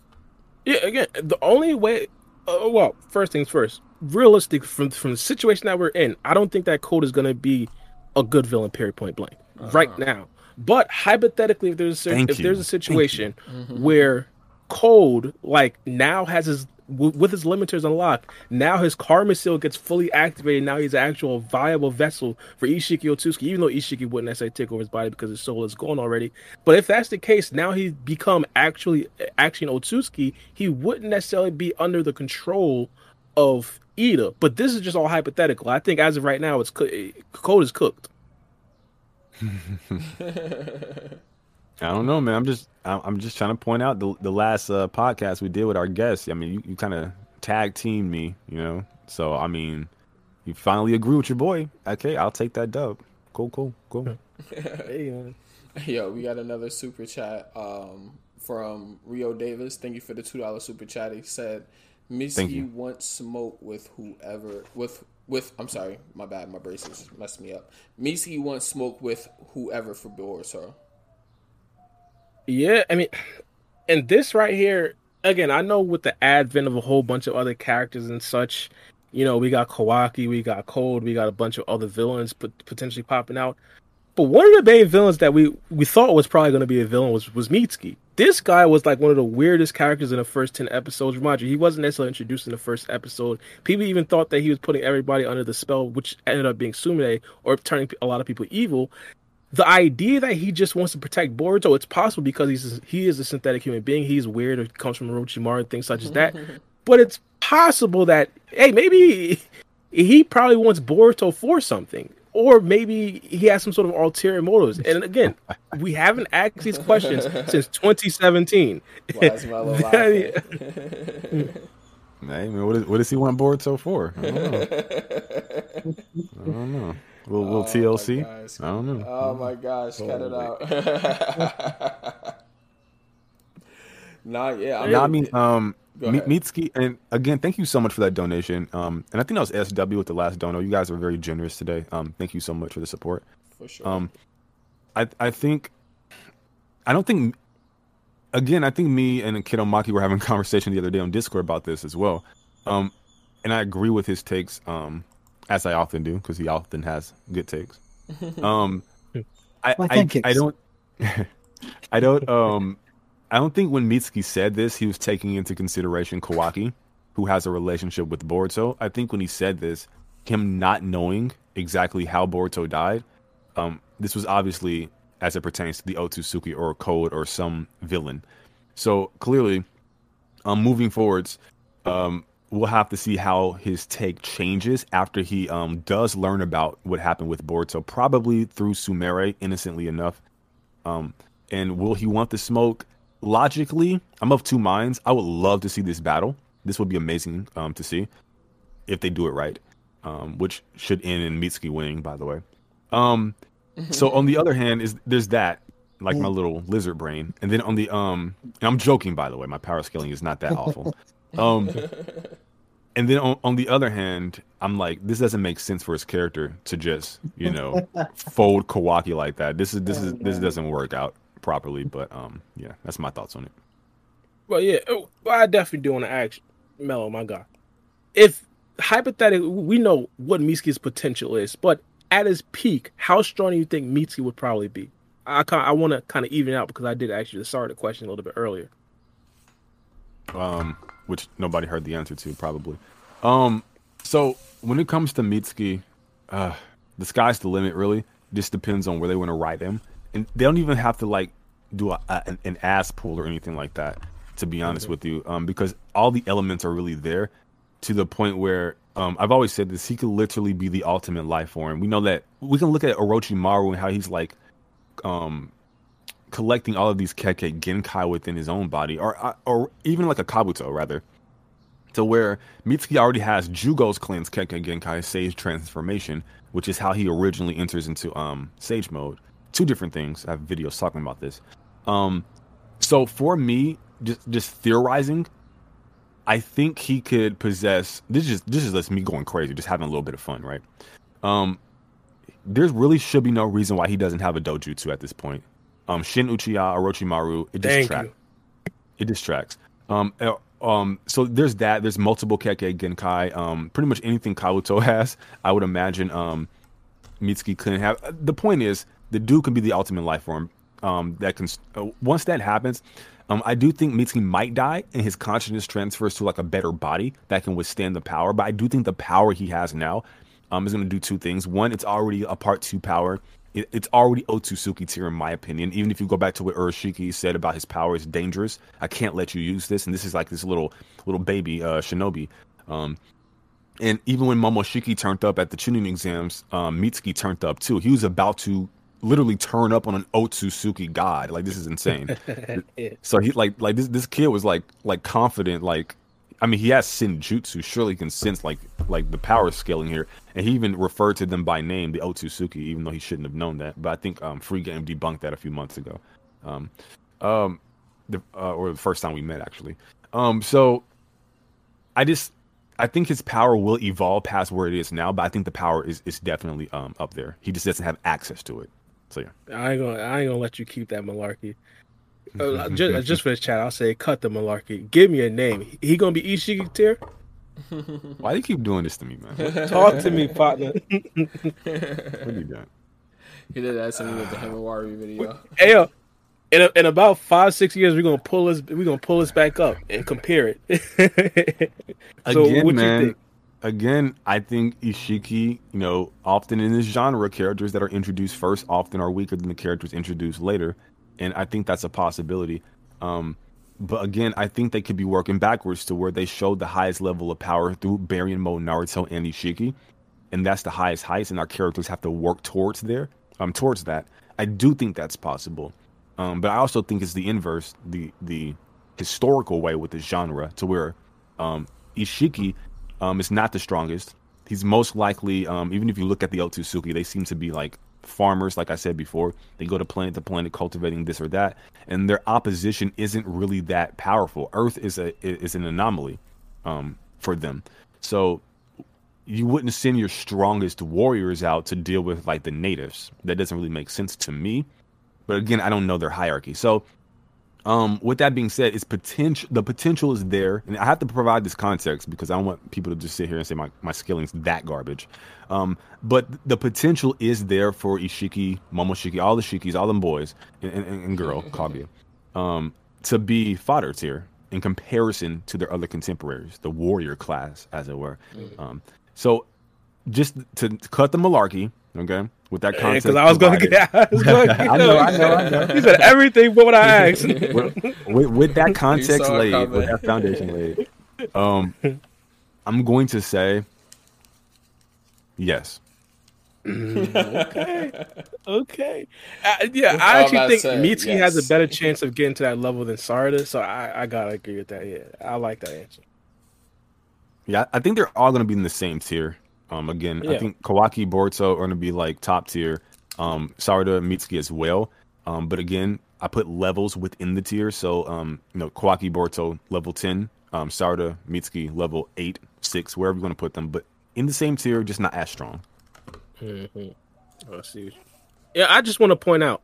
Yeah, again, the only way. Uh, well, first things first. Realistic from from the situation that we're in, I don't think that Code is going to be a good villain. Period. Point blank. Right now, but hypothetically, if there's a, if you. there's a situation where Code like now has his w- with his limiters unlocked, now his karma seal gets fully activated. Now he's an actual viable vessel for Isshiki Otsutsuki, even though Isshiki wouldn't necessarily take over his body because his soul is gone already. But if that's the case, now he's become actually actually an Otsutsuki. He wouldn't necessarily be under the control of Ida. But this is just all hypothetical. I think as of right now, it's coo- code is cooked. I don't know, man. I'm just I'm I'm just trying to point out the the last uh, podcast we did with our guests. I mean, you, you kind of tag team me, you know. So I mean, you finally agree with your boy. Okay, I'll take that dub. Cool, cool, cool. Hey, man. Yo, we got another super chat um, from Rio Davis. Thank you for the two dollar super chat. He said, Thank "Missy you. wants smoke with whoever with with." I'm sorry, my bad. My braces messed me up. Missy wants smoke with whoever for Boruto. Yeah, I mean, and this right here, again, I know with the advent of a whole bunch of other characters and such, you know, we got Kawaki, we got Code, we got a bunch of other villains potentially popping out. But one of the main villains that we we thought was probably going to be a villain was was Mitsuki. This guy was like one of the weirdest characters in the first ten episodes. Remind you, he wasn't necessarily introduced in the first episode. People even thought that he was putting everybody under the spell, which ended up being Sumire or turning a lot of people evil the idea that he just wants to protect Boruto, it's possible because he's he is a synthetic human being. He's weird or comes from Orochimaru and things such as that. but it's possible that hey, maybe he probably wants Boruto for something. Or maybe he has some sort of ulterior motives. And again, we haven't asked these questions since 2017. Why is Melo laughing? Hey, man, what, is, what does he want Boruto for? I don't know. I don't know. A little, little Oh, TLC. gosh. I don't know. Oh my gosh, cut it out. nah, yeah. No, I mean, um, Go Mi- ahead. Mitsuki, and again, thank you so much for that donation. Um, and I think that was SW with the last dono. You guys were very generous today. Um, thank you so much for the support. for sure. Um, I I think, I don't think, again, I think me and Kidomaki were having a conversation the other day on Discord about this as well. Um, and I agree with his takes. Um, as I often do because he often has good takes. Um, I Well, I, thank you. I don't, I don't um. I don't think when Mitsuki said this, he was taking into consideration Kawaki, who has a relationship with Boruto. I think when he said this, him not knowing exactly how Boruto died, um, this was obviously as it pertains to the Otsutsuki or Code or some villain. So clearly, um, moving forwards, um, we'll have to see how his take changes after he um, does learn about what happened with Boruto, probably through Sumire, innocently enough. Um, and will he want the smoke? Logically, I'm of two minds. I would love to see this battle. This would be amazing um, to see if they do it right, um, which should end in Mitsuki winning, by the way. Um, so on the other hand, is there's that, like my little lizard brain, and then on the um, and I'm joking by the way, my power scaling is not that awful. Um, and then on, on the other hand, I'm like, this doesn't make sense for his character to just, you know, fold Kawaki like that. This is this is this doesn't work out properly. But um, yeah, that's my thoughts on it. Well, yeah, oh, well, I definitely do want to ask Mello, my guy. If hypothetically, we know what Mitsuki's potential is, but at his peak, how strong do you think Mitsuki would probably be? I I want to kind of even out because I did actually start the question a little bit earlier. Um, which nobody heard the answer to probably. Um, so when it comes to Mitsuki, uh, the sky's the limit. Really, just depends on where they want to write him, and they don't even have to like do a, a, an ass pull or anything like that. To be honest with you, um, because all the elements are really there, to the point where um, I've always said this. He could literally be the ultimate life form. We know that we can look at Orochimaru and how he's like, um, collecting all of these Kekkei Genkai within his own body, or or even like a Kabuto rather, to where Mitsuki already has Jugo's cleanse Kekkei Genkai Sage Transformation, which is how he originally enters into um Sage mode. Two different things. I have videos talking about this. Um, so for me, just just theorizing, I think he could possess. This is this is just me going crazy, just having a little bit of fun, right? Um, there really should be no reason why he doesn't have a dojutsu at this point. Um, Shin Uchiha, Orochimaru, it distracts. It distracts. Um, uh, um, so there's that. There's multiple Kekkei Genkai. Um, pretty much anything Kabuto has, I would imagine. Um, Mitsuki couldn't have. Uh, the point is, the dude can be the ultimate life form. Um, that can uh, once that happens, um, I do think Mitsuki might die and his consciousness transfers to like a better body that can withstand the power. But I do think the power he has now um, is going to do two things. One, it's already a part two power it, it's already Otsutsuki tier in my opinion. Even if you go back to what Urashiki said about his power is dangerous, I can't let you use this. And this is like this little little baby uh, shinobi. Um, and even when Momoshiki turned up at the Chunin exams, um, Mitsuki turned up too. He was about to literally turn up on an Otsutsuki god. Like this is insane. so he like like this this kid was like like confident like I mean, he has Senjutsu. Surely can sense like like the power scaling here, and he even referred to them by name, the Otsutsuki, even though he shouldn't have known that. But I think um, Free Game debunked that a few months ago, um, um, the, uh, or the first time we met actually. Um, so I just I think his power will evolve past where it is now, but I think the power is is definitely um up there. He just doesn't have access to it. So yeah, I ain't gonna I ain't gonna let you keep that malarkey. Uh, just, just for the chat, I'll say cut the malarkey. Give me a name. He gonna be Isshiki tier? Why do you keep doing this to me, man? Talk to me, partner. what are you doing? He did that to me with the Himawari video. Hey, yo, in, a, in about five six years, we're gonna pull us. We're gonna pull us back up and compare it. so, Again, man. Again, I think Isshiki, you know, often in this genre, characters that are introduced first often are weaker than the characters introduced later and I think that's a possibility. Um, but again, I think they could be working backwards to where they showed the highest level of power through Baryon Mode, Naruto, and Isshiki, and that's the highest heights, and our characters have to work towards there, um, towards that. I do think that's possible, um, but I also think it's the inverse, the the historical way with the genre, to where um, Isshiki um, is not the strongest. He's most likely, um, even if you look at the Otsutsuki, they seem to be like farmers, like I said before, they go to planet to planet cultivating this or that, and their opposition isn't really that powerful. Earth is a is an anomaly um, for them, so you wouldn't send your strongest warriors out to deal with like the natives. That doesn't really make sense to me. But again, I don't know their hierarchy, so um, with that being said, it's potential. The potential is there, and I have to provide this context because I don't want people to just sit here and say my my skilling's that garbage. Um, but the potential is there for Isshiki, Momoshiki, all the Shikis, all them boys and, and, and girl Kaguya, um, to be fodder tier in comparison to their other contemporaries, the warrior class, as it were. Mm-hmm. Um, so, just to cut the malarkey, okay with that concept. Because I was going to get, I, was gonna get I know, I know, I know. He said everything but what I asked. with, with, that context laid, with that foundation laid, um, I'm going to say yes. okay. Okay. Uh, yeah, I actually think say, Mitsuki yes. has a better chance of getting to that level than Sarada, so I, I gotta agree with that. Yeah, I like that answer. Yeah, I think they're all gonna be in the same tier. Um, again, yeah. I think Kawaki, Boruto are going to be like top tier. Um, Sarada, Mitsuki as well. Um, but again, I put levels within the tier. So, um, you know, Kawaki, Boruto level 10, um, Sarada, Mitsuki level 8, six, wherever you want to put them, but in the same tier, just not as strong. Mm-hmm. Oh, see. Yeah, I just want to point out.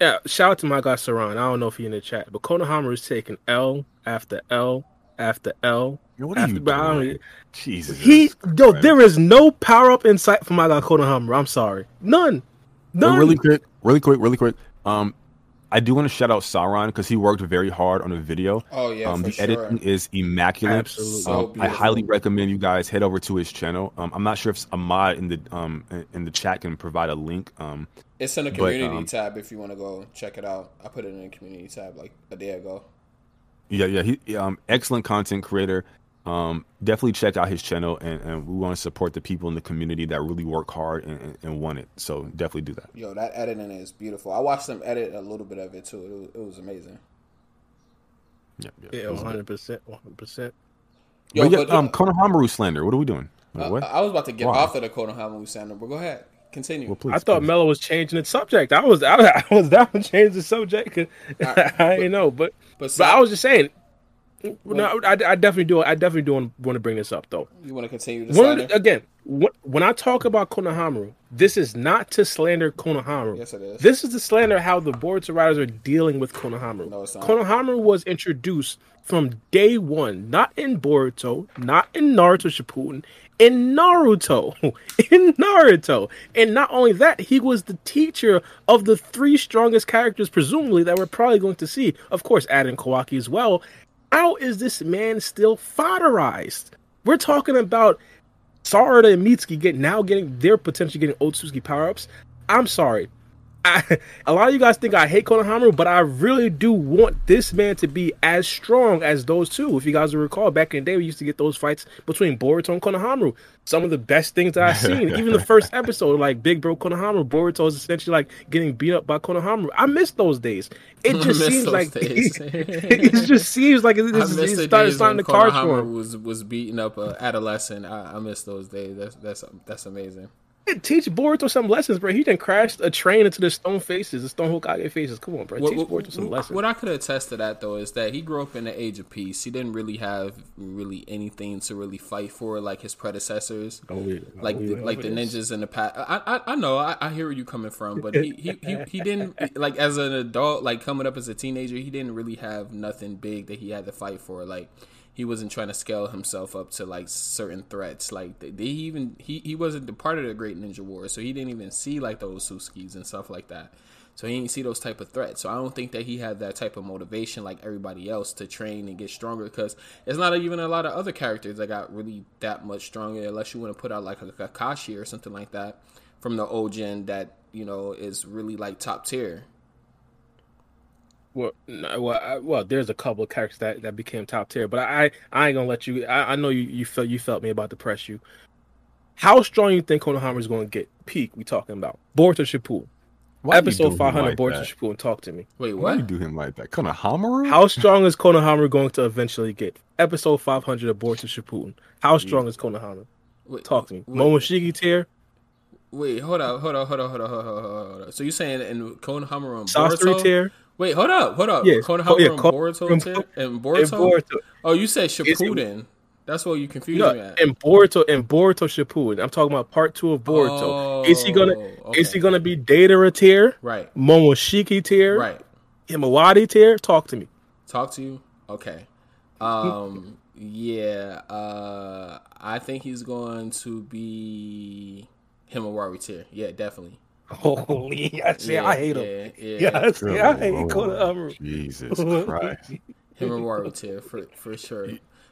Yeah, shout out to my guy Saran. I don't know if he's in the chat, but Konohamaru is taking L after L after L. What are after you doing? Jesus. He yo, Christ. there is no power up in sight for my guy Konohamaru. I'm sorry, none, But none. really quick, really quick, really quick. Um, I do want to shout out Sauron because he worked very hard on the video. Oh yeah, um, for the sure. editing is immaculate. Absolutely. So Um, I highly recommend you guys head over to his channel. Um, I'm not sure if a mod in the um in the chat can provide a link. Um, It's in the but, community um, tab if you want to go check it out. I put it in the community tab like a day ago. yeah, yeah, he um excellent content creator. Um, definitely check out his channel, and, and we want to support the people in the community that really work hard and, and, and want it. So definitely do that. Yo, that editing is beautiful. I watched them edit a little bit of it too. It was, it was amazing. Yeah, yeah. Yeah, 100, percent 100. percent Yo, but yeah, but, uh, um, Konohamaru slander. What are we doing? Wait, I, what? I was about to get Why? off of the Konohamaru Sander, but go ahead, continue. well, please. I thought please. Mello was changing the subject. I was, I, was- I was down to change the subject. Alright, I ain't know, but but but I was just saying. No, I, I definitely do. I definitely do want, to bring this up though. you want to continue the One of slander? the- again, when I talk about Konohamaru, this is not to slander Konohamaru. Yes, it is. This is to slander how the Boruto writers are dealing with Konohamaru. No, it's not. Konohamaru was introduced from day one, not in Boruto, not in Naruto Shippuden, in Naruto, in Naruto, and not only that, he was the teacher of the three strongest characters, presumably that we're probably going to see. Of course, adding Kawaki as well. How is this man still fodderized? We're talking about Sarada and Mitsuki get now getting they're potentially getting Otsutsuki power ups. I'm sorry. I, a lot of you guys think I hate Konohamaru, but I really do want this man to be as strong as those two. If you guys will recall, back in the day, we used to get those fights between Boruto and Konohamaru. Some of the best things that I've seen. Even the first episode, like Big Bro Konohamaru, Boruto is essentially like getting beat up by Konohamaru. I miss those days. It just seems like it just seems like it, I it's, it started starting when the cards for him. was was beating up a adolescent. I, I miss those days. That's that's that's amazing. Teach Boruto some lessons, bro. He didn't crash a train into the stone faces, the stone Hokage faces. Come on, bro. What, Teach what- Boruto some lessons. what I could attest to that though is that he grew up in the age of peace. He didn't really have really anything to really fight for like his predecessors. Oh, yeah. Oh, like Oh, the, like the ninjas in the past. I I, I know I, I hear where you're coming from, but he, he, he, he didn't like as an adult, like coming up as a teenager, he didn't really have nothing big that he had to fight for. Like he wasn't trying to scale himself up to like certain threats. Like they, they even he, he wasn't the part of the Great Ninja War, so he didn't even see like those Suskis and stuff like that. So he didn't see those type of threats. So I don't think that he had that type of motivation like everybody else to train and get stronger because it's not even a lot of other characters that got really that much stronger unless you want to put out like a Kakashi or something like that from the old gen that, you know, is really like top tier. Well, well, well, there's a couple of characters that, that became top tier, but I I ain't gonna let you. I, I know you, you felt you felt me about to press you. How strong you think Konohamaru is going to get? Peak we talking about Boruto Shippuden Why do you do episode 500 like Boruto that? Shippuden. Talk to me. Wait, Why do you do him like that? Konohamaru? How strong is Konohamaru going to eventually get? Episode 500 of Boruto Shippuden. How strong is Konohamaru? Wait, Talk to me. Wait, Momoshiki tier, wait, hold on, hold on, hold on, hold on, hold on, hold on. hold up. So you saying in Konohamaru and Sasori Boruto? tier, Wait, hold up, hold up. Yes. Konohamaru Oh, yeah, and Boruto and tier? Bo- and and Boruto? Boruto. Oh, you said it- Shippuden. That's what you confused No, me at. and Boruto and Boruto Shippuden. I'm talking about part two of Boruto. is he gonna Oh, is he gonna be Datara tier, Right, Momoshiki tier, right. Himawari tier? Talk to me. Talk to you? Okay. Um yeah, uh I think he's going to be Himawari tier. Yeah, definitely. Holy, I see. Yeah, I hate him. yeah, Yeah, Yeah, I see. I hate Good Konohamaru. Jesus Christ. Him Himawari tier for for sure.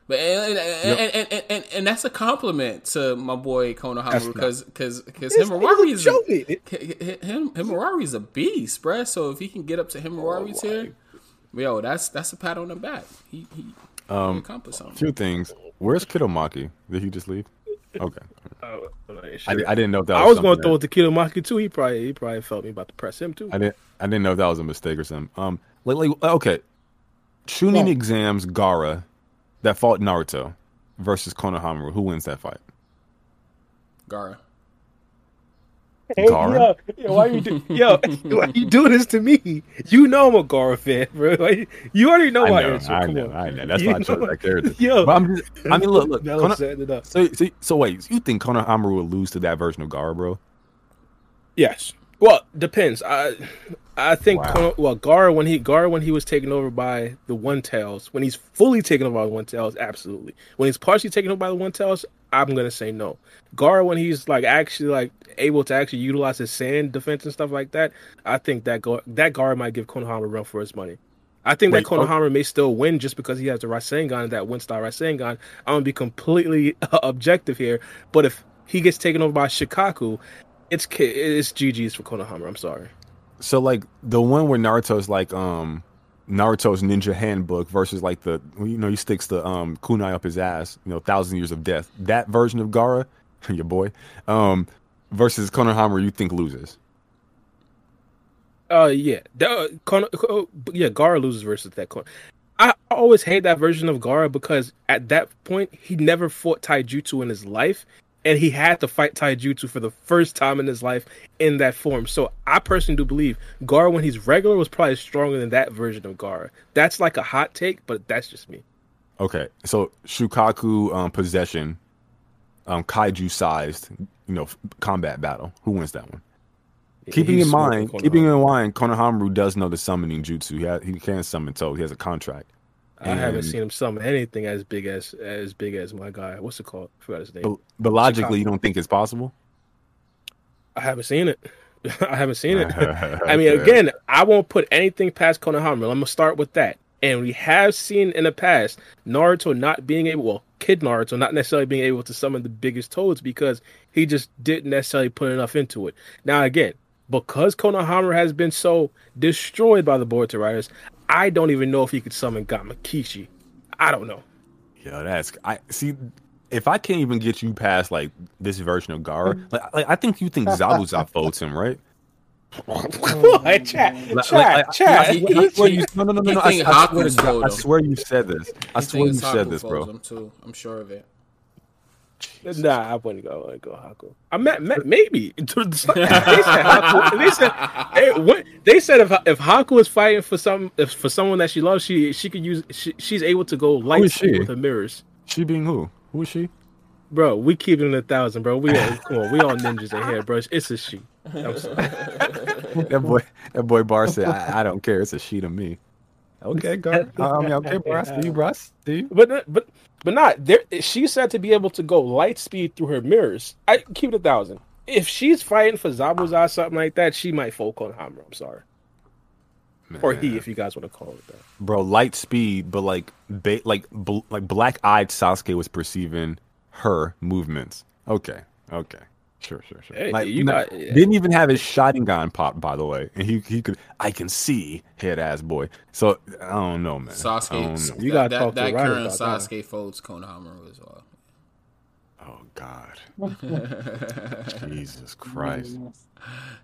But and and, and, and, and, and that's a compliment to my boy Konohamaru That's not- because because because It's- Himawari it's is a joke, it- him Himawari is a beast, bruh. So if he can get up to Himawari Oh, tier, yo, that's that's a pat on the back. He he, Um, accomplished something. Two things. Where's Kidomaki? Did he just leave? Okay. Oh, I, I didn't know if that I was was going to something throw that- it to Kidomaki too. He probably he probably felt me about to press him too. I didn't. I didn't know if that was a mistake or something. Um, like, like okay, Chunin Yeah. exams Gaara that fought Naruto versus Konohamaru. Who wins that fight? Gaara. Hey, yo, yo, why you do, yo, why you doing this to me? You know I'm a Gaara fan, bro. Like, you already know I my know, answer. I Come know, on. I know. That's You why I chose know- that character. Yo, But I'm just, I mean, look, look. Mello Kono- setting it up. so, so, so wait, you think Konohamaru would lose to that version of Gaara, bro? Yes. Well, depends. I I think Wow. Well Gaara when he Gaara when he was taken over by the One Tails, when he's fully taken over by the One Tails, absolutely. When he's partially taken over by the One Tails, I'm gonna say no. Gaara when he's like actually like able to actually utilize his sand defense and stuff like that, I think that Gar- that Gaara might give Konohama a run for his money. I think Wait, that Konohama may still win just because he has the Rasengan and that star Rasengan. I'm gonna be completely objective here, but if he gets taken over by Shukaku, it's it's GG's for Konohama. I'm sorry. So like the one where Naruto's like um Naruto's ninja handbook versus like the you know he sticks the um kunai up his ass, you know, thousand years of death. That version of Gaara, your boy, um versus Konohama you think loses. Uh, yeah, uh, uh, yeah, Gaara loses versus that Kono. I always hate that version of Gaara because at that point he never fought Taijutsu in his life, and he had to fight Taijutsu for the first time in his life in that form. So I personally do believe Gaara when he's regular was probably stronger than that version of Gaara. That's like a hot take, but that's just me. Okay, so Shukaku um, possession, um, kaiju sized, you know, f- combat battle. Who wins that one? keeping in mind, keeping in mind, Konohamaru does know the summoning jutsu. He ha- he can summon Toad. He has a contract. I haven't seen him summon anything as big as as big as my guy. What's it called? I forgot his name. But, but logically, Chicago. you don't think it's possible. I haven't seen it. I haven't seen it. I mean, again, I won't put anything past Konohama. I'm gonna start with that. And we have seen in the past Naruto not being able, well, Kid Naruto not necessarily being able to summon the biggest toads because he just didn't necessarily put enough into it. Now, again, because Konohama has been so destroyed by the Boruto Riders, I don't even know if he could summon Gamakichi. I don't know. Yeah, that's I see. If I can't even get you past like this version of Gara, mm. like, like I think you think Zabuza folds him, right? what? Chat, Like- chat, like, I- chat. I- I swear you- No, no, no, no, no. I, think I swear to Haku's God, fold I swear you said this. I I swear you said this, folds bro. him too. I'm sure of it. Nah, I wouldn't go. I wouldn't go Haku. I meant, meant maybe. they said Haku. They said hey, what, they said if if Haku is fighting for some if for someone that she loves, she she could use she, she's able to go light with her mirrors. She being who? Who is she? Bro, we keeping it in a thousand, bro. We all, come on, we all ninjas in here, bro. It's a she. That boy, that boy Bar said, I, "I don't care. It's a she to me." Okay, Gar. I mean, okay, bro. I see you, bro. I see you. But but but not there. She's said to be able to go light speed through her mirrors. I keep it a thousand. If she's fighting for Zabuza or something like that, she might fold Konohama. I'm sorry, or he, if you guys want to call it that. bro, light speed, but like, ba- like, bl- like black-eyed Sasuke was perceiving her movements. Okay, okay, sure, sure, sure. Hey, like, you no- got- yeah. didn't even have his Sharingan pop, by the way, and he he could, I can see head ass boy. So I don't know, man. I Sasuke, know. You gotta that, talk to that Ryan current about that. Sasuke folds Konohama as well. Oh God, Jesus Christ.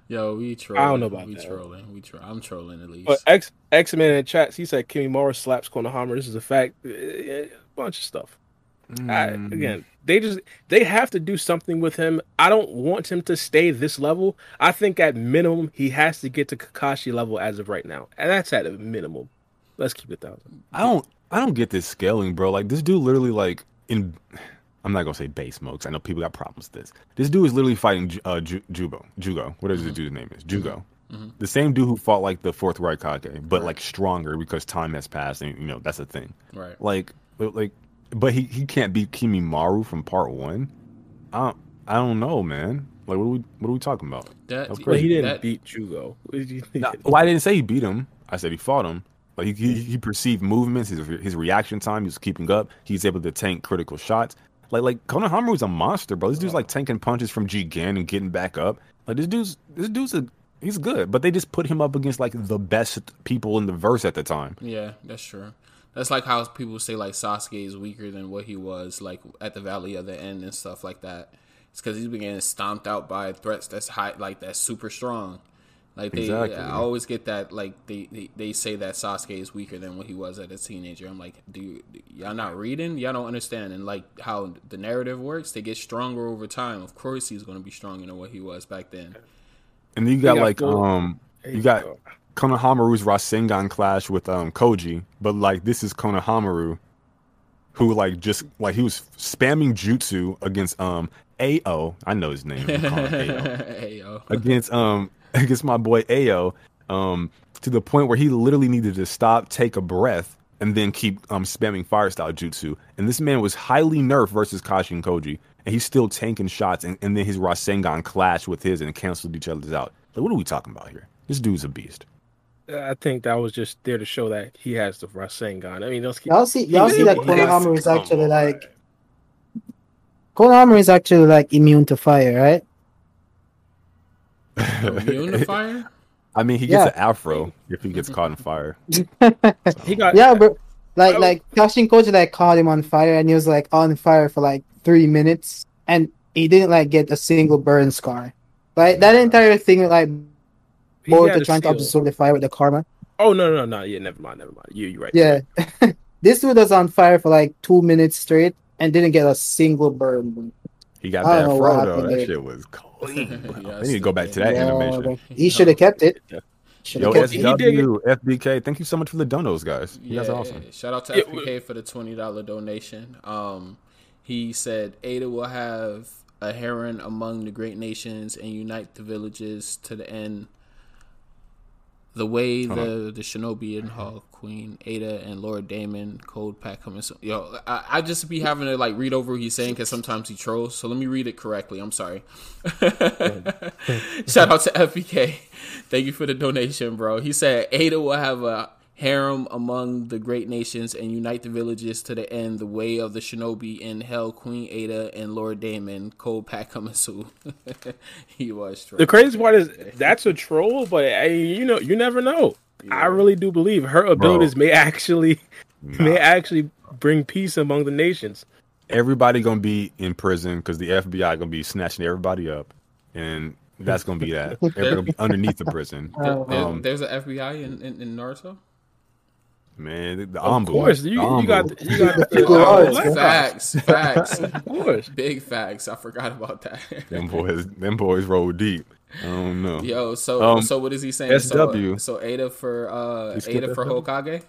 Yo, we trolling. I don't know about we that. trolling. We tro- I'm trolling at least. But X X Men in chats, he said Kimimaro slaps Konohama. This is a fact. A bunch of stuff. I, Mm. again, they just they have to do something with him. I don't want him to stay this level. I think at minimum he has to get to Kakashi level as of right now, and that's at a minimum. Let's keep it thousand. I don't I don't get this scaling, bro. Like this dude literally like in I'm not gonna say base smokes. I know people got problems with this. This dude is literally fighting Ju- uh, Ju- Jugo, Jugo, whatever the dude's name is, Jugo. The same dude who fought like the fourth Raikage, but like stronger because time has passed, and you know that's a thing. right. Like, like, but he he can't beat Kimimaro from part one. I don't, I don't know, man. Like, what are we what are we talking about? That, That's But crazy. he didn't that- beat Jugo. What did you think? No, well, I didn't say he beat him. I said he fought him. Like he, he, he perceived movements, his his reaction time, he was keeping up. He's able to tank critical shots. Like like Konohamaru was a monster, bro. This dude's like tanking punches from Jigen and getting back up. Like this dude's this dude's a he's good, but they just put him up against like the best people in the verse at the time. Yeah, that's true. That's like how people say like Sasuke is weaker than what he was like at the Valley of the End and stuff like that. It's because he's been getting stomped out by threats that's high, like that's super strong. Like they, Exactly. I always get that. Like they, they, they say that Sasuke is weaker than what he was as a teenager. I'm like, do you, y'all not reading? Y'all don't understand. And like how the narrative works, they get stronger over time. Of course, he's going to be stronger than what he was back then. And then you got got like full- um There you got go. Konohamaru's Rasengan clash with um Koji, but like this is Konohamaru who like just like he was spamming jutsu against um AO. I know his name. I'm calling him AO. against um against my boy Ao um to the point where he literally needed to stop, take a breath, and then keep um spamming fire style jutsu. And this man was highly nerfed versus Kashin Koji, and he's still tanking shots. And, and then his Rasengan clashed with his and canceled each other's out. Like, what are we talking about here? This dude's a beast. I think that was just there to show that he has the Rasengan. I mean, those Y'all see, y'all see that He- Konohamaru is actually on. like Konohamaru is actually like immune to fire, right? immune to fire. I mean, he gets Yeah. an afro if he gets caught in fire. he got Yeah, but like I- like Kashin Koji like caught him on fire and he was like on fire for like three minutes and he didn't like get a single burn scar. Like that entire thing like he had Boruto a trying to absorb the fire with the karma. Oh no, no, no, yeah, never mind, never mind. You, you're right. Yeah. this dude was on fire for like two minutes straight and didn't get a single burn. He got that don't know what afro though. That there. shit was clean. bro. Yeah, they need to go back to that Yeah, animation. but he should have kept it. Should Yo, have kept he it. SW, FBK, thank you so much for the donos, guys. You guys Yeah, are awesome. shout out to Yeah, FPK for the twenty dollar donation. Um, he said Ada will have a heron among the great nations and unite the villages to the end. The way Hold the the Shinobi and Hawk Queen Ada and Lord Daemon Cold Pack coming. So, yo, I, I just be having to like read over what he's saying because sometimes he trolls. So let me read it correctly. I'm sorry. Shout out to FPK. Thank you for the donation, bro. He said Ada will have a harem among the great nations and unite the villages to the end. The way of the shinobi and Hell, Queen Ada and Lord Daemon, Cold Pack coming soon. he was true. The crazy part is that's a troll, but hey, you know, you never know. I really do believe her abilities may actually may actually bring peace among the nations. Everybody gonna be in prison because the FBI gonna be snatching everybody up, and that's gonna be that. Everybody gonna be underneath the prison. There- there- Um, there's an FBI in, in, in Naruto. Man, the, the Of Anbu, course, you, the you Anbu. got you got the, People uh, are. Black Ops. Facts, facts, Of course. big facts. I forgot about that. them boys. Them boys roll deep. I don't know. Yo, so Um, so what is he saying? So, SW. so Ada for uh Ada for SW? Hokage.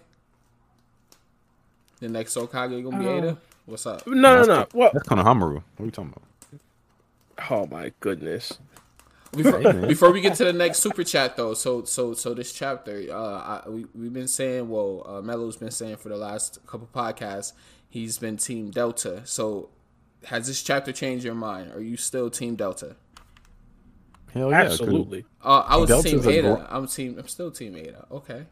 The next Hokage gonna be Oh. Ada. What's up? No, no, That's no. the- What? That's Konohamaru. What are you talking about? Oh my goodness. Before, Hey, before we get to the next super chat though, so so so this chapter, uh, I, we we've been saying, well, uh, Melo's been saying for the last couple podcasts, he's been Team Delta. So has this chapter changed your mind? Are you still Team Delta? Hell yeah, 'cause Absolutely. Uh, I was Delta's Team a Ada. gro- I'm team. I'm still Team Ada. Okay.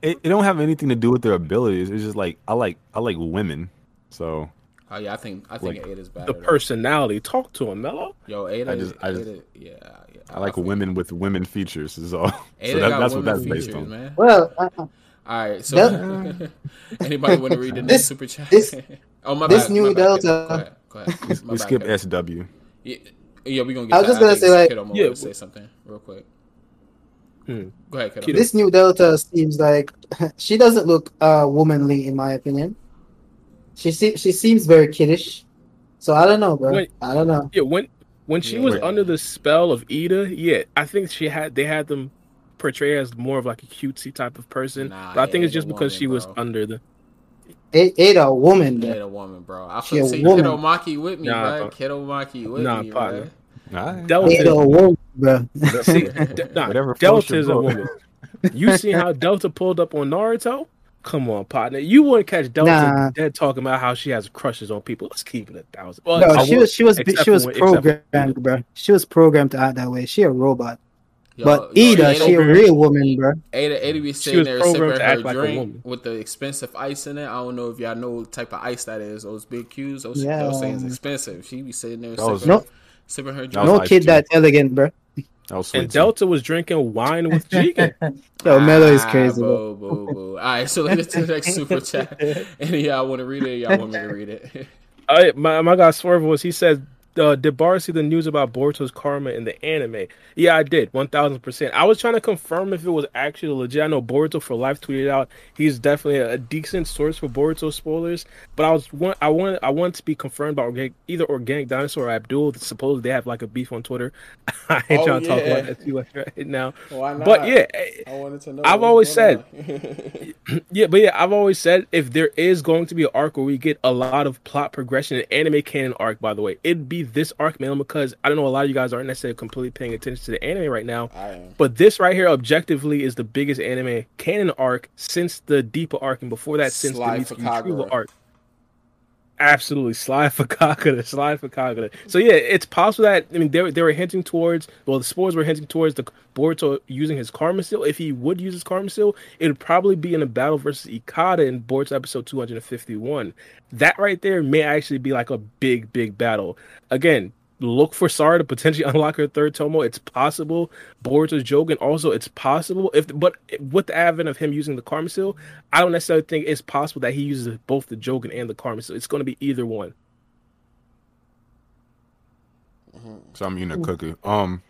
It, it don't have anything to do with their abilities. It's just like I like I like women. So Oh yeah, I think I think Like, Ada's better. The personality. Talk to him, Mello. Yo, Ada. I just- I just- Ada yeah, yeah. I like feel you. women with women features. Is all. Ada so that, got that's what women that's based on. man. Well, uh, All right, so Del- anybody want to read the next This- super chat? this- oh my this bad. new my Delta- Kiddo. Go ahead. Go ahead. We, we skip Kiddo. SW. Yeah, yeah, we gonna get. I was to just gonna say, like- Kiddo might Yeah, wanna say something real quick. Hmm. Go ahead, Kiddo. Kiddo. this new Delta seems like she doesn't look uh womanly in my opinion. She se- she seems very kiddish. So I don't know, bro. Wait. I don't know. Yeah, when when she Yeah. was Wait. under the spell of Ida, yeah, I think she had they had them portray as more of like a cutesy type of person. Nah, but I think it's just a because woman, she was bro. under the. A- Ada, a woman, bro. Ada woman, bro. I She feel a see woman. Kidomaki with me, Nah, bro. bro. Kidomaki with Nah, me, partner. bro. All right. Delta, Ada, a woman, bro. see, D- nah, Delta is a woman. You see how Delta pulled up on Naruto? Come on, partner. You wouldn't catch Delta Nah. dead talking about how she has crushes on people. Let's keep it a thousand. Well, No, she was she was she was for when- programmed, bro. She was programmed to act that way. She a robot. Yo, but yo, Ada, Ada, she a real woman, bro. Ada, Ada be She sitting was there sipping her act like a drink woman. with the expensive ice in it. I don't know if y'all know what type of ice that is. Those big cubes. Those, Yeah. those things expensive. She be sitting there That was- sipping, No- sipping her drink. No kid too. that elegant, bro. That sweet. and too. Delta was drinking wine with Jigen. Yo, Melo is Ah, crazy, bro. Boo, boo, boo. All right, so let's get to the next super chat. Any of y'all want to read it? Y'all want me to read it? I, my my guy Swerve was he said uh, did Bar see the news about Boruto's karma in the anime? Yeah, I did, one thousand percent. I was trying to confirm if it was actually legit. I know Boruto for life tweeted out he's definitely a, decent source for Boruto spoilers, but I was I want I want to be confirmed by organic, either Organic Dinosaur or Abdul. Suppose they have like a beef on Twitter. I ain't oh, trying to yeah. talk about that too much right now. Why not? But yeah, I wanted to know. I've always said, yeah, but yeah, I've always said if there is going to be an arc where we get a lot of plot progression, an anime canon arc, by the way, it'd be this arc, man, because I don't know a lot of you guys aren't necessarily completely paying attention to the anime right now. But this right here, objectively, is the biggest anime canon arc since the Deepa arc, and before that, since Sly the Mitsuki arc. Absolutely, slide for Kagura, slide for Kagura. So yeah, it's possible that I mean they they were hinting towards well the spores were hinting towards the Boruto using his Karma Seal. If he would use his Karma Seal, it would probably be in a battle versus Ikada in Boruto episode two hundred and fifty one. That right there may actually be like a big big battle. Again, look for Sarada potentially unlock her third tomoe. It's possible. Boruto's Jogan also it's possible. If but with the advent of him using the Karma Seal, I don't necessarily think it's possible that he uses both the Jogan and the Karma Seal. It's going to be either one. So I'm eating a cookie. Um,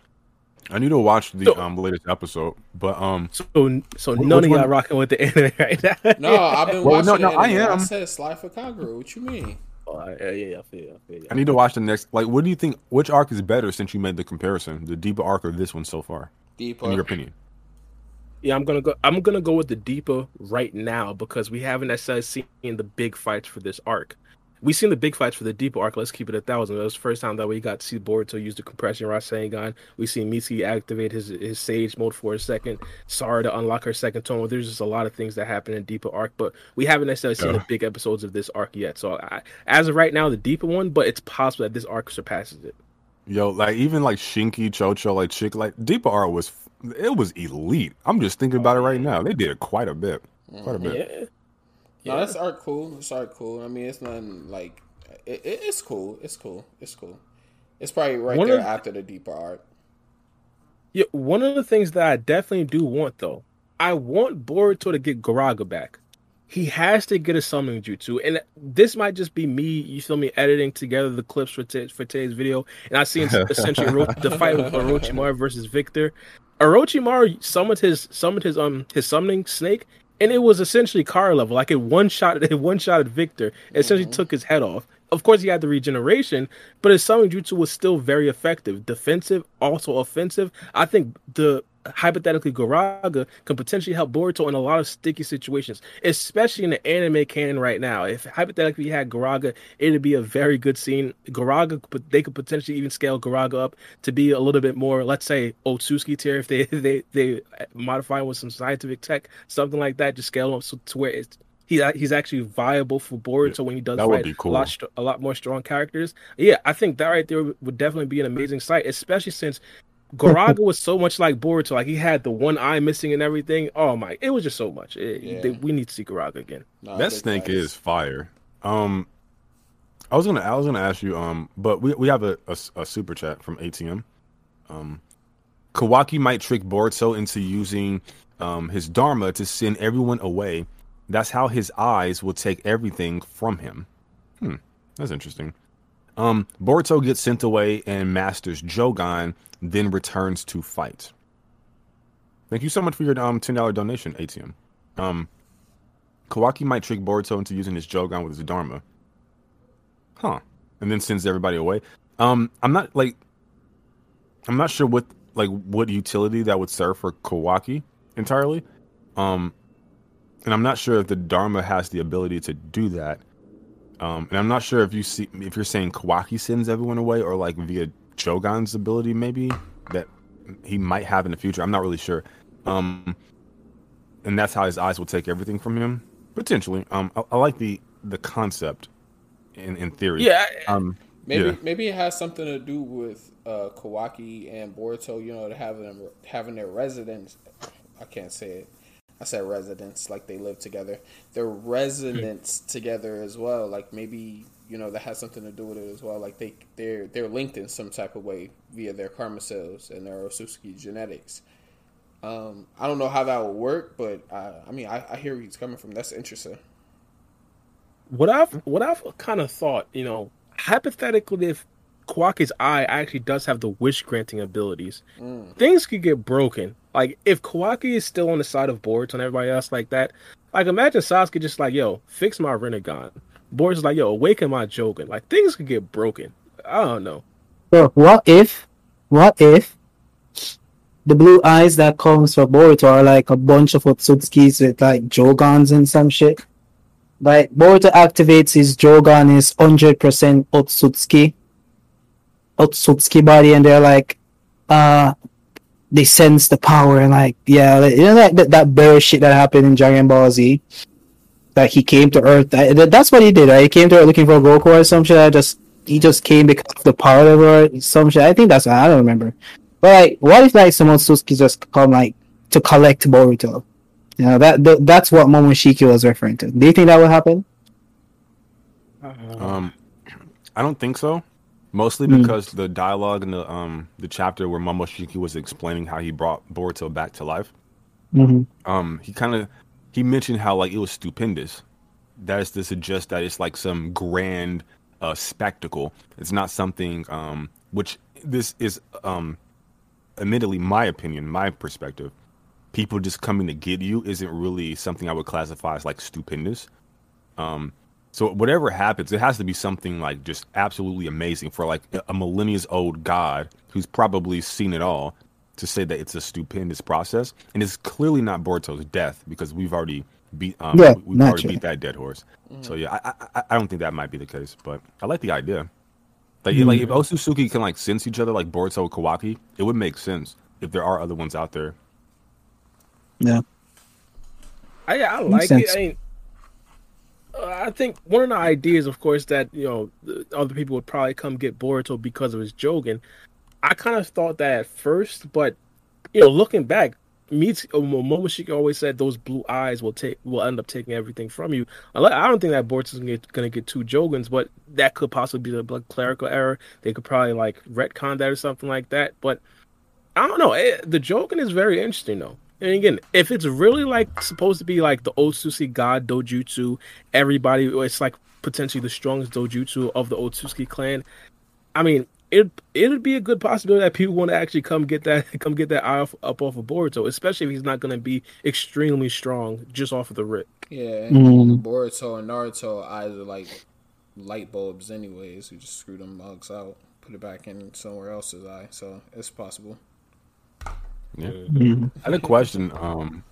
I need to watch the so, um latest episode, but um, so so none of y'all rocking with the anime right now. no, I've been well, watching. No, no, I am. I said Sly for Kagura. What you mean? Oh, yeah, yeah, I feel, I feel. I need to watch the next. Like, what do you think? Which arc is better since you made the comparison? The Deepa arc or this one so far? Deepa. In your opinion? Yeah, I'm gonna go. I'm gonna go with the Deepa right now because we haven't necessarily seen the big fights for this arc we seen the big fights for the Deepa arc. Let's keep it a thousand. It was the first time that we got to see Boruto use the compression Rasengan. We seen Mitsuki activate his his Sage mode for a second. Sarada unlock her second tone. There's just a lot of things that happen in Deepa arc, but we haven't necessarily seen yeah. the big episodes of this arc yet. So I, as of right now, the Deepa one, but it's possible that this arc surpasses it. Yo, like even like Shinki, Chocho, like Chick, like Deepa arc was it was elite. I'm just thinking oh, about it right now. They did it quite a bit, quite a bit. Yeah. Yeah. No, that's art cool. It's art cool. I mean, it's nothing like it, it, it's cool. It's cool. It's cool. It's probably right one there after the Deepa art. Yeah, one of the things that I definitely do want though, I want Boruto to get Garaga back. He has to get a summoning jutsu, and this might just be me. You feel me editing together the clips for t- for today's video, and I see essentially the fight with Orochimaru versus Victor. Orochimaru summoned his summoned his um his summoning snake, and it was essentially car level. Like it one shot, it one shot at Victor. It essentially mm-hmm. took his head off. Of course, he had the regeneration, but his summoning jutsu was still very effective, defensive, also offensive. I think the hypothetically Garaga can potentially help Boruto in a lot of sticky situations, especially in the anime canon right now. If hypothetically you had Garaga, it'd be a very good scene. Garaga, but they could potentially even scale Garaga up to be a little bit more, let's say, Otsutsuki tier if they they they modify with some scientific tech, something like that. Just scale him up so, to where it's he he's actually viable for Boruto yeah, when he does that fight cool. a lot a lot more strong characters. Yeah, I think that right there would definitely be an amazing sight, especially since Garaga was so much like Boruto. Like he had the one eye missing and everything. Oh my! It was just so much. It, yeah. they, we need to see Garaga again. No, that snake is fire. Um, I was gonna I was gonna ask you. Um, but we we have a, a, a super chat from ATM. Um, Kawaki might trick Boruto into using um his Dharma to send everyone away. That's how his eyes will take everything from him. Hmm, that's interesting. Um, Boruto gets sent away and masters Jogan then returns to fight. Thank you so much for your um ten dollar donation, ATM. Um, Kawaki might trick Boruto into using his Jogan with his Dharma. Huh. And then sends everybody away. Um, I'm not like I'm not sure what like what utility that would serve for Kawaki entirely. Um and I'm not sure if the Dharma has the ability to do that. Um, and I'm not sure if you see if you're saying Kawaki sends everyone away or like via Jogan's ability, maybe that he might have in the future. I'm not really sure. Um, and that's how his eyes will take everything from him potentially. Um, I, I like the the concept in in theory. Yeah. Um, maybe yeah. maybe it has something to do with uh, Kawaki and Boruto. You know, having them having their residence. I can't say it. I said residence, like they live together. Their residence together as well. Like maybe you know that has something to do with it as well. Like they they're they're linked in some type of way via their karma cells and their Otsutsuki genetics. Um, I don't know how that would work, but I, I mean I, I hear where he's coming from. That's interesting. What I've what I've kind of thought, you know, hypothetically, if Kawaki's eye actually does have the wish granting abilities. Mm. Things could get broken. Like if Kawaki is still on the side of boards and everybody else like that, like imagine Sasuke just like, yo, fix my Rinnegan. Boruto's like, yo, awaken my Jogan. Like things could get broken. I don't know. So what if, what if the blue eyes that comes for Boruto are like a bunch of Otsutsukis with like Jogans and some shit? Like Boruto activates his Jogan is hundred percent Otsutsuki, Otsutsuki body, and they're like, uh, they sense the power and like, yeah, like, you know that that, that bear shit that happened in Dragon Ball Z. That he came to Earth. That, that- that's what he did. Right? He came to Earth looking for Goku or some shit. I just he just came because of the power level or some shit. I think that's I don't remember. But like, what if like some Otsutsuki just come like to collect Boruto? You know that, that that's what Momoshiki was referring to. Do you think that would happen? Um, I don't think so. Mostly Hmm. because the dialogue in the um the chapter where Momoshiki was explaining how he brought Boruto back to life. Mm-hmm. Um, he kind of he mentioned how like it was stupendous. That is to suggest that it's like some grand uh spectacle. It's not something um which this is um admittedly my opinion, my perspective. People just coming to get you isn't really something I would classify as like stupendous. Um, so whatever happens, it has to be something like just absolutely amazing for like a millennia's old god who's probably seen it all to say that it's a stupendous process, and it's clearly not Boruto's death because we've already beat um, Yeah, we- we've already naturally. beat that dead horse. So yeah, I, I I don't think that might be the case, but I like the idea. Like like if Otsutsuki can like sense each other like Boruto and Kawaki, it would make sense if there are other ones out there. Yeah. I I Makes like it. sense. I mean, uh, I think one of the ideas, of course, that you know other people would probably come get Boruto because of his Jogan. I kind of thought that at first, but you know, looking back, Meets Momoshiki always said those blue eyes will take will end up taking everything from you. I don't think that Boruto's gonna get, gonna get two Jogans, but that could possibly be the clerical error. They could probably like retcon that or something like that. But I don't know. Eh, The Jogan is very interesting though. And again, if it's really like supposed to be like the Otsutsuki God Dojutsu, everybody, it's like potentially the strongest Dojutsu of the Otsutsuki clan. I mean, it it'd be a good possibility that people want to actually come get that come get that eye off, up off of Boruto, especially if he's not going to be extremely strong just off of the rip. Yeah, Mm. Boruto and Naruto eyes are like light bulbs, anyways. You just screw them mugs out, put it back in somewhere else's eye, so it's possible. Yeah. Mhm. I had a question um,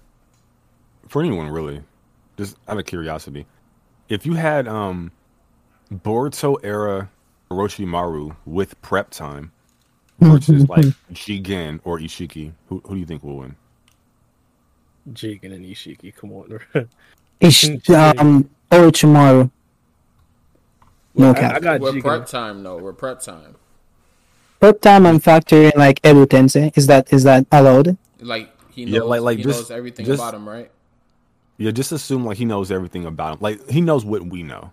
for anyone really, just out of curiosity. If you had um, Boruto era Orochimaru with prep time versus like Jigen or Isshiki, who, who do you think will win? Jigen and Isshiki, come on. Ish, um, Orochimaru. No I, cap. I got We're Jigen. prep time, though. We're prep time. Prep time and factor in like Edo Tensei. Is that is that allowed? Like he knows, Yeah, like- like he just- knows everything just- about him, right? Yeah, just assume like he knows everything about him. Like he knows what we know.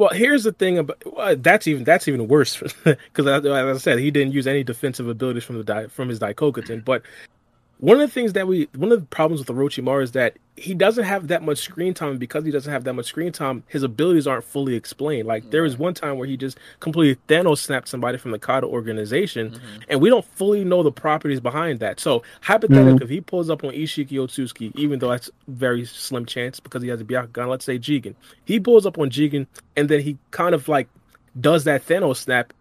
Well, here's the thing about well, that's even that's even worse because as I said, he didn't use any defensive abilities from the from his Daikokuten. But one of the things that we one of the problems with Orochimaru is that he doesn't have that much screen time. and Because he doesn't have that much screen time, his abilities aren't fully explained. Like there was one time where he just completely Thanos snapped somebody from the Kara organization, mm-hmm. and we don't fully know the properties behind that. So hypothetically, mm-hmm. if he pulls up on Isshiki Otsuki, even though that's very slim chance because he has a Byakugan, let's say Jigen, he pulls up on Jigen, and then he kind of like does that Thanos snap.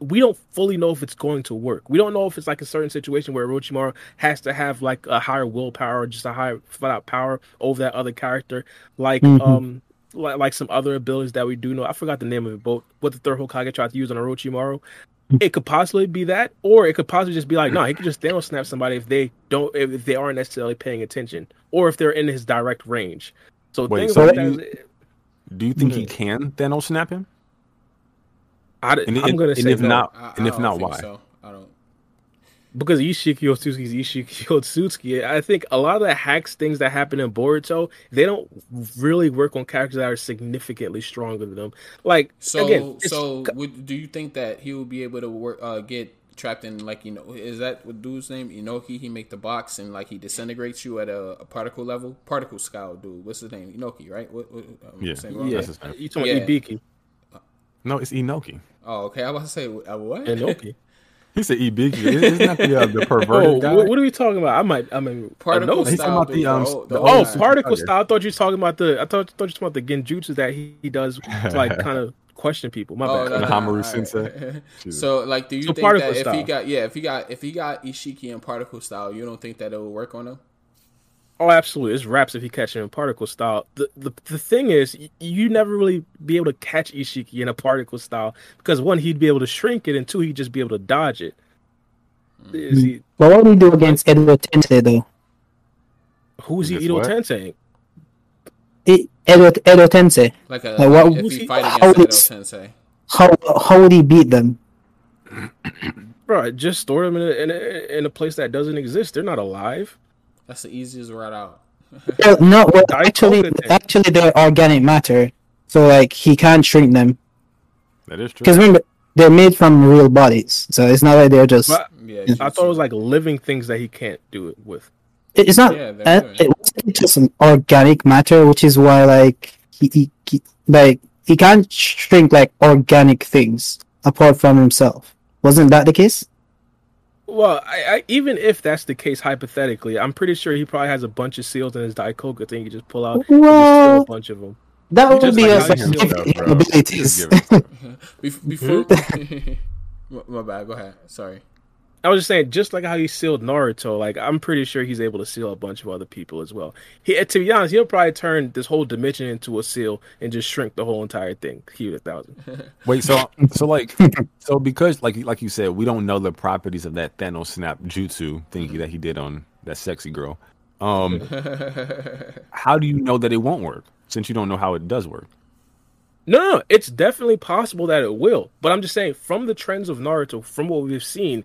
We don't fully know if it's going to work. We don't know if it's like a certain situation where Orochimaru has to have like a higher willpower or just a higher flat out power over that other character, like Mhm. um like, like some other abilities that we do know. I forgot the name of it, but what the third Hokage tried to use on Orochimaru. It could possibly be that, or it could possibly just be like, no, he could just Thanos snap somebody if they don't, if they aren't necessarily paying attention, or if they're in his direct range. So Wait, things so like you- that. Do you think he Mhm. can Thanos snap him? I, And, am and- gonna and say if no. not, I, and I if don't not, why? So I don't. because Isshiki Otsutsuki is Isshiki Otsutsuki. I think a lot of the hacks things that happen in Boruto, they don't really work on characters that are significantly stronger than them. Like So again, so would, do you think that he will be able to work uh, get trapped in like you know is that what dude's name Inoki? He make the box and like he disintegrates you at a, a particle level. Particle scale dude. What's his name? Inoki, right? What, what, I'm Yeah. saying wrong? yeah, That's his name. you talking Yeah. about Ibiki? No, it's Enoki. Oh, okay. I was about to say uh, what? Enoki. He said Ibiki. Isn't that the, uh, the Oh, perverted guy? what, what are we talking about? I might. I mean, Particle Inoki. He's talking style. about the, dude, um, old- the Oh, old particle Tiger. style. I thought you were talking about the. I thought, thought you were talking about the genjutsu that he, he does to like kind of question people. My Oh, bad. no, no, no, Hamaru all right. Sensei. so, like, do you So think that if he got yeah, if he got if he got Isshiki and particle style, you don't think that it would work on him? Oh, absolutely. It's raps if you catch him in particle style. The the, the thing is, y- you never really be able to catch Isshiki in a particle style because one, he'd be able to shrink it, and two, he'd just be able to dodge it. Hmm. Is he, But what would he do against Edo Tensei though? who's he? Guess Edo what? Tensei. I- Edo, Edo Tensei. Like a Like, what- if he he- fight how against Edo would- Tensei. How how would he beat them? Bro, just store them in a, in a in a place that doesn't exist. They're not alive. That's the easiest route out. Well, no, well, actually, Tensei. actually, they're organic matter, so like he can't shrink them. That is true. Because remember, they're made from real bodies, so it's not like they're just. But Yeah, I thought it was like living things that he can't do it with. It's not. Yeah, uh, good. it wasn't just an organic matter, which is why like he, he, he like he can't shrink like organic things apart from himself. Wasn't that the case? Well, I, I, even if that's the case, hypothetically, I'm pretty sure he probably has a bunch of seals in his Daikoku thing. You just pull out, and just steal a bunch of them. that would be like us how like, you feel giving though, him bro. abilities. Just give it- Bef- before. My, hmm? my bad. Go ahead. Sorry. I was just saying, just like how he sealed Naruto, like I'm pretty sure he's able to seal a bunch of other people as well. He, to be honest, he'll probably turn this whole dimension into a seal and just shrink the whole entire thing. It a thousand. Wait, so so like so because like like you said, we don't know the properties of that Thanos snap jutsu thingy that he did on that sexy girl. Um, how do you know that it won't work since you don't know how it does work? No, it's definitely possible that it will. But I'm just saying, from the trends of Naruto, from what we've seen,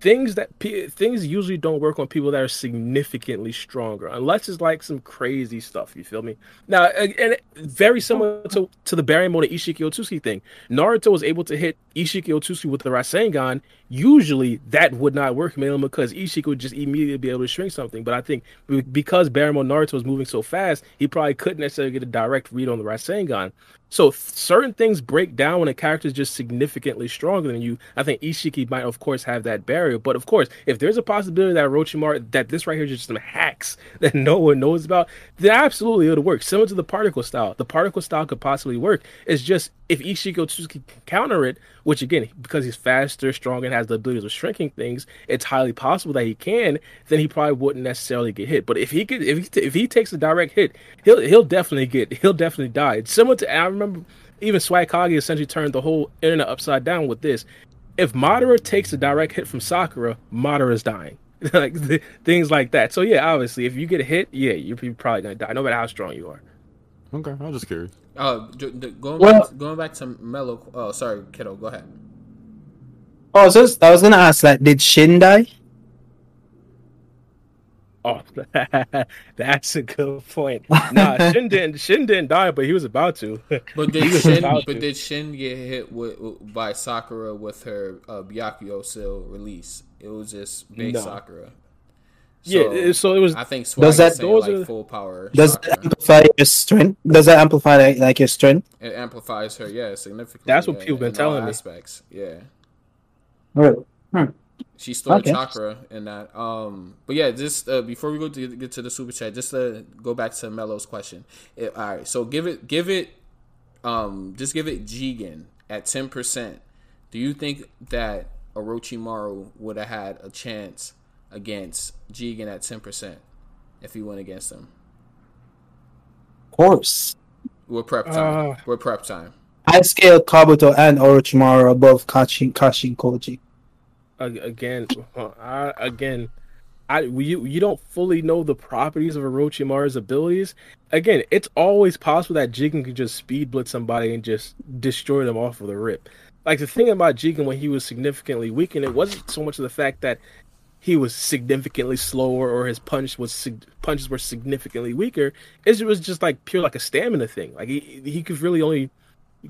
things that things usually don't work on people that are significantly stronger, unless it's like some crazy stuff. You feel me? Now, and and very similar to to the Barrymore Isshiki Otsutsuki thing. Naruto was able to hit Isshiki Otsutsuki with the Rasengan. Usually, that would not work, mainly because Isshiki would just immediately be able to shrink something. But I think because Baryon Mode Naruto was moving so fast, he probably couldn't necessarily get a direct read on the Rasengan. So certain things break down when a character is just significantly stronger than you. I think Isshiki might, of course, have that barrier. But of course, if there's a possibility that Orochimaru, that this right here is just some hacks that no one knows about, then absolutely it'll work. Similar to the particle style. The particle style could possibly work. It's just if Isshiki can counter it, which again, because he's faster, stronger, and has the ability of shrinking things, it's highly possible that he can. Then he probably wouldn't necessarily get hit. But if he could, if he, if he takes a direct hit, he'll he'll definitely get he'll definitely die. It's similar to I remember even Swagkage essentially turned the whole internet upside down with this. If Madara takes a direct hit from Sakura, Madara's dying. like th- things like that. So yeah, obviously, if you get hit, yeah, you're probably gonna die, no matter how strong you are. Okay, I was just curious. Uh, j- d- going Well- back, going back to Melo. Oh, sorry, kiddo. Go ahead. Oh, so I was gonna ask, like, did Shin die? Oh, that's a good point. Nah, Shin didn't Shin didn't die, but he was about to. But did Shin? But to. did Shin get hit with, with- by Sakura with her uh, Byakugo seal release? It was just big No. Sakura. Yeah, so it was. I think Does Swag that- is saying those like are- full power. Does that Sakura. amplify your strength? Does that amplify like, like your strength? It amplifies her, yeah, significantly. That's what yeah, people been telling me. Aspects, yeah. Really? Hmm. She stored Okay. chakra in that. Um, but yeah, just uh, before we go to get to the super chat, just to go back to Melo's question. It- all right, so give it, give it, um, just give it Jigen at ten percent. Do you think that Orochimaru would have had a chance against Jigen at ten percent if he went against him? Of course. We're prep time. Uh. With prep time. I scale Kabuto and Orochimaru above Kashin, Kashin Koji. Again, uh, I, again, I you you don't fully know the properties of Orochimaru's abilities. Again, it's always possible that Jigen could just speed blitz somebody and just destroy them off of the rip. Like the thing about Jigen when he was significantly weakened, it wasn't so much of the fact that he was significantly slower or his punch was punches were significantly weaker. It was just like pure like a stamina thing. Like he he could really only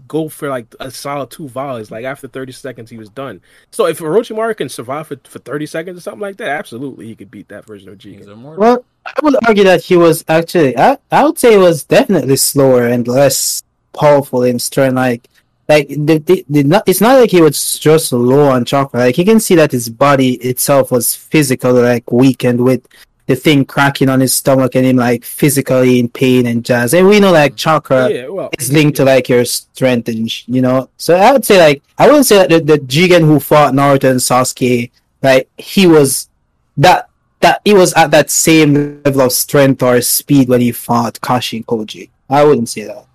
go for like a solid two volleys. Like after 30 seconds, he was done. So if Orochimaru can survive for, for 30 seconds or something like that, absolutely he could beat that version of He's Jigen. immortal. Well, I would argue that he was actually, I, I would say he was definitely slower and less powerful in strength. Like, like the, the, the not, it's not like he was just low on chakra. Like you can see that his body itself was physically like weakened with the thing cracking on his stomach and him like physically in pain and jazz. And we know like chakra yeah, well, is linked to like your strength and sh- you know. So I would say like I wouldn't say that the, the Jigen who fought Naruto and Sasuke like he was that that he was at that same level of strength or speed when he fought Kashin Koji. I wouldn't say that.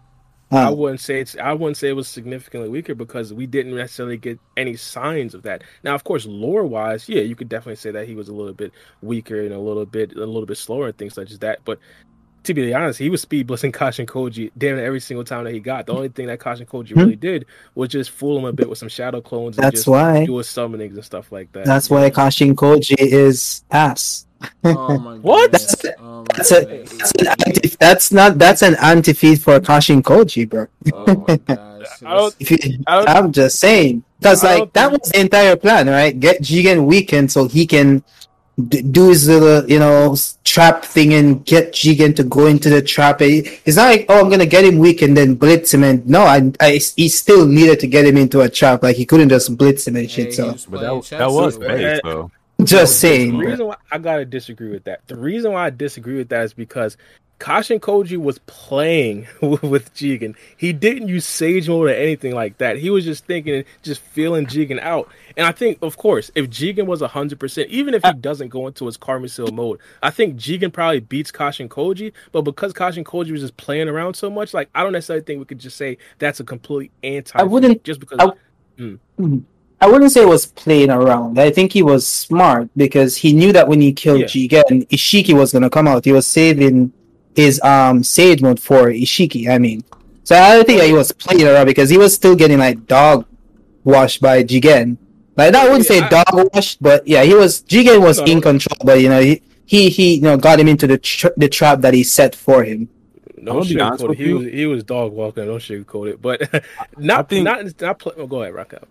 I wouldn't say it's. I wouldn't say it was significantly weaker because we didn't necessarily get any signs of that. Now, of course, lore wise, yeah, you could definitely say that he was a little bit weaker and a little bit a little bit slower and things such as that. But to be honest, he was speed blitzing Kashin Koji damn near every single time that he got. The only thing that Kashin Koji Hmm. really did was just fool him a bit with some shadow clones. and That's just why. do his summonings and stuff like that. that's why Kashin Koji is ass. Oh my What? goodness. Oh my That's a- That's, an anti- that's not that's an anti-feed for Kashin Koji, bro. Oh my gosh. I don't- If you, I don't- I'm just saying, because like that think- was the entire plan, right? Get Jigen weakened so he can d- do his little, you know, trap thing and get Jigen to go into the trap. It- It's not like, oh, I'm gonna get him weak and then blitz him. And no, I, I, he still needed to get him into a trap. Like he couldn't just blitz him and shit. he So But that, chess that was with it. base, though. just The saying. The reason why I gotta disagree with that. The reason why I disagree with that is because Kashin Koji was playing with Jigen. He didn't use Sage mode or anything like that. He was just thinking, just feeling Jigen out. And I think, of course, if Jigen was hundred percent, even if he uh, doesn't go into his Carmesil mode, I think Jigen probably beats Kashin Koji. But because Kashin Koji was just playing around so much, like I don't necessarily think we could just say that's a complete anti. I wouldn't- just because. I- hmm. Hmm. I wouldn't say it was playing around. I think he was smart because he knew that when he killed Yeah. Jigen, Isshiki was gonna come out. He was saving his um Sage mode for Isshiki. I mean, so I don't think that he was playing around because he was still getting like dog washed by Jigen. Like I wouldn't say I- dog washed, but yeah, he was Jigen was No. in control. But you know, he he, he you know got him into the tra- the trap that he set for him. No I'm be honest sugarcoat it. with He you. was he was dog walking. I don't sugarcoat it. But not think- not not. Play, oh, go ahead, rock out.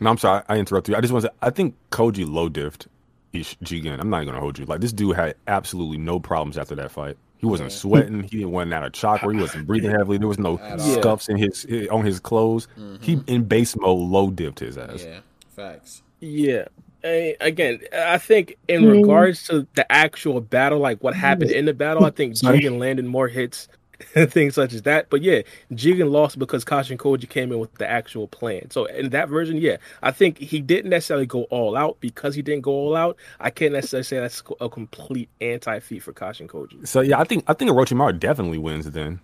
No, I'm sorry, I interrupted you. I just want to say, I think Koji low diffed Ish- Jigen. I'm not even gonna hold you. Like this dude had absolutely no problems after that fight. He wasn't Yeah. sweating. He didn't run out of chakra. He wasn't breathing heavily. There was no At scuffs in his on his clothes. He in base mode low dipped his ass. Yeah, facts. Yeah. Eh, Again, I think in Mm. regards to the actual battle, like what happened in the battle, I think Sorry. Jigen landed more hits and things such as that. But yeah, Jigen lost because Kashin Koji came in with the actual plan. So in that version, yeah, I think he didn't necessarily go all out because he didn't go all out. I can't necessarily say that's a complete anti feat for Kashin Koji. So yeah, I think I think Orochimaru definitely wins then,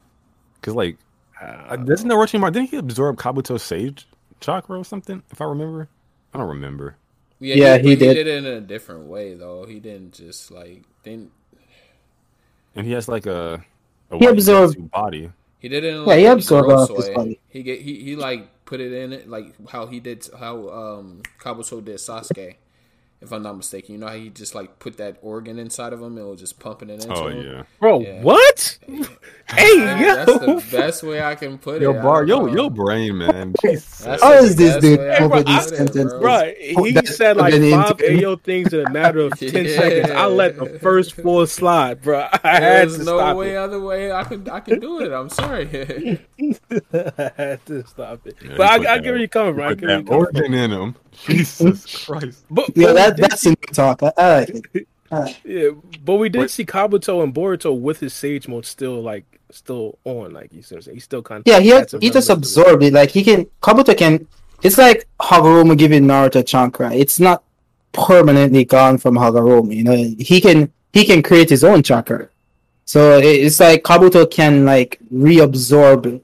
because like Uh, doesn't Orochimaru didn't he absorb Kabuto's sage chakra or something? If I remember, I don't remember. Yeah, Yeah, he, he but he did. did it in a different way though. He didn't just like didn't And he has like a, a He white absorbed- body. he did it in Yeah, he a absorbed gross off his body. He get he he like put it in it like how he did how um Kabuto did Sasuke. If I'm not mistaken, you know how he just like put that organ inside of him and was just pumping it into Oh him. yeah. bro, Yeah. what? hey, That's yo. the best way I can put Yo, it. I Bar, don't yo, know. yo, brain, man. Jesus. That's How the is this best dude over can these sentences? bro. Right, he That- said like that five into- AO things in a matter of ten Yeah. seconds. I let the first four slide, bro. I had to no stop way it. other way I can I can do it. I'm sorry. I had to stop it. Yeah, but he I, put I get where you're coming from. I Put get where that you're coming from. organ in him. Jesus Christ. But, Yeah, but that we did that's a new talk. I, I like it. I like it. Yeah, but we did Wait. see Kabuto and Boruto with his Sage mode still like still on. Like you see what I'm? He's still kind of Yeah, he had, he just absorbed it. Like he can Kabuto can. It's like Hagoromo giving Naruto chakra. It's not permanently gone from Hagoromo. You know, he can he can create his own chakra. So it's like Kabuto can like reabsorb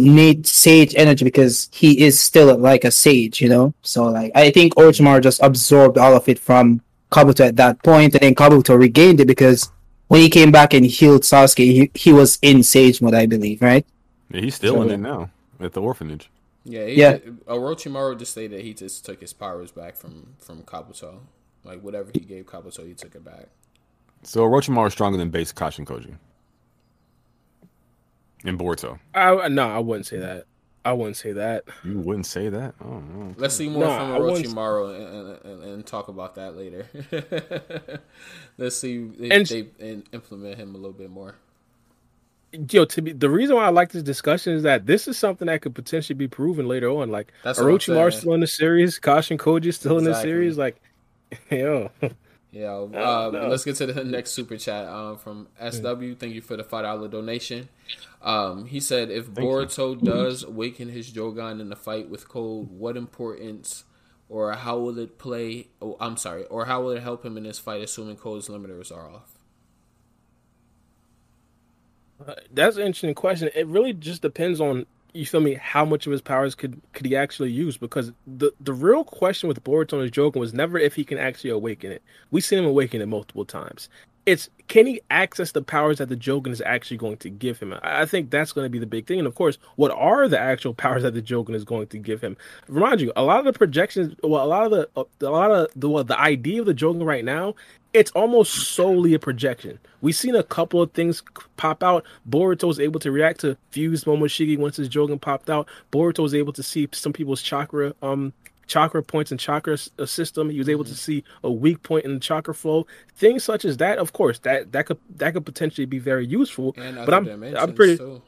Nate Sage energy because he is still like a sage. You know, so like I think Orochimaru just absorbed all of it from Kabuto at that point, and then Kabuto regained it because when he came back and healed Sasuke, he, he was in Sage mode, I believe, right? Yeah, he's still So- in it now at the orphanage. Yeah, he Yeah. Just, Orochimaru just stated that he just took his powers back from from Kabuto. Like whatever he gave Kabuto, he took it back. So Orochimaru is stronger than base Kashin Koji. And Boruto. I no, I wouldn't say that. I wouldn't say that. You wouldn't say that? Oh, no. Let's see more Nah, from I wouldn't- Orochimaru and, and, and talk about that later. Let's see if And- they and implement him a little bit more. yo, to be the reason why I like this discussion is that this is something that could potentially be proven later on. Like That's what Orochimaru's still in the series, Kashin Koji still in the series. Like, yo, Yeah, don't um, let's get to the next super chat um, from SW. Thank you for the five dollar donation. Um, he said, "If you. Boruto does awaken his Jogan in the fight with Code, what importance or how will it play? Oh, I'm sorry, or how will it help him in this fight, assuming Code's limiters are off?" that's an interesting question. It really just depends on you feel me how much of his powers could could he actually use because the the real question with Boruto and his Jogan was never if he can actually awaken it. We've seen him awaken it multiple times. It's can he access the powers that the Jogan is actually going to give him? I think that's going to be the big thing. And of course, what are the actual powers that the Jogan is going to give him? Remind you, a lot of the projections, well, a lot of the, a lot of the, well, the idea of the Jogan right now, it's almost solely a projection. We've seen a couple of things pop out. Boruto was able to react to fused Momoshiki once his Jogan popped out. Boruto was able to see some people's chakra um chakra points and chakra s- uh, system. He was able to see a weak point in the chakra flow. Things such as that, of course, that that could that could potentially be very useful. And other but I'm dimensions I'm pretty too.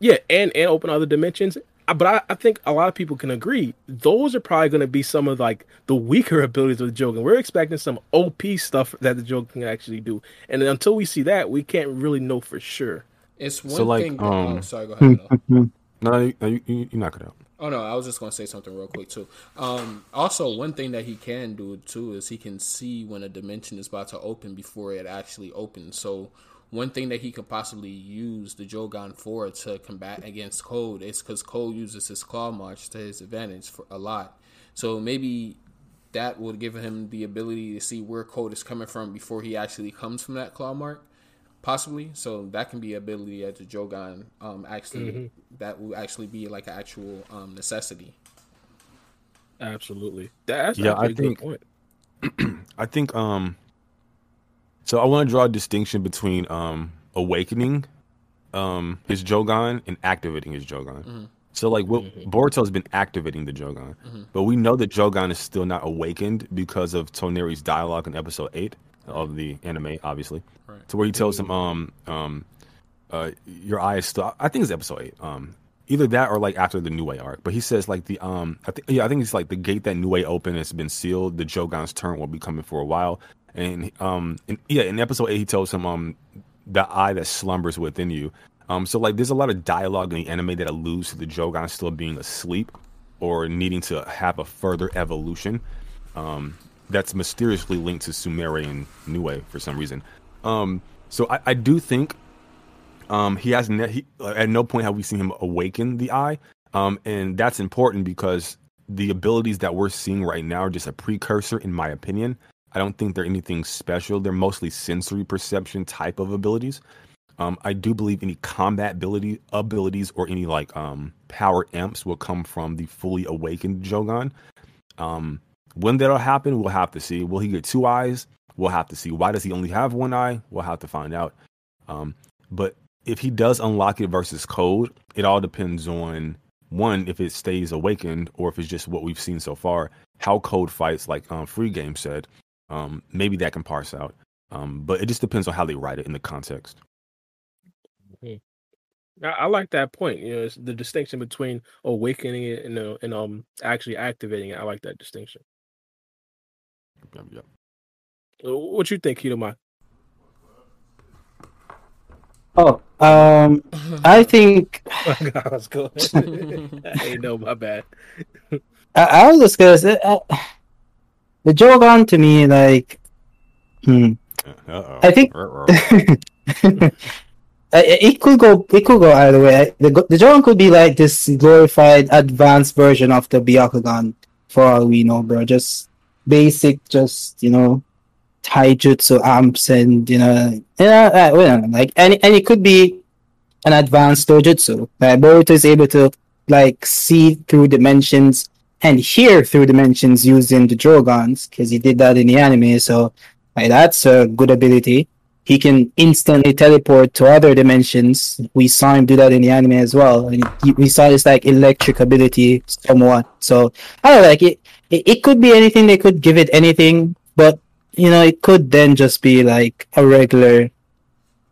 yeah, and and open other dimensions. But I, I think a lot of people can agree those are probably going to be some of like the weaker abilities of the Jogan. We're expecting some OP stuff that the Jogan can actually do, and until we see that, we can't really know for sure. It's one So, like, thing. That, um, oh, sorry, go ahead. No, you, no, you, you you knock it out. Oh no, I was just gonna say something real quick too. Um, also, one thing that he can do too is he can see when a dimension is about to open before it actually opens. So one thing that he could possibly use the Jogan for to combat against Code is because Code uses his claw march to his advantage for a lot. So maybe that would give him the ability to see where Code is coming from before he actually comes from that claw mark possibly. So that can be ability at the Jogan. Um, actually, that will actually be like an actual um necessity. Absolutely, that's Yeah, I I a good think- point. I think um so I want to draw a distinction between um awakening um his Jogan and activating his Jogan. So like what Boruto's been activating the Jogan, but we know that Jogan is still not awakened because of Toneri's dialogue in episode 8 of the anime obviously. Right. To where he tells him um um uh your eye is still I think it's episode 8. Um either that or like after the Nue arc. But he says like the um I think yeah, I think it's like the gate that Nue opened has been sealed. The Jogan's turn will be coming for a while. And um and yeah, in episode eight he tells him um the eye that slumbers within you. Um so like there's a lot of dialogue in the anime that alludes to the Jogan still being asleep or needing to have a further evolution. Um that's mysteriously linked to Sumerian Way for some reason. Um so I, I do think um, he has ne- he, uh, at no point have we seen him awaken the eye, um, and that's important because the abilities that we're seeing right now are just a precursor, in my opinion. I don't think they're anything special. They're mostly sensory perception type of abilities. Um, I do believe any combat ability abilities or any like um, power amps will come from the fully awakened Jogan. Um, when that'll happen, we'll have to see. Will he get two eyes? We'll have to see. Why does he only have one eye? We'll have to find out. Um, but if he does unlock it versus code, it all depends on one if it stays awakened or if it's just what we've seen so far. How code fights, like um, Free Game said, um, maybe that can parse out. Um, but it just depends on how they write it in the context. I, I like that point. You know, it's the distinction between awakening it and uh, and um actually activating it. I like that distinction. Yep, yep. Uh, What you think, Hito Oh, um, I think Let's go. hey, no, my bad. I, I was just gonna say uh, the Jogan to me like, hmm, Uh-oh. I think-. Uh, it could go it could go either way. The the Jogan could be like this glorified advanced version of the Byakugan for all we know, bro. Just basic, just you know, taijutsu amps and you know, you know, uh, like and and it could be an advanced dojutsu. Like Boruto is able to like see through dimensions and hear through dimensions using the Jogans because he did that in the anime. So like, that's a good ability. He can instantly teleport to other dimensions. We saw him do that in the anime as well. And he- we saw this like electric ability somewhat. So I don't know, like it, it. It could be anything. They could give it anything, but you know, it could then just be like a regular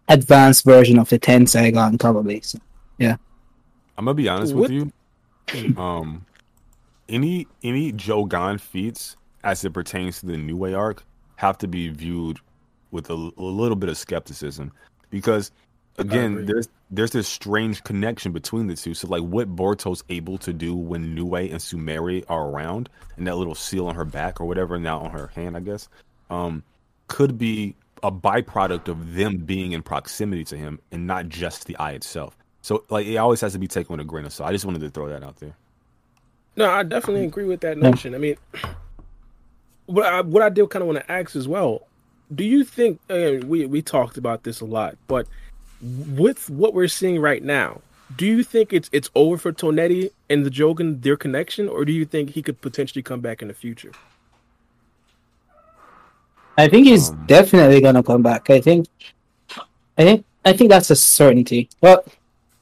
advanced version of the Tenseigan, probably. So, yeah. I'm gonna be honest with you. Um, any any Jogan feats as it pertains to the Nue arc have to be viewed with a, a little bit of skepticism because again there's there's this strange connection between the two. So like what Boruto's able to do when Nue and Sumire are around and that little seal on her back or whatever now on her hand I guess um could be a byproduct of them being in proximity to him and not just the eye itself. So like it always has to be taken with a grain of salt. I just wanted to throw that out there no I definitely agree with that notion I mean what I, what I did kind of want to ask as well do you think uh, we we talked about this a lot, but with what we're seeing right now, do you think it's it's over for Toneri and the Jogan their connection, or do you think he could potentially come back in the future? I think he's um, definitely gonna come back. I think, I think, I think that's a certainty. Well,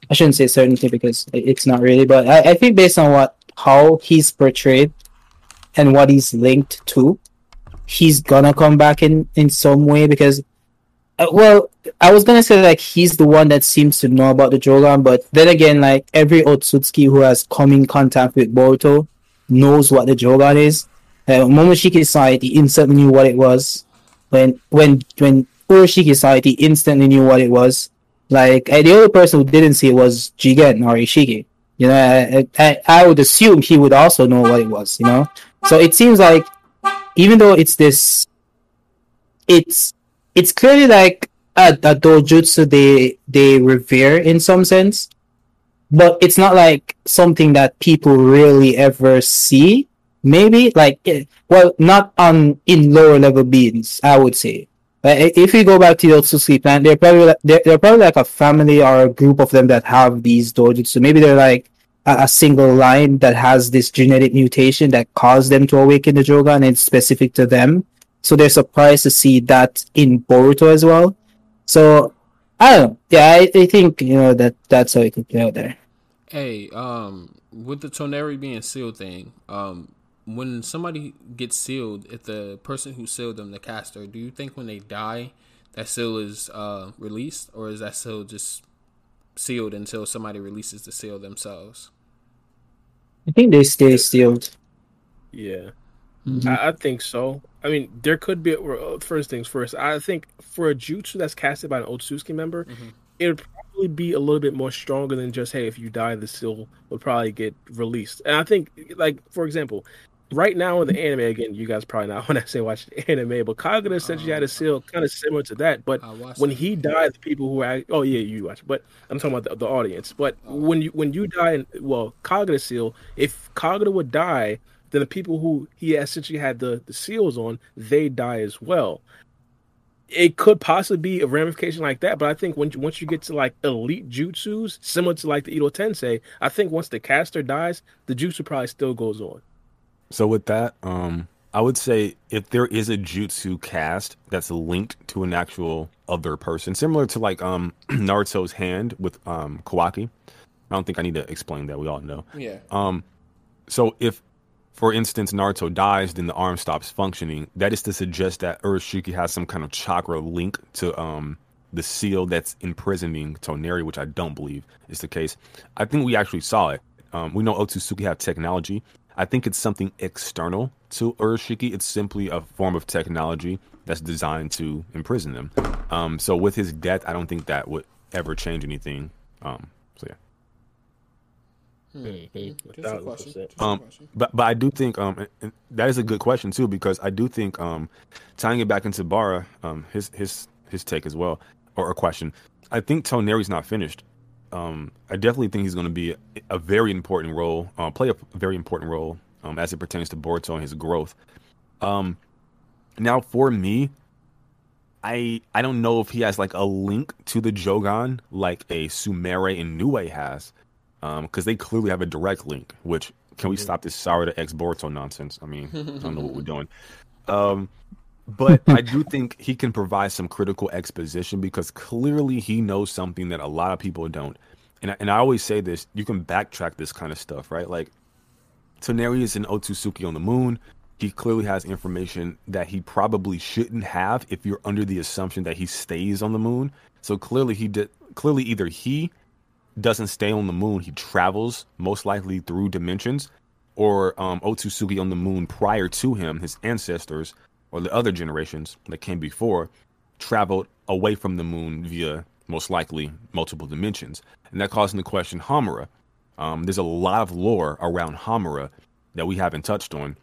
I shouldn't say certainty because it's not really, but I, I think based on what how he's portrayed and what he's linked to, he's gonna come back in in some way because uh, well i was gonna say like he's the one that seems to know about the jogan but then again like every otsutsuki who has come in contact with boruto knows what the jogan is. Uh, momoshiki saw he instantly knew what it was when when when urashiki saw he instantly knew what it was. Like uh, the only person who didn't see it was jigen or isshiki you know I, I, I would assume he would also know what it was you know so it seems like even though it's this, it's it's clearly like a, a dojutsu they they revere in some sense, but it's not like something that people really ever see. Maybe like eh, well, not on in lower level beings, I would say. But if you go back to the Otsutsuki plant, they're probably they're, they're probably like a family or a group of them that have these dojutsu. Maybe they're like a, single line that has this genetic mutation that caused them to awaken the Jogan and it's specific to them. So they're surprised to see that in Boruto as well. So I don't know. Yeah, I, I think you know that that's how it could play out there. Hey, um, with the Toneri being sealed thing, um, when somebody gets sealed, if the person who sealed them, the caster, do you think when they die, that seal is uh, released, or is that seal just sealed until somebody releases the seal themselves? I think they stay sealed. Yeah, mm-hmm. I, I, think so. I mean, there could be first things first. I think for a jutsu that's casted by an Otsutsuki member, mm-hmm. it would probably be a little bit more stronger than just hey, if you die, the seal would probably get released. And I think, like for example, right now in the anime again, you guys probably not when I say watch the anime, but Kagura essentially had a uh, seal kind of similar to that. But when it. he died, the people who are oh yeah, you watch, but I'm talking about the, the audience. But oh. when you when you die, well, Kagura seal, if Kagura would die, then the people who he essentially had the, the seals on, they die as well. It could possibly be a ramification like that, but I think when you, once you get to like elite jutsus, similar to like the Edo Tensei, I think once the caster dies, the jutsu probably still goes on. So with that, um, I would say if there is a jutsu cast that's linked to an actual other person, similar to like um Naruto's hand with um Kawaki. I don't think I need to explain that. We all know. Yeah. Um, so if, for instance, Naruto dies, then the arm stops functioning. That is to suggest that Urashiki has some kind of chakra link to um the seal that's imprisoning Toneri, which I don't believe is the case. I think we actually saw it. Um, we know Otsutsuki have technology I think it's something external to Urashiki. It's simply a form of technology that's designed to imprison them. Um, so with his death, I don't think that would ever change anything. Um, so yeah. Mm-hmm. Um, but but I do think um that is a good question too because I do think um tying it back into Bara um his his his take as well or a question I think Toneri's not finished um, I definitely think he's going to be a, a, very important role, uh, play a very important role um, as it pertains to Boruto and his growth. Um, now, for me, I I don't know if he has like a link to the Jogan like a Sumire and Nue has, because um, they clearly have a direct link. Which can we mm-hmm. stop this to ex Boruto nonsense? I mean, I don't know what we're doing. But I do think he can provide some critical exposition because clearly he knows something that a lot of people don't. And and I always say this: you can backtrack this kind of stuff, right? Like Toneri is an Otsutsuki on the moon. he clearly has information that he probably shouldn't have if you're under the assumption that he stays on the moon. So clearly he did clearly either he doesn't stay on the moon, he travels most likely through dimensions, or um, Otsutsuki on the moon prior to him, his ancestors or the other generations that came before, traveled away from the moon via most likely multiple dimensions, and that causing the question Hamura. Um, there's a lot of lore around Hamura that we haven't touched on.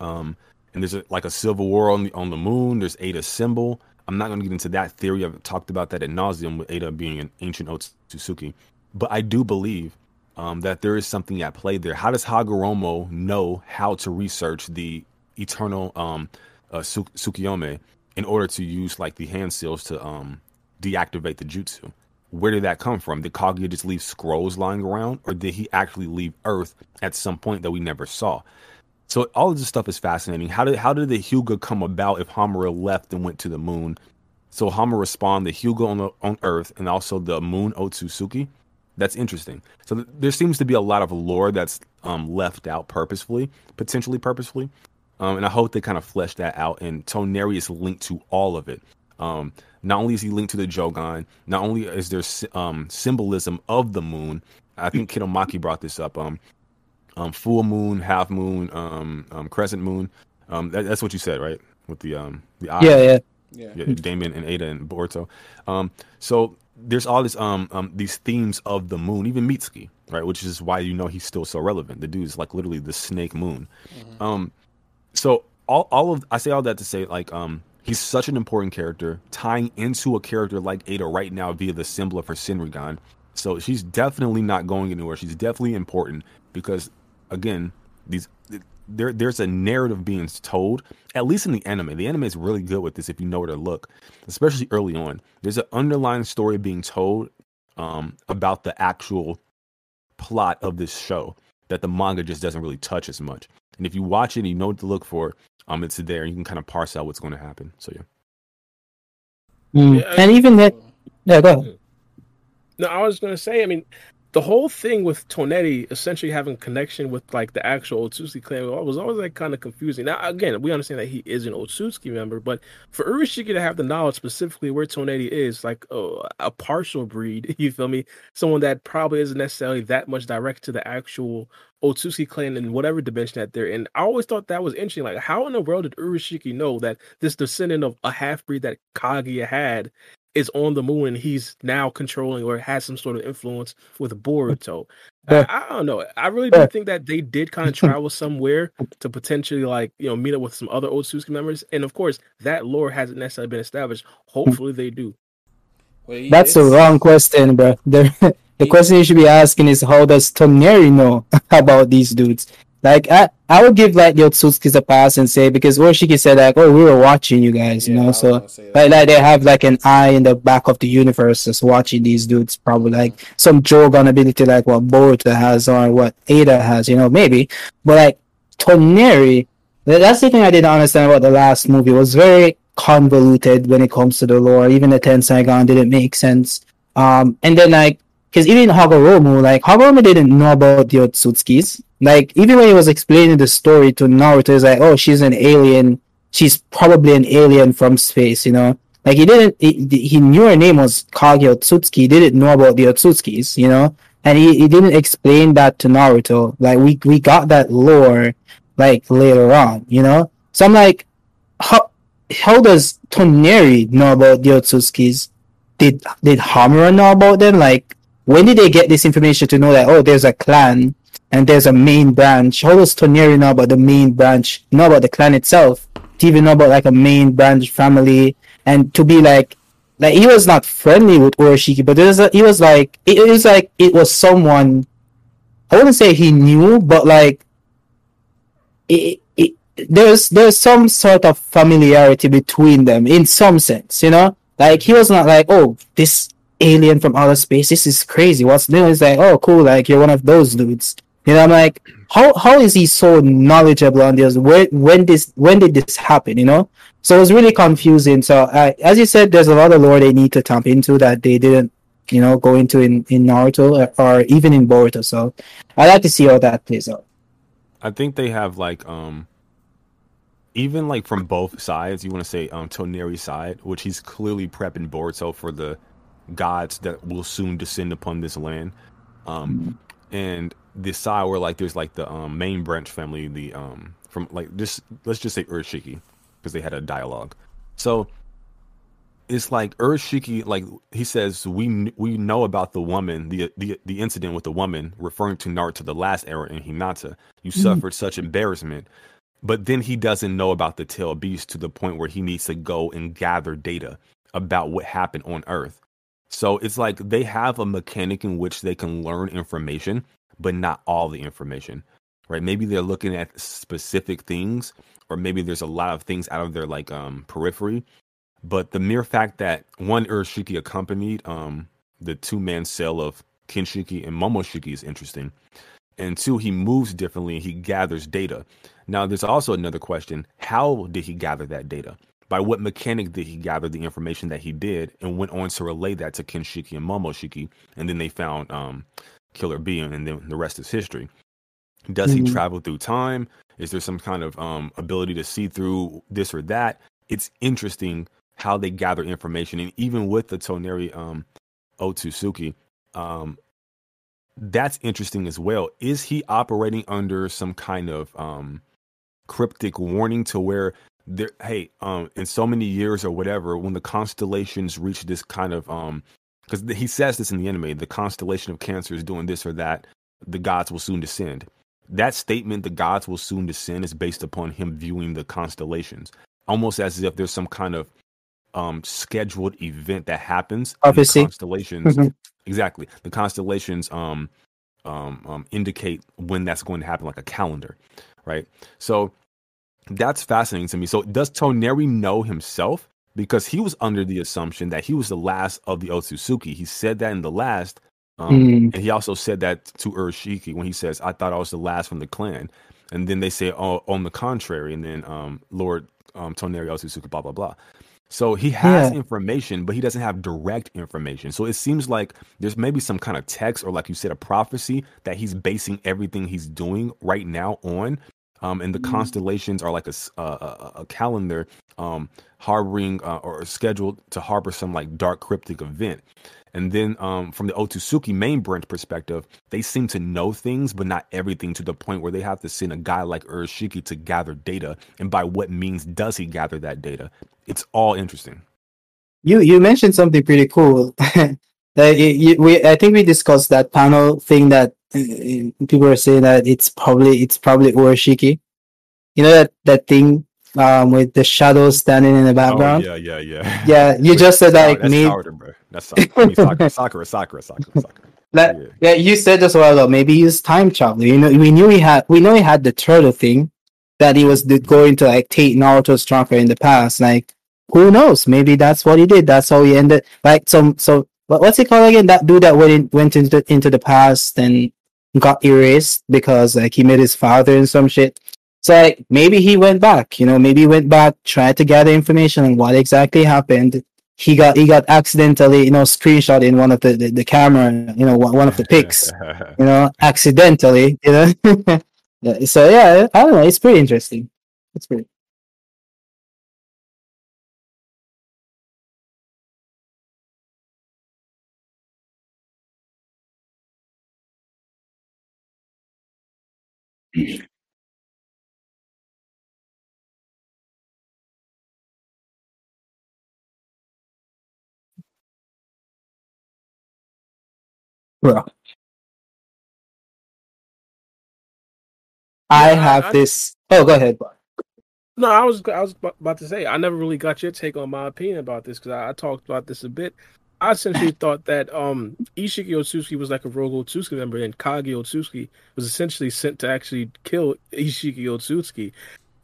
Um, and there's a, like a civil war on the on the moon. There's Ada's symbol. I'm not going to get into that theory. I've talked about that at nauseum with Ada being an ancient Otsutsuki, but I do believe um, that there is something at play there. How does Hagoromo know how to research the eternal um, uh, Tsukuyomi in order to use like the hand seals to um, deactivate the jutsu? Where did that come from? Did Kaguya just leave scrolls lying around, or did he actually leave Earth at some point that we never saw? So all of this stuff is fascinating. How did how did the Hyuga come about if Hamura left and went to the moon? So Hamura spawned the Hyuga on the, on Earth and also the moon Otsutsuki. That's interesting. So th- there seems to be a lot of lore that's um, left out purposefully, potentially purposefully, um, and I hope they kind of flesh that out. And Toneri is linked to all of it. Um, not only is he linked to the Jogan, not only is there um, symbolism of the moon. I think Kidomaki brought this up. Um, um, full moon, half moon, um, um, crescent moon. Um, that, that's what you said, right? With the um, the eye. Yeah, yeah, yeah. yeah Daemon and Ada and Boruto. Um, so there's all this um, um these themes of the moon, even Mitsuki, right? Which is why you know he's still so relevant. The dude is like literally the snake moon. Mm-hmm. Um, so all all of I say all that to say like um he's such an important character, tying into a character like Ada right now via the symbol of her Shinrigan. So she's definitely not going anywhere. She's definitely important because again, these there there's a narrative being told at least in the anime the anime is really good with this if you know where to look especially early on there's an underlying story being told um, about the actual plot of this show that the manga just doesn't really touch as much and if you watch it and you know what to look for um it's there you can kind of parse out what's going to happen so yeah, mm. yeah and even that yeah go ahead. no i was going to say i mean the whole thing with Toneri essentially having connection with like the actual Otsutsuki clan was always like kind of confusing. Now again, we understand that he is an Otsutsuki member, but for Urashiki to have the knowledge specifically where Toneri is, like oh, a partial breed, you feel me? Someone that probably isn't necessarily that much direct to the actual Otsutsuki clan in whatever dimension that they're in. I always thought that was interesting. Like, how in the world did Urashiki know that this descendant of a half breed that Kaguya had is on the moon and he's now controlling or has some sort of influence with Boruto. I, I, don't know. I really do think that they did kind of travel somewhere to potentially like, you know, meet up with some other old Otsutsuki members. And of course, that lore hasn't necessarily been established. Hopefully they do. Well, That's the wrong question, bro. The, the question you should be asking is how does Toneri know about these dudes? Like I, I would give like the Otsutsukis a pass and say because Urashiki said like, oh, we were watching you guys, you know. So like, like they have like an eye in the back of the universe just watching these dudes, probably like some Jogan ability like what Boruto has or what Ada has, you know, maybe. But like Toneri, that's the thing I didn't understand about the last movie. It was very convoluted when it comes to the lore. Even the Tenseigan didn't make sense. Um, and then like, because even Hagoromo, like Hagoromo didn't know about the Otsutsukis like even when he was explaining the story to Naruto, he's like, "Oh, she's an alien. She's probably an alien from space." You know, like he didn't. He, he knew her name was Kage Otsutsuki. He didn't know about the Otsutsukis. You know, and he, he didn't explain that to Naruto. Like we we got that lore like later on. You know, so I'm like, how how does Toneri know about the Otsutsukis? Did did Hamura know about them? Like when did they get this information to know that oh there's a clan and there's a main branch. How does Toneri know about the main branch? Know about the clan itself? To even know about like a main branch family and to be like like he was not friendly with Urashiki, but there's a, he was like it, it was like it was someone I wouldn't say he knew, but like it, it, there's there's some sort of familiarity between them in some sense, you know. Like he was not like, oh, this alien from outer space, this is crazy. What's new? It's like, oh, cool, like you're one of those dudes. You know, I'm like, how how is he so knowledgeable on this? Where when this when did this happen? You know, so it was really confusing. So as you said, there's a lot of lore they need to tap into that they didn't, you know, go into in in Naruto or even in Boruto. So I'd like to see how that plays out. I think they have like um even like from both sides, you want to say um Toneri's side, which he's clearly prepping Boruto for the gods that will soon descend upon this land. Um, and the side where like there's like the um main branch family, the um from like just let's just say Urashiki, because they had a dialogue. So it's like Urashiki, like he says, we we know about the woman, the the the incident with the woman, referring to Naruto, the last era in Hinata. You Mhm. suffered such embarrassment, but then he doesn't know about the tail beast to the point where he needs to go and gather data about what happened on Earth. So it's like they have a mechanic in which they can learn information, but not all the information, right? Maybe they're looking at specific things, or maybe there's a lot of things out of their like um periphery. But the mere fact that one Urashiki accompanied um the two man cell of Kinshiki and Momoshiki is interesting. And two, he moves differently and he gathers data. Now, there's also another question how did he gather that data? By what mechanic did he gather the information that he did and went on to relay that to Kinshiki and Momoshiki? And then they found um, Killer B, and then the rest is history. Does he Mhm. travel through time? Is there some kind of um, ability to see through this or that? It's interesting how they gather information. And even with the Toneri um, Otsutsuki, um, that's interesting as well. Is he operating under some kind of um, cryptic warning to where there, hey, um, in so many years or whatever, when the constellations reach this kind of um, because he says this in the anime, the constellation of Cancer is doing this or that, the gods will soon descend. That statement, the gods will soon descend, is based upon him viewing the constellations, almost as if there's some kind of um scheduled event that happens. Prophecy. constellations Mhm. exactly the constellations um, um um indicate when that's going to happen like a calendar right so that's fascinating to me so does toneri know himself because he was under the assumption that he was the last of the otsutsuki he said that in the last um Mm. and he also said that to urashiki when he says i thought i was the last from the clan and then they say oh on the contrary and then um lord um toneri otsutsuki blah blah blah so he has Yeah. information, but he doesn't have direct information. So it seems like there's maybe some kind of text or, like you said, a prophecy that he's basing everything he's doing right now on. Um, and the Mm. constellations are like a a calendar um, harboring uh, or scheduled to harbor some like dark cryptic event. And then um, from the Otsutsuki main branch perspective, they seem to know things, but not everything to the point where they have to send a guy like Urashiki to gather data. And by what means does he gather that data? It's all interesting. You you mentioned something pretty cool. that you, we I think we discussed that panel thing that uh, people are saying that it's probably it's probably Urashiki. You know that that thing um with the shadows standing in the background. Oh, yeah, yeah, yeah. yeah. you just said Oh, like that's me. Sauter, bro. That's Sakura. Sakura, Sakura, Sakura, Sakura. Like, Yeah. yeah, you said just a while ago. Maybe he's time traveler. You know, we knew he had. We know he had the turtle thing that he was going to like take Naruto stronger in the past. Like, who knows? Maybe that's what he did. That's how he ended. Like some. So what, what's it called again? That dude that went in, went into into the past and got erased because like he met his father and some shit. So like maybe he went back. You know, maybe he went back, tried to gather information on what exactly happened he got he got accidentally you know screenshot in one of the the, the camera you know one, one of the pics you know accidentally you know so yeah i don't know it's pretty interesting it's pretty bro i Yeah, have I- this oh go ahead No, I was I was about to say I never really got your take on my opinion about this because I, I talked about this a bit. I essentially thought that um Isshiki Otsutsuki was like a rogue Otsutsuki member, and Kage Otsutsuki was essentially sent to actually kill Isshiki Otsutsuki.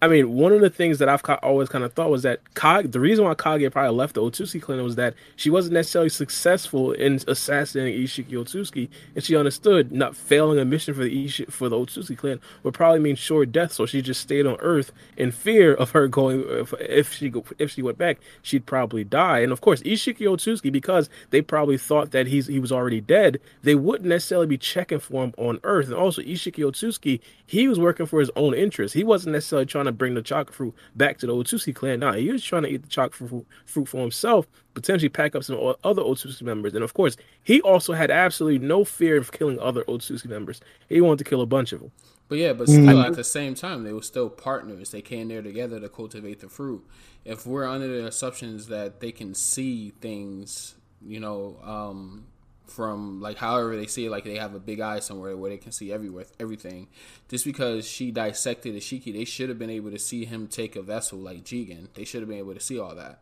I mean, one of the things that I've always kind of thought was that the reason why Kage probably left the Otsutsuki clan was that she wasn't necessarily successful in assassinating Isshiki Otsutsuki, and she understood not failing a mission for the Ishi- for the clan would probably mean sure death. So she just stayed on Earth in fear of her going. If, if she if she went back, she'd probably die. And of course, Isshiki Otsutsuki, because they probably thought that he's he was already dead, they wouldn't necessarily be checking for him on Earth. And also, Isshiki Otsutsuki, he was working for his own interests. He wasn't necessarily trying to to bring the chakra fruit back to the Otsutsuki clan. Nah, he was trying to eat the chakra fruit, fruit for himself, potentially pack up some other Otsutsuki members. And of course, he also had absolutely no fear of killing other Otsutsuki members. He wanted to kill a bunch of them. But yeah, but still mm-hmm. at the same time, they were still partners. They came there together to cultivate the fruit. If we're under the assumptions that they can see things, you know, um, from like however they see it, like they have a big eye somewhere where they can see everywhere, everything. Just because she dissected Isshiki, they should have been able to see him take a vessel like Jigen. They should have been able to see all that.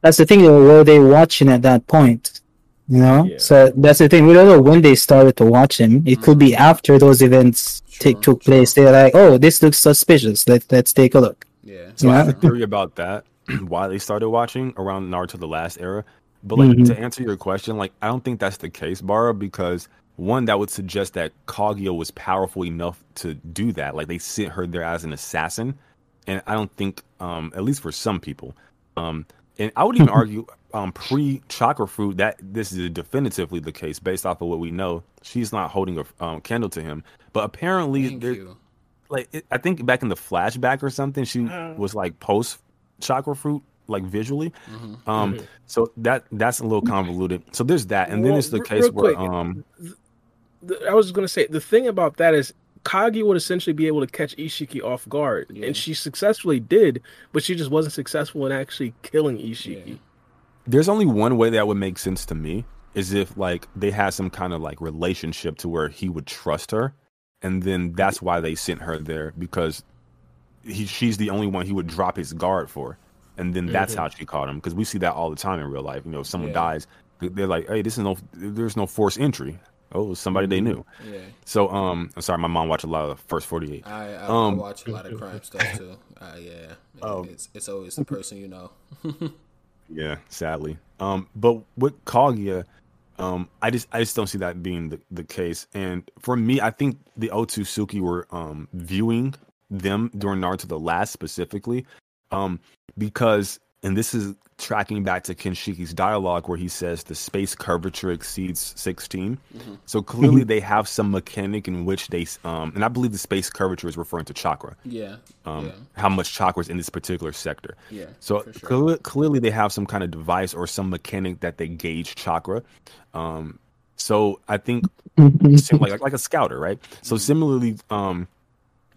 That's the thing. Were they watching at that point? You know, yeah. so that's the thing. We don't know when they started to watch him. It mm-hmm. could be mm-hmm. after those events sure, t- took sure. place. They're like, "Oh, this looks suspicious. Let let's take a look." Yeah. So yeah. I have a theory about that. why they started watching around Naruto the last era but like mm-hmm. to answer your question, like I don't think that's the case, Bara, because one that would suggest that Kaguya was powerful enough to do that. Like they sent her there as an assassin, and I don't think, um, at least for some people, um, and I would even argue, um, pre chakra fruit that this is definitively the case based off of what we know. She's not holding a um, candle to him, but apparently, there, like it, I think back in the flashback or something, she uh. was like post chakra fruit like visually. Mm-hmm. Um, mm-hmm. so that that's a little convoluted. So there's that, and well, then it's the case where um, I was going to say the thing about that is Kagi would essentially be able to catch Isshiki off guard, yeah. and she successfully did, but she just wasn't successful in actually killing Isshiki. Yeah. There's only one way that would make sense to me is if like they had some kind of like relationship to where he would trust her, and then that's why they sent her there because he she's the only one he would drop his guard for and then that's mm-hmm. how she caught him because we see that all the time in real life. You know, if someone yeah. dies, they're like, "Hey, this is no, there's no forced entry." Oh, somebody mm-hmm. they knew. Yeah. So, um, I'm sorry, my mom watched a lot of the first 48. I, I, um, I watch a lot of crime stuff too. Uh, yeah. Oh. It's it's always the person you know. yeah, sadly. Um, but with Kaguya, um, I just I just don't see that being the, the case. And for me, I think the Otsutsuki were um viewing them during Naruto the last specifically um, because, and this is tracking back to Kinshiki's dialogue where he says the space curvature exceeds 16. Mm-hmm. So clearly mm-hmm. they have some mechanic in which they, um, and I believe the space curvature is referring to chakra. Yeah. Um, yeah. How much chakra is in this particular sector. Yeah. So sure. cl- clearly they have some kind of device or some mechanic that they gauge chakra. Um, so I think mm-hmm. like, like a scouter, right? So mm-hmm. similarly, um,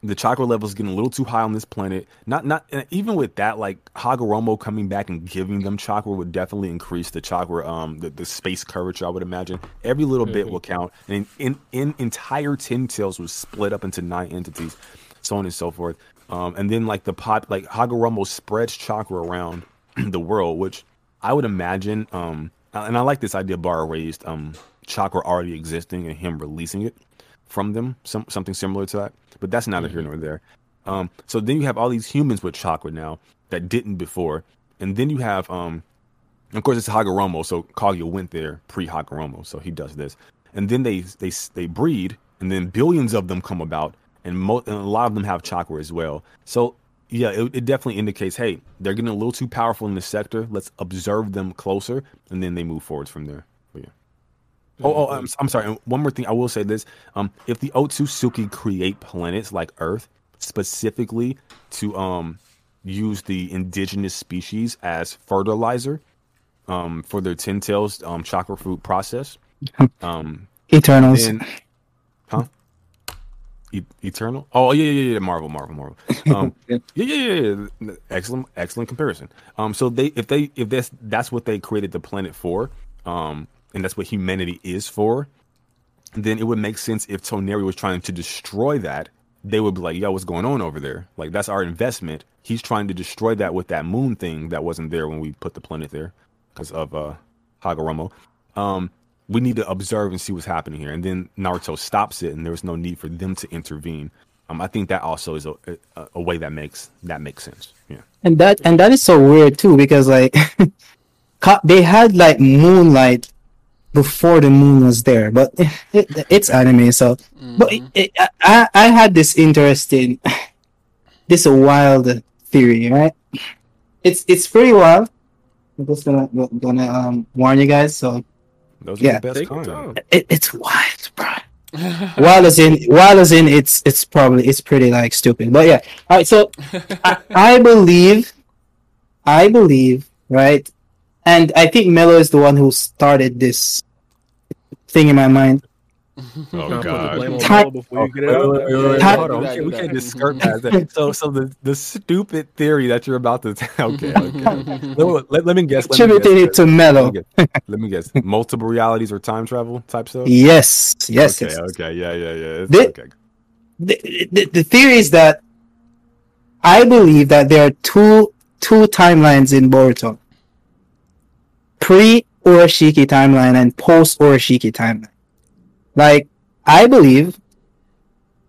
the chakra level is getting a little too high on this planet. Not not even with that, like Hagoromo coming back and giving them chakra would definitely increase the chakra, um, the, the space curvature. I would imagine every little mm-hmm. bit will count. And in, in, in entire Ten Tails was split up into nine entities, so on and so forth. Um, and then like the pop, like Hagoromo spreads chakra around the world, which I would imagine. Um, and I like this idea Bar raised. Um, chakra already existing and him releasing it from them, some something similar to that. But that's neither mm-hmm. here nor there. Um, so then you have all these humans with chakra now that didn't before, and then you have, um, of course, it's Hagoromo. So Kaguya went there pre Hagoromo, so he does this, and then they they they breed, and then billions of them come about, and, mo- and a lot of them have chakra as well. So yeah, it, it, definitely indicates, hey, they're getting a little too powerful in the sector. Let's observe them closer, and then they move forwards from there. Oh, oh I'm, I'm sorry. One more thing. I will say this. Um, if the Otsutsuki create planets like Earth specifically to um use the indigenous species as fertilizer um for their ten tails um chakra fruit process, um Eternals, and, huh? E- Eternal? Oh yeah, yeah, yeah. Marvel, Marvel, Marvel. Um, yeah. yeah, yeah, yeah. Excellent, excellent comparison. Um, so they, if they, if that's that's what they created the planet for, um, and that's what humanity is for, then it would make sense if Toneri was trying to destroy that. They would be like, "Yo, what's going on over there? Like that's our investment." He's trying to destroy that with that moon thing that wasn't there when we put the planet there because of uh Hagoromo. Um, we need to observe and see what's happening here. And then Naruto stops it, and there was no need for them to intervene. Um, I think that also is a, a, a way that makes that makes sense. Yeah, and that and that is so weird too because like they had like moonlight before the moon was there, but it, it, it's anime, so. Mm-hmm. But it, I I had this interesting, this wild theory, right? It's it's pretty wild. I'm just gonna gonna um warn you guys. So those yeah, the best. It, it's wild, bro. while as in while as in it's it's probably it's pretty like stupid. But yeah. All right, so I, I believe I believe, right? And I think Melo is the one who started this thing in my mind. Oh the on. We can't, we can't just skirt past that. So, so the, the stupid theory that you're about to tell. Okay, okay. let, let, let me guess. Let Attributed it to Melo. Let me guess. Let me guess. Multiple realities or time travel type stuff. Yes, yes, Okay. yes. Okay. Yeah. Yeah. Yeah. It's, Thi- okay. the, the, the theory is that I believe that there are two two timelines in Boruto. Pre Urashiki timeline and post Urashiki timeline. Like I believe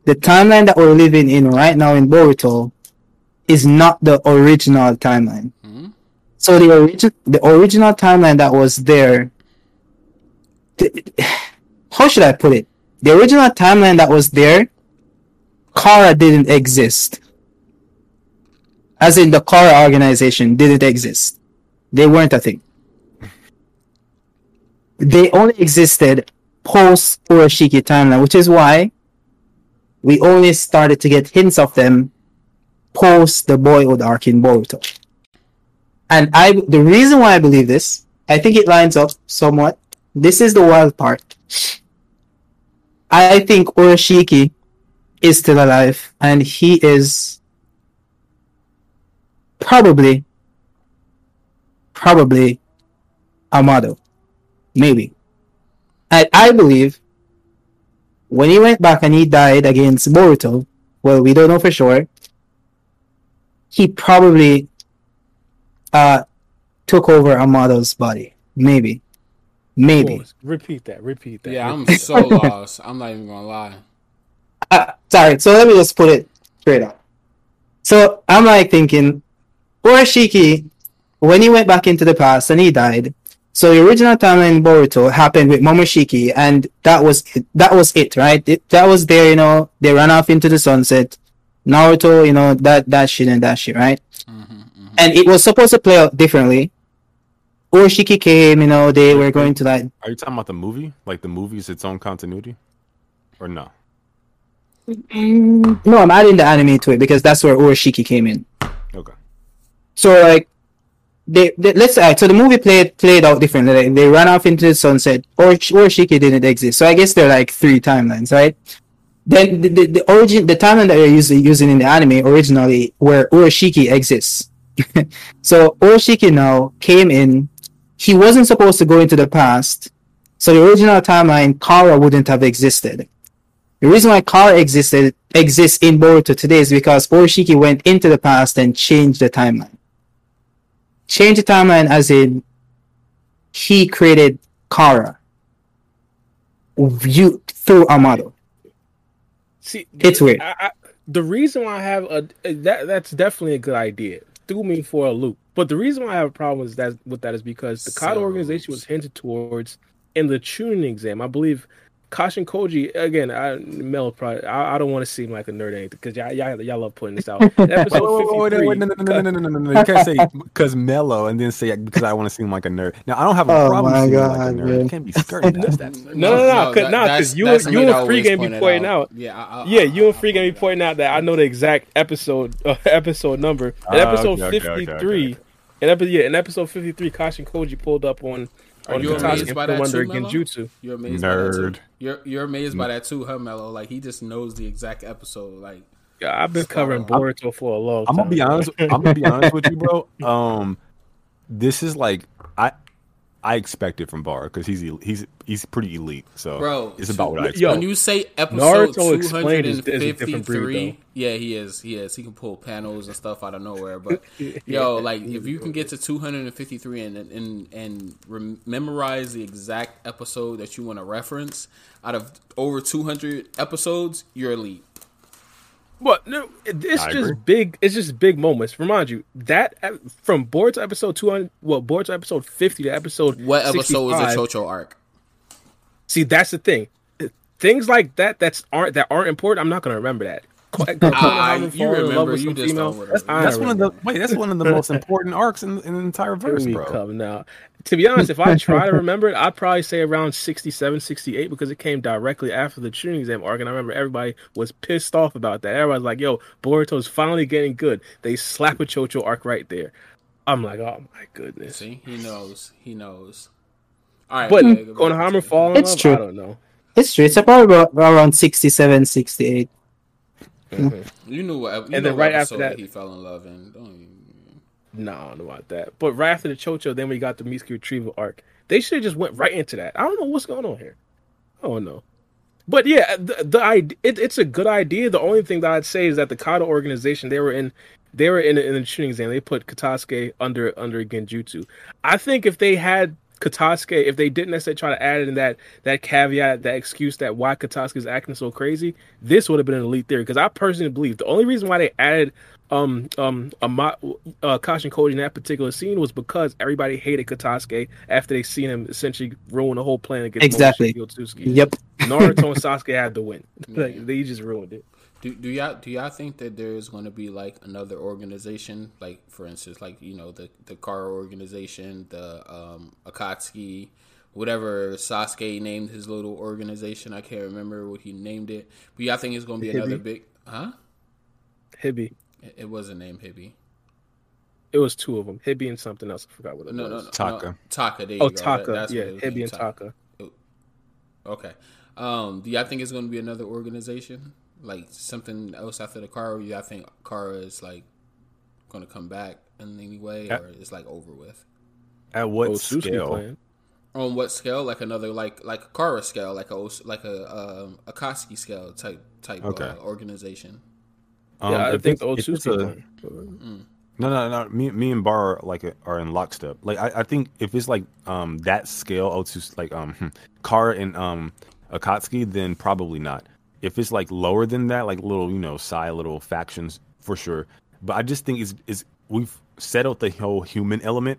the timeline that we're living in right now in Boruto is not the original timeline. Mhm. So the origin the original timeline that was there th- how should I put it? The original timeline that was there Kara didn't exist. As in the Kara organization didn't exist. They weren't a thing. They only existed post Urashiki timeline, which is why we only started to get hints of them post the boyhood arc in Boruto. And I the reason why I believe this, I think it lines up somewhat. This is the wild part. I think Urashiki is still alive and he is probably probably Amado. Maybe. And I believe when he went back and he died against Boruto, well we don't know for sure, he probably uh took over Amado's body. Maybe. Maybe. Pause. Repeat that. Repeat that. Yeah, I'm so lost. I'm not even gonna lie. uh, sorry, so let me just put it straight up. So I'm like thinking, Urashiki, when he went back into the past and he died, so the original timeline in Boruto happened with Momoshiki, and that was it, that was it, right? It, that was there, you know. They ran off into the sunset. Naruto, you know that that shit and that shit, right? Mm-hmm, And it was supposed to play out differently. Urashiki came, you know. They were going to like Are you talking about the movie? Like the movie's its own continuity, or no? Mm, no, I'm adding the anime to it because that's where Urashiki came in. Okay. So like, they, they let's say so the movie played played out differently. Like, they ran off into the sunset, or Urashiki didn't exist. So I guess there are like three timelines, right? Then the, the, the origin the timeline that they're using using in the anime originally where Urashiki exists. so Urashiki now came in. He wasn't supposed to go into the past, so the original timeline Kara wouldn't have existed. The reason why Kara existed exists in Boruto today is because Urashiki went into the past and changed the timeline. Changed the timeline as in he created Kara. You through Amado. See, It's weird. I, I, the reason why I have a that that's definitely a good idea. Threw me for a loop. But the reason why I have a problem is that with that is because the COD So- organization was hinted towards in the tuning exam. I believe Kashin Koji again. I Mel probably. I, I don't want to seem like a nerd or anything because y'all, y'all y'all love putting this out. Episode wait, wait, wait, no, no, no, no, no, no, no, You can't say because Melo and then say because I want to seem like a nerd. Now I don't have a oh problem seeming God, like a nerd. Man. You can't be skirting that. No, no, no, because no, no, you and, you and Free Game be pointing out. out. Yeah, I, I, yeah, you and Free Game be pointing out that I know the exact episode uh, episode number. In ah, episode fifty three, in episode yeah, in episode fifty three, Kashin Koji pulled up on are you Katachi amazed by that under too, Melo? Genjutsu. You're amazed by that Nerd. too. You're you're amazed by that too, huh, Melo? Like he just knows the exact episode. Like Yeah, I've been Spot covering on. Boruto for a long I'm time. gonna be honest. I'm gonna be honest with you, bro. Um, this is like I I expect it from Bar because he's he's he's pretty elite. So Bro, it's about what I yo, expect. when you say episode Naruto explained is- two is a hundred different and breed, fifty-three, yeah, he is. He is. He can pull panels and stuff out of nowhere. But yo, like if you can get to two hundred and fifty-three and and and rem- memorize the exact episode that you want to reference out of over two hundred episodes, you're elite. But no, it- it's I just agree. big. It's just big moments. Remind you that ep- from Boruto episode two hundred, well, Boruto episode fifty to episode What episode was the 65. Chocho arc? See, that's the thing. Things like that that's aren't that aren't important. I'm not gonna remember that. Ah, you remember you just female. don't remember. That's one of the wait. That's one of the most important arcs in, in the entire verse, Here we bro. come now. To be honest, if I try to remember it, I'd probably say around 67, 68 because it came directly after the tuning exam arc. And I remember everybody was pissed off about that. Everybody's like, yo, Boruto's finally getting good. They slap a Chocho arc right there. I'm like, oh my goodness. See, he knows. He knows. All right, But okay, go back Konohama falling It's off, true. I don't know. It's true. It's about about- around 67, 68. Mm-hmm. You knew what? You And know then what right after episode that- he fell in love in. Don't even. No, I don't know about that. But right after the Chocho, then we got the Mitsuki retrieval arc. They should have just went right into that. I don't know what's going on here. I don't know. But yeah, the, the it, it's a good idea. The only thing that I'd say is that the Kara organization they were in, they were in in the tuning exam. They put Katasuke under under Genjutsu. I think if they had Katasuke, if they didn't necessarily try to add in that that caveat, that excuse that why Katasuke is acting so crazy, this would have been an elite theory. Because I personally believe the only reason why they added um um Ama- uh, Kashin Koji in that particular scene was because everybody hated Katasuke after they seen him essentially ruin the whole plan against Exactly. Momoshiki Otsuki. Yep. Naruto and Sasuke had to win. like they just ruined it. Do, do y'all do y'all think that there is going to be like another organization, like for instance, like you know the the Kara organization, the um, Akatsuki, whatever Sasuke named his little organization. I can't remember what he named it, but y'all think it's going to be another big? Huh? Hebi. It, it wasn't named Hebi. It was two of them. Hebi and something else. I forgot what it No, was. no, no. Taka. No, Taka. There you Oh, go. That- Taka. that's yeah, what Hebi and Taka. Okay. Um, do y'all think it's going to be another organization, like something else after the Kara? Or y'all think Kara is like going to come back in any way, Yeah. or it's like over with? At what Otsuki scale? On what scale? Like another like like a Kara scale, like a like a um, Akatsuki scale type type Okay. uh, organization. Um, yeah, I think it's- the if it's Otsuki a- clan. No, no, no. Me, me and Bar are like are in lockstep. Like I, I think if it's like um that scale, O2 like um hmm, Kara and um Akatsuki, then probably not. If it's like lower than that, like little you know side little factions for sure. But I just think it's is we've settled the whole human element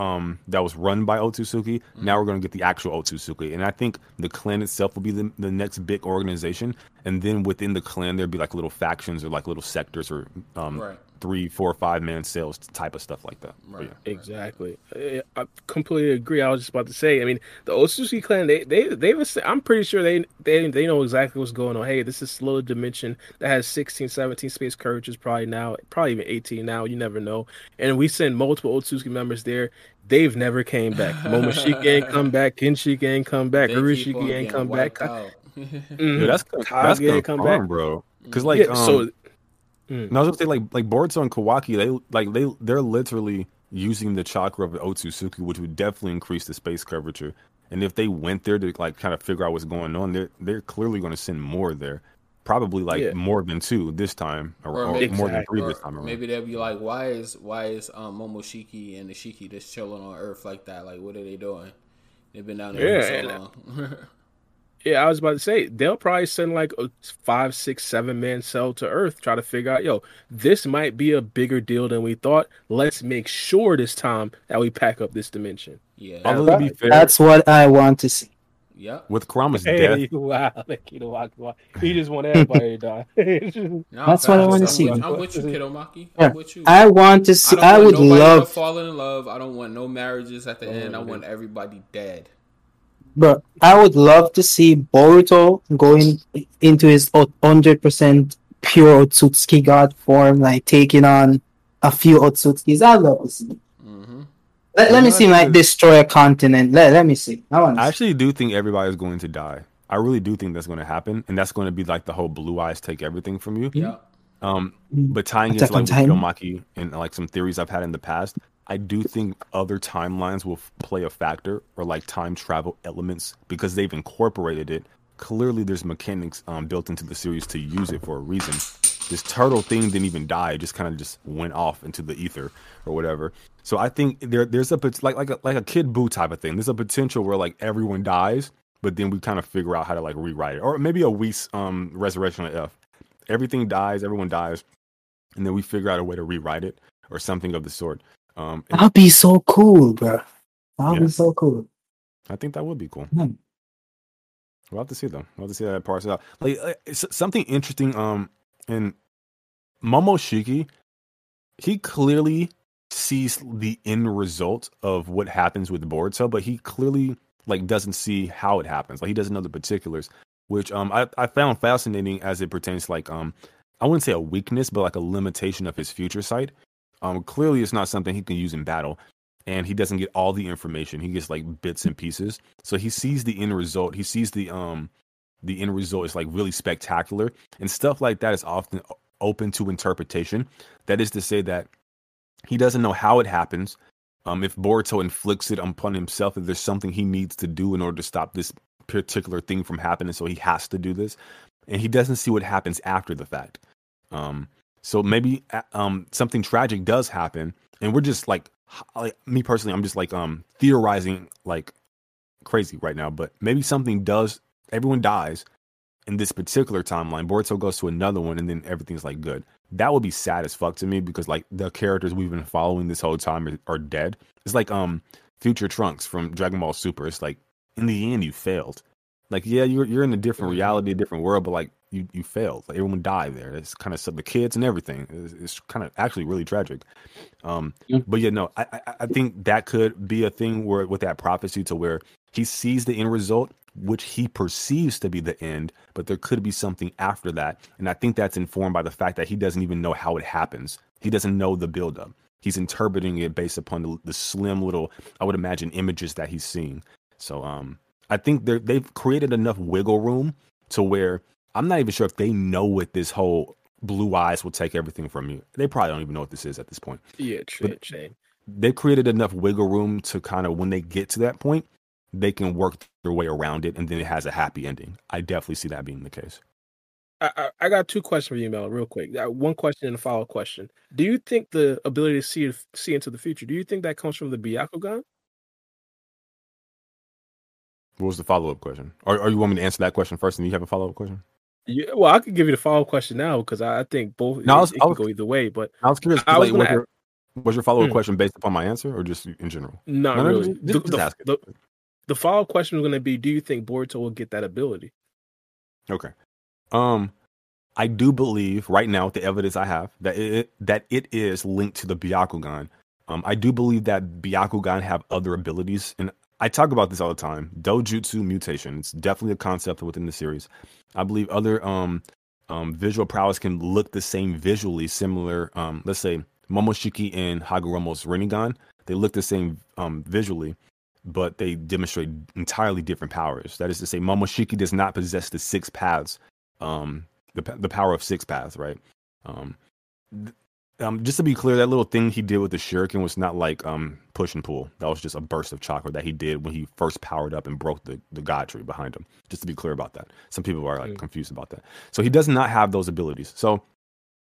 um that was run by Otsutsuki. Now we're gonna get the actual Otsutsuki, and I think the clan itself will be the, the next big organization, and then within the clan there'd be like little factions or like little sectors or um Right. Three, four, five man sales type of stuff like that. Right. yeah. Exactly. I I completely agree. I was just about to say. I mean, the Otsuki clan. They they they was. I'm pretty sure they they they know exactly what's going on. Hey, this is little dimension that has 16, 17 space courages. Probably now, probably even 18 now. You never know. And we send multiple Otsuki members there. They've never came back. Momoshiki ain't come back. Kinshiki ain't come back. They keep on Urashiki ain't come back. wiped out. Mhm. Yeah, that's that's Kage ain't come confirmed, back. bro. Because like, Yeah, um, so and I was gonna say like like Boruto and Kawaki, they like they they're literally using the chakra of Otsutsuki, which would definitely increase the space curvature. And if they went there to like kind of figure out what's going on, they're they're clearly going to send more there, probably like Yeah. more than two this time, or, Or or maybe- more than three Or this time around. maybe they'll be like, why is why is um, Momoshiki and the Shiki just chilling on Earth like that? Like, what are they doing? They've been down there Yeah, for so long. Yeah, I was about to say they'll probably send like a five, six, seven man cell to Earth, try to figure out, yo, this might be a bigger deal than we thought. Let's make sure this time that we pack up this dimension. yeah. Although to be fair, That's what I want to see. Yeah, with Kurama's Hey, death, wow, like, you know, why- why- he just want everybody to die. No, That's what I wanna I'm see. I'm with you, Kidomaki. Yeah. I'm with you. I want to see. don't I, want would love, to fall in love. I don't want no marriages at the oh, end. I want everybody dead. Bro. I would love to see Boruto going into his hundred percent pure Otsutsuki god form, like taking on a few Otsutsukis. I love to see. hmm Let, let me see him like destroy a continent. Let, let me see. I want. I To see. actually do think everybody's going to die. I really do think that's going to happen, and that's going to be like the whole blue eyes take everything from you. Yeah. Um, but tying Attack into like on with Titan. And like some theories I've had in the past, I do think other timelines will play a factor or like time travel elements because they've incorporated it. Clearly, there's mechanics um, built into the series to use it for a reason. This turtle thing didn't even die; it just kind of just went off into the ether or whatever. So I think there there's a like like a like a Kid Buu type of thing. There's a potential where like everyone dies, but then we kind of figure out how to like rewrite it, or maybe a Whis um resurrection of F everything dies, everyone dies, and then we figure out a way to rewrite it or something of the sort. Um, and That'd be so cool, bro. That'd Yeah. be so cool. I think that would be cool. Hmm. We'll have to see though. We'll have to see how that parts out. Like uh, something interesting. Um, And Momoshiki, he clearly sees the end result of what happens with Boruto, but he clearly like doesn't see how it happens. Like he doesn't know the particulars, which um I, I found fascinating as it pertains to like um I wouldn't say a weakness, but like a limitation of his future sight. Um clearly it's not something he can use in battle. And he doesn't get all the information. He gets like bits and pieces. So he sees the end result. He sees the um the end result is like really spectacular. And stuff like that is often open to interpretation. That is to say that he doesn't know how it happens. Um, if Boruto inflicts it upon himself, if there's something he needs to do in order to stop this particular thing from happening, so he has to do this, and he doesn't see what happens after the fact. Um, so maybe um, something tragic does happen, and we're just like, like me personally, I'm just like um theorizing like crazy right now. But maybe something does. Everyone dies in this particular timeline. Boruto goes to another one, and then everything's like good that would be sad as fuck to me because like the characters we've been following this whole time are, are dead. It's like um Future Trunks from Dragon Ball Super. It's like in the end you failed. Like yeah, you're you're in a different reality, a different world, but like you you failed. Like everyone died there. It's kind of the kids and everything. It's, it's kind of actually really tragic. Um, but yeah, no, I, I I think that could be a thing where with that prophecy to where he sees the end result which he perceives to be the end, but there could be something after that. And I think that's informed by the fact that he doesn't even know how it happens. He doesn't know the buildup. He's interpreting it based upon the, the slim little, I would imagine, images that he's seeing. So um, I think they've created enough wiggle room to where I'm not even sure if they know what this whole blue eyes will take everything from you. They probably don't even know what this is at this point. Yeah, true. They've created enough wiggle room to kind of when they get to that point, they can work their way around it and then it has a happy ending. I definitely see that being the case. I, I, I got two questions for you, Mel, real quick. Uh, one question and a follow up question. Do you think the ability to see see into the future, do you think that comes from the Byakugan? What was the follow up question? Or, or you want me to answer that question first and you have a follow up question? Yeah, well, I could give you the follow question now because I, I think both no, it, I was, it I was, go either way. But I was curious. I, was, was, your, was your follow up hmm. question based upon my answer or just in general? Not no, really. No, just, just the, the, the follow up question is going to be: Do you think Boruto will get that ability? Okay. Um, I do believe right now, with the evidence I have, that it that it is linked to the Byakugan. Um, I do believe that Byakugan have other abilities, and I talk about this all the time. Dojutsu mutation. It's definitely a concept within the series. I believe other um, um, visual prowess can look the same visually, similar. Um, let's say Momoshiki and Hagoromo's Rinnegan. They look the same um, visually, but they demonstrate entirely different powers. That is to say, Momoshiki does not possess the six paths, um, the the power of six paths, right? Um, th- um, just to be clear, that little thing he did with the shuriken was not like um push and pull. That was just a burst of chakra that he did when he first powered up and broke the the god tree behind him. Just to be clear about that. Some people are like mm. confused about that. So he does not have those abilities. So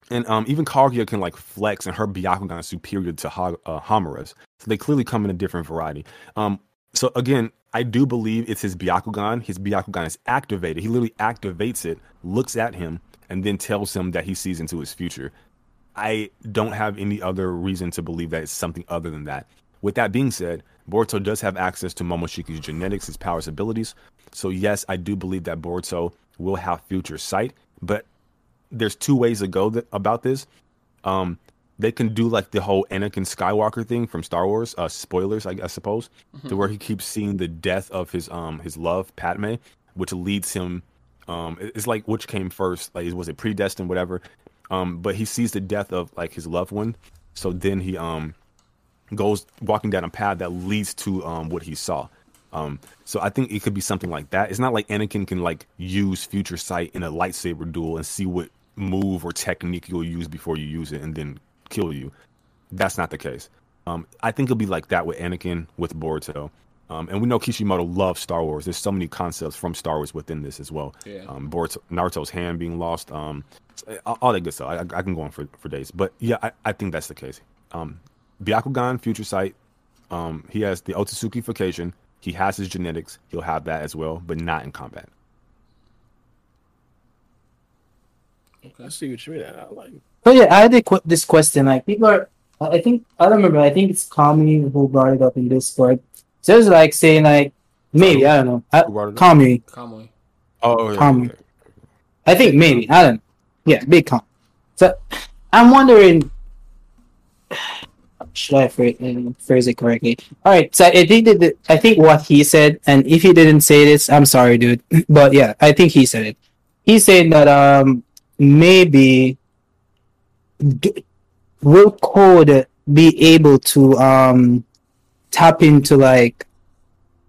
and um, even Kaguya can like flex, and her Byakugan is superior to ha- uh, Hamura's. So they clearly come in a different variety. Um, so again, I do believe it's his Byakugan. His Byakugan is activated. He literally activates it, looks at him, and then tells him that he sees into his future. I don't have any other reason to believe that it's something other than that. With that being said, Boruto does have access to Momoshiki's genetics, his powers, abilities. So yes, I do believe that Boruto will have future sight, but there's two ways to go th- about this. Um, they can do like the whole Anakin Skywalker thing from Star Wars. Uh, spoilers, I, I suppose, mm-hmm. to where he keeps seeing the death of his um his love Padme, which leads him. Um, it's like which came first? Like was it predestined, whatever? Um, but he sees the death of like his loved one, so then he um goes walking down a path that leads to um what he saw. Um, so I think it could be something like that. It's not like Anakin can like use future sight in a lightsaber duel and see what move or technique you'll use before you use it and then kill you. That's not the case. Um, I think it'll be like that with Anakin, with Boruto. Um, and we know Kishimoto loves Star Wars. There's so many concepts from Star Wars within this as well. Yeah. Um, Boruto, Naruto's hand being lost, um, all that good stuff. I, I, can go on for, for days. But yeah, I, I think that's the case. Um, Byakugan, Future Sight, um, he has the Otsutsukification. He has his genetics. He'll have that as well, but not in combat. Okay. I see what you mean. I like. So yeah, I had qu- this question. Like people are, I think I don't remember. I think it's Kami who brought it up in Discord. So it's like saying like maybe I don't know. I, Kami. Kami. Oh, yeah, Kami. I think maybe I don't. know. Yeah, big Kami. So I'm wondering should I phrase, phrase it correctly? All right, so I think that I think what he said, and if he didn't say this, I'm sorry, dude. But yeah, I think he said it. He said that um maybe d- will code be able to um tap into like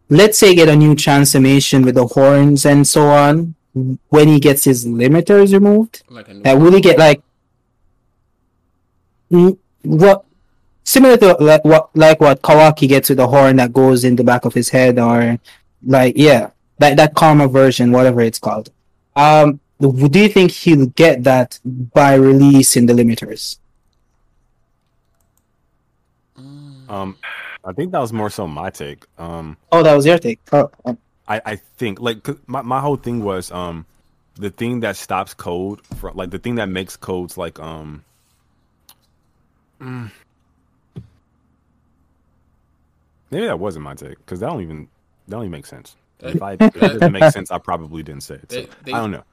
let's say get a new transformation with the horns and so on when he gets his limiters removed Like a new that will he get like what similar to like what like what Kawaki gets with the horn that goes in the back of his head or like yeah that that karma version whatever it's called. Um do you think he'll get that by releasing the limiters? Um, I think that was more so my take. Um, oh that was your take oh, oh. I, I think like my, my whole thing was um the thing that stops code from like the thing that makes codes like um mm. maybe that wasn't my take because that don't even that don't even make sense. If I if it didn't make sense, I probably didn't say it. So, They- they- I don't know.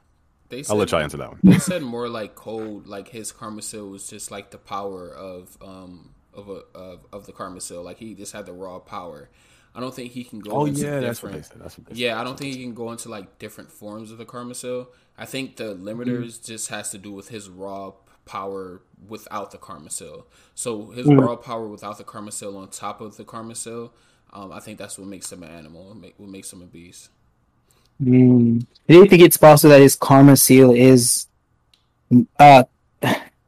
They I'll let y'all answer that one. They said more like Code, like his karma seal was just like the power of um of a of, of the karma seal. Like he just had the raw power. I don't think he can go. Oh into yeah, that's what they said. That's what they Yeah, I don't think he can go into like different forms of the karma seal. I think the limiters Mm-hmm. just has to do with his raw power without the karma seal. So his Mm. raw power without the karma seal on top of the karma seal, um, I think that's what makes him an animal. What, make, what makes him a beast. Hmm. do you think it's possible that his karma seal is uh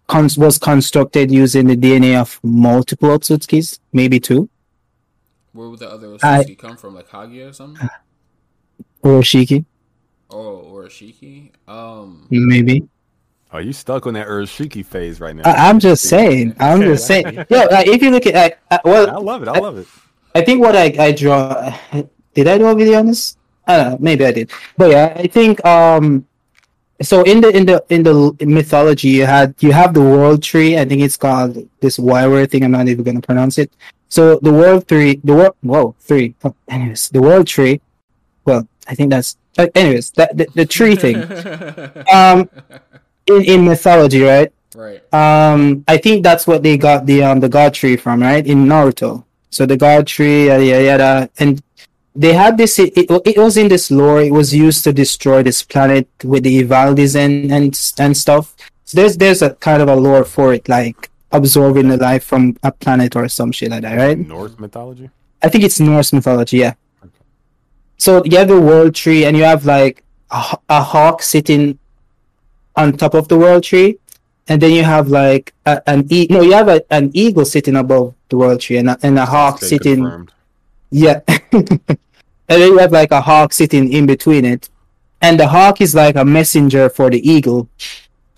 con- was constructed using the dna of multiple otsutsukis maybe two Where would the other I- Osuski come from? Like Hagi or something? or shiki Oh, or Shiki? Um, maybe Are you stuck on that Urashiki phase right now? I- I'm just saying. I'm just saying. Yeah, like, if you look at, like, uh, I well, love it. I love it. I think what I, I draw. Did I do a video on this? I don't know. Maybe I did. But yeah, I think um. So in the in the in the mythology, you had you have the world tree. I think it's called this word thing. I'm not even gonna pronounce it. So the world tree the world whoa three. Oh, anyways, the world tree. Well, I think that's. Uh, anyways, that the, the tree thing. Um, in in mythology, right? right. Um, I think that's what they got the um the god tree from, right? In Naruto. So the god tree, yada yada, yada. and they had this. It, it, was in this lore. It was used to destroy this planet with the Ivaldis and and and stuff. So there's there's a kind of a lore for it, like absorbing the life from a planet or some shit like that, right? Norse mythology. I think it's Norse mythology, yeah. So you have the world tree, and you have like a hawk sitting on top of the world tree, and then you have like a, an e- no, you have a, an eagle sitting above the world tree, and a, and a hawk sitting, confirmed. Yeah, and then you have like a hawk sitting in between it, and the hawk is like a messenger for the eagle,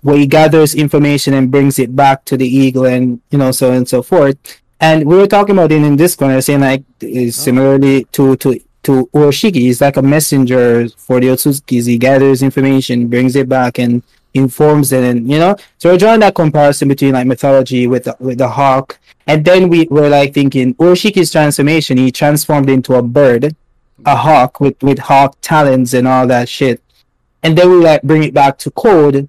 where he gathers information and brings it back to the eagle, and you know so and so forth. And we were talking about it in this corner, saying like is oh. similarly to to to Urashiki, he's like a messenger for the Otsutsukis. He gathers information, brings it back, and informs it, and you know. So we're drawing that comparison between like mythology with the, with the hawk, and then we were like thinking Urashiki's transformation. He transformed into a bird, a hawk with with hawk talons and all that shit, and then we like bring it back to Code.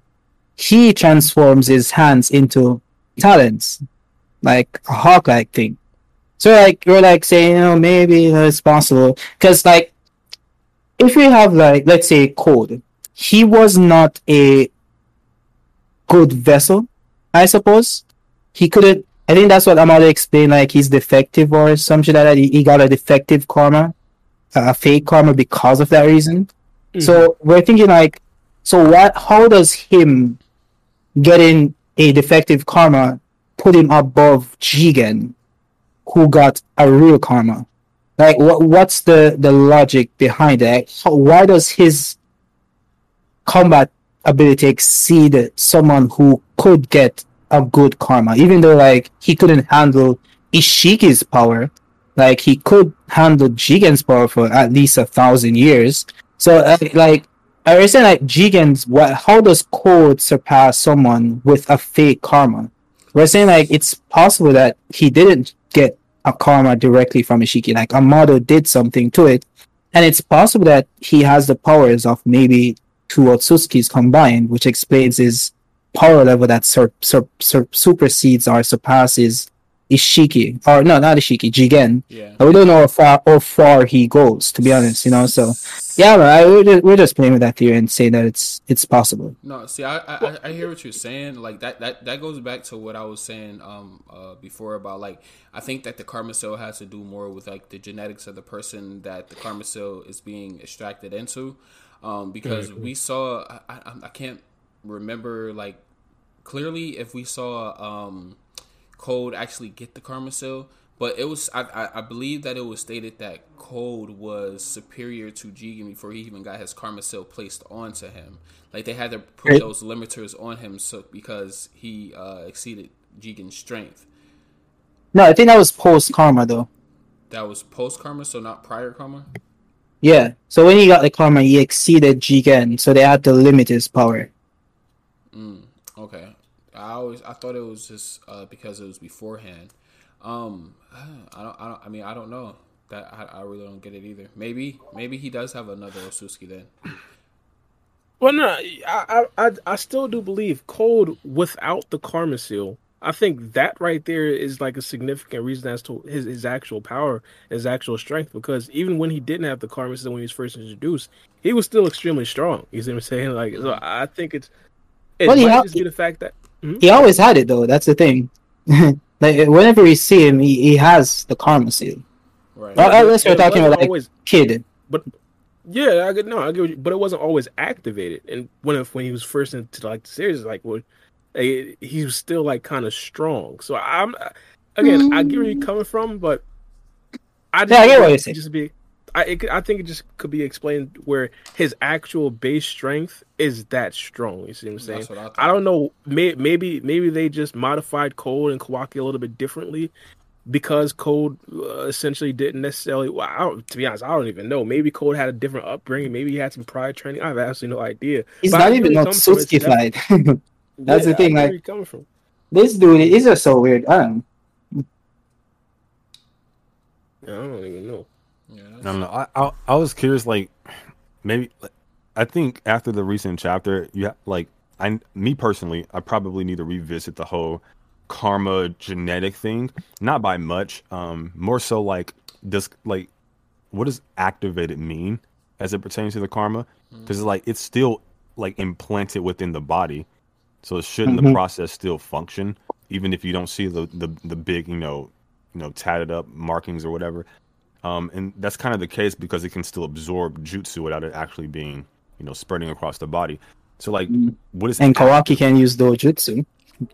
He transforms his hands into talons, like a hawk-like thing. So like we're like saying, you know, maybe it's possible because like if we have like let's say Code, he was not a good vessel, I suppose. He couldn't. I think that's what Amado explained. Like he's defective or something like that. He, he got a defective karma, a fake karma because of that reason. Mm-hmm. So we're thinking like, so what? How does him getting a defective karma put him above Jigen, who got a real karma? Like, what? What's the the logic behind that? How, why does his combat ability exceed someone who could get a good karma, even though like he couldn't handle Isshiki's power, like he could handle Jigen's power for at least a thousand years. So uh, like I was saying, like Jigen's what? How does Code surpass someone with a fake karma? We're saying like it's possible that he didn't get a karma directly from Ishiki. Like Amado did something to it, and it's possible that he has the powers of maybe two Otsutsukis combined, which explains his power level that sur- sur- sur- supersedes or surpasses Isshiki, or no, not Isshiki, Jigen. Yeah. We don't know how far, how far he goes, to be honest. You know, so yeah, man, I, we're, just, we're just playing with that theory and saying that it's it's possible. No, see, I, I I hear what you're saying. Like that that that goes back to what I was saying um uh before about like I think that the karma seal has to do more with like the genetics of the person that the karma seal is being extracted into, um because we saw I, I I can't remember like clearly if we saw um Code actually get the karma seal. But it was I, I, I believe that it was stated that Code was superior to Jigen before he even got his karma seal placed onto him. Like they had to put Right. those limiters on him so because he uh, exceeded Jigen's strength. No, I think that was post karma though. That was post karma, so not prior karma. Yeah. So when he got the karma, he exceeded Jigen, so they had to limit his power. Mm, okay. I always I thought it was just uh, because it was beforehand. Um, I don't I don't I mean I don't know that I, I really don't get it either. Maybe maybe he does have another Osuski then. Well, no, I, I, I, I still do believe Code without the Karma Seal. I think that right there is like a significant reason as to his, his actual power, his actual strength. Because even when he didn't have the Karma Seal when he was first introduced, he was still extremely strong. You see what I'm saying? Like, so mm-hmm. I think it's it Well, he might ha- just be the fact that hmm? He always had it though. That's the thing. like whenever we see him, he, he has the karma seal. Right. Well, unless we're talking about like always kid. Yeah, I get no, I get, you- but it wasn't always activated. And when when he was first into like the series, like well, he was still like kind of strong. So I'm again, I get where you're coming from, but I just Yeah, I get think what it you're saying. Just be, I it, could- I think it just could be explained where his actual base strength is that strong. You see what I'm saying? That's what I. I don't know. May, maybe maybe they just modified Code and Kawaki a little bit differently because Code uh, essentially didn't necessarily. Well, I don't, to be honest, I don't even know. Maybe Code had a different upbringing. Maybe he had some prior training. I have absolutely no idea. He's But not I even really not come from it, Suzuki that's- fied. That's the Yeah, I thing, get where like- you're coming from. this dude is just so weird. I don't know. I don't even know. Yeah, I don't know. I, I I was curious, like maybe I think after the recent chapter, you ha- like I me personally, I probably need to revisit the whole karma genetic thing. Not by much, um, more so like does like what does activated mean as it pertains to the karma? Because like it's still like implanted within the body, so shouldn't the Mhm. process still function even if you don't see the the the big you know you know tatted up markings or whatever? Um, and that's kind of the case because it can still absorb jutsu without it actually being, you know, spreading across the body. So like, Mm. what is And Kawaki can use dojutsu.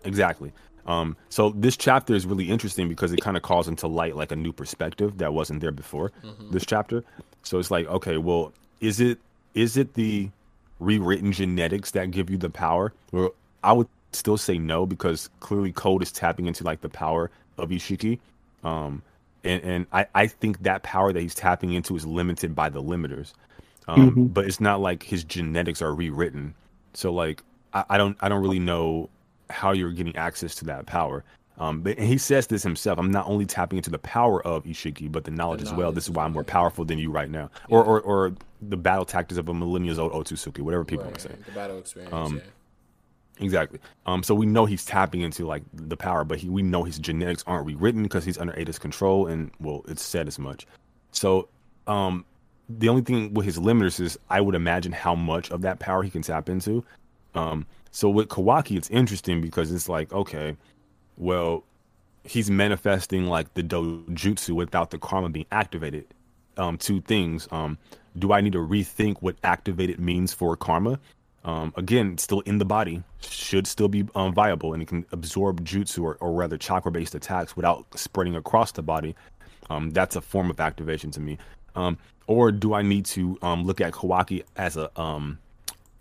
exactly? Um, so this chapter is really interesting because it kind of calls into light like a new perspective that wasn't there before this chapter. So it's like, okay, well, is it is it the rewritten genetics that give you the power? Well, I would still say no because clearly Code is tapping into like the power of Isshiki. Um, and, and I, I think that power that he's tapping into is limited by the limiters. Um, Mhm. but it's not like his genetics are rewritten. So like I, I don't I don't really know how you're getting access to that power. Um, but and he says this himself. I'm not only tapping into the power of Isshiki, but the knowledge as well. This is why I'm more powerful than you right now, or or, or the battle tactics of a millennials old Otsutsuki, whatever people want to say. the battle experience. Um, yeah. Exactly. Um, so we know he's tapping into like the power, but he, we know his genetics aren't rewritten because he's under Ada's control, and well, it's said as much. So, um, the only thing with his limiters is I would imagine how much of that power he can tap into. Um, so with Kawaki, it's interesting because it's like, okay, well, he's manifesting like the dojutsu without the karma being activated. Um, two things. Um, do I need to rethink what activated means for karma? Um, again, still in the body, should still be um, viable, and it can absorb jutsu or, or rather chakra-based attacks without spreading across the body. Um, that's a form of activation to me. Um, or do I need to um, look at Kawaki as a um,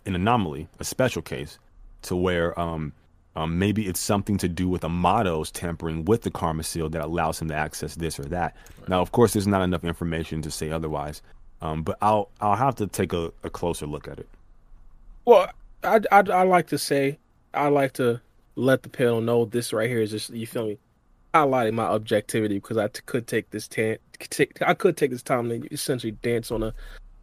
an anomaly, a special case, to where um, um, maybe it's something to do with Amado's tampering with the karma seal that allows him to access this or that. Now, of course, there's not enough information to say otherwise, um, but I'll I'll have to take a, a closer look at it. Well, I, I I like to say I like to let the panel know this right here is just you feel me I highlighting my objectivity because I t- could take this tan take I could take this time to essentially dance on a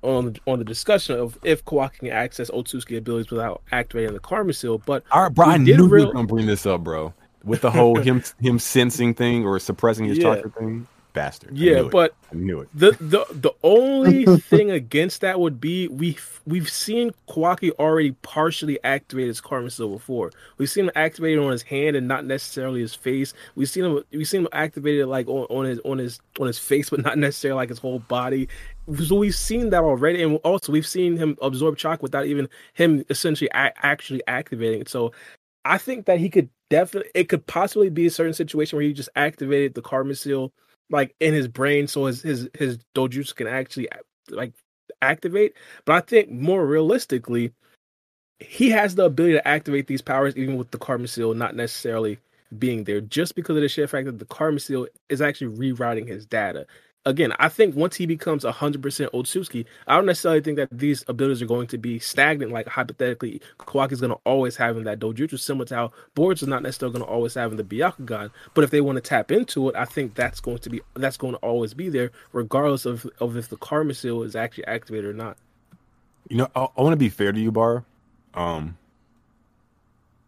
on on the discussion of if Kawaki can access Otsutsuki abilities without activating the Karma Seal. But All right, bro, I knew you real- were gonna bring this up, bro. With the whole him him sensing thing or suppressing his Yeah. chakra thing, bastard. I yeah, knew it. but I knew it. the the the only thing against that would be we we've seen Kawaki already partially activate his Karma Seal before. We've seen him activate it on his hand and not necessarily his face. We've seen him we've seen him activate it like on, on his on his on his face, but not necessarily like his whole body. So we've seen that already, and also we've seen him absorb chakra without even him essentially a- actually activating it. So I think that he could definitely it could possibly be a certain situation where he just activated the Karma Seal like in his brain so his his his dojutsu can actually like activate but i think more realistically he has the ability to activate these powers even with the karma seal not necessarily being there just because of the sheer fact that the karma seal is actually rewriting his data again i think once he becomes 100% otsutsuki i don't necessarily think that these abilities are going to be stagnant like hypothetically Kawaki kawaki's going to always have in that dojutsu similar to how boards is not necessarily going to always have in the byakugan but if they want to tap into it i think that's going to be that's going to always be there regardless of, of if the karma seal is actually activated or not You know, I, I want to be fair to you, Bar. Um,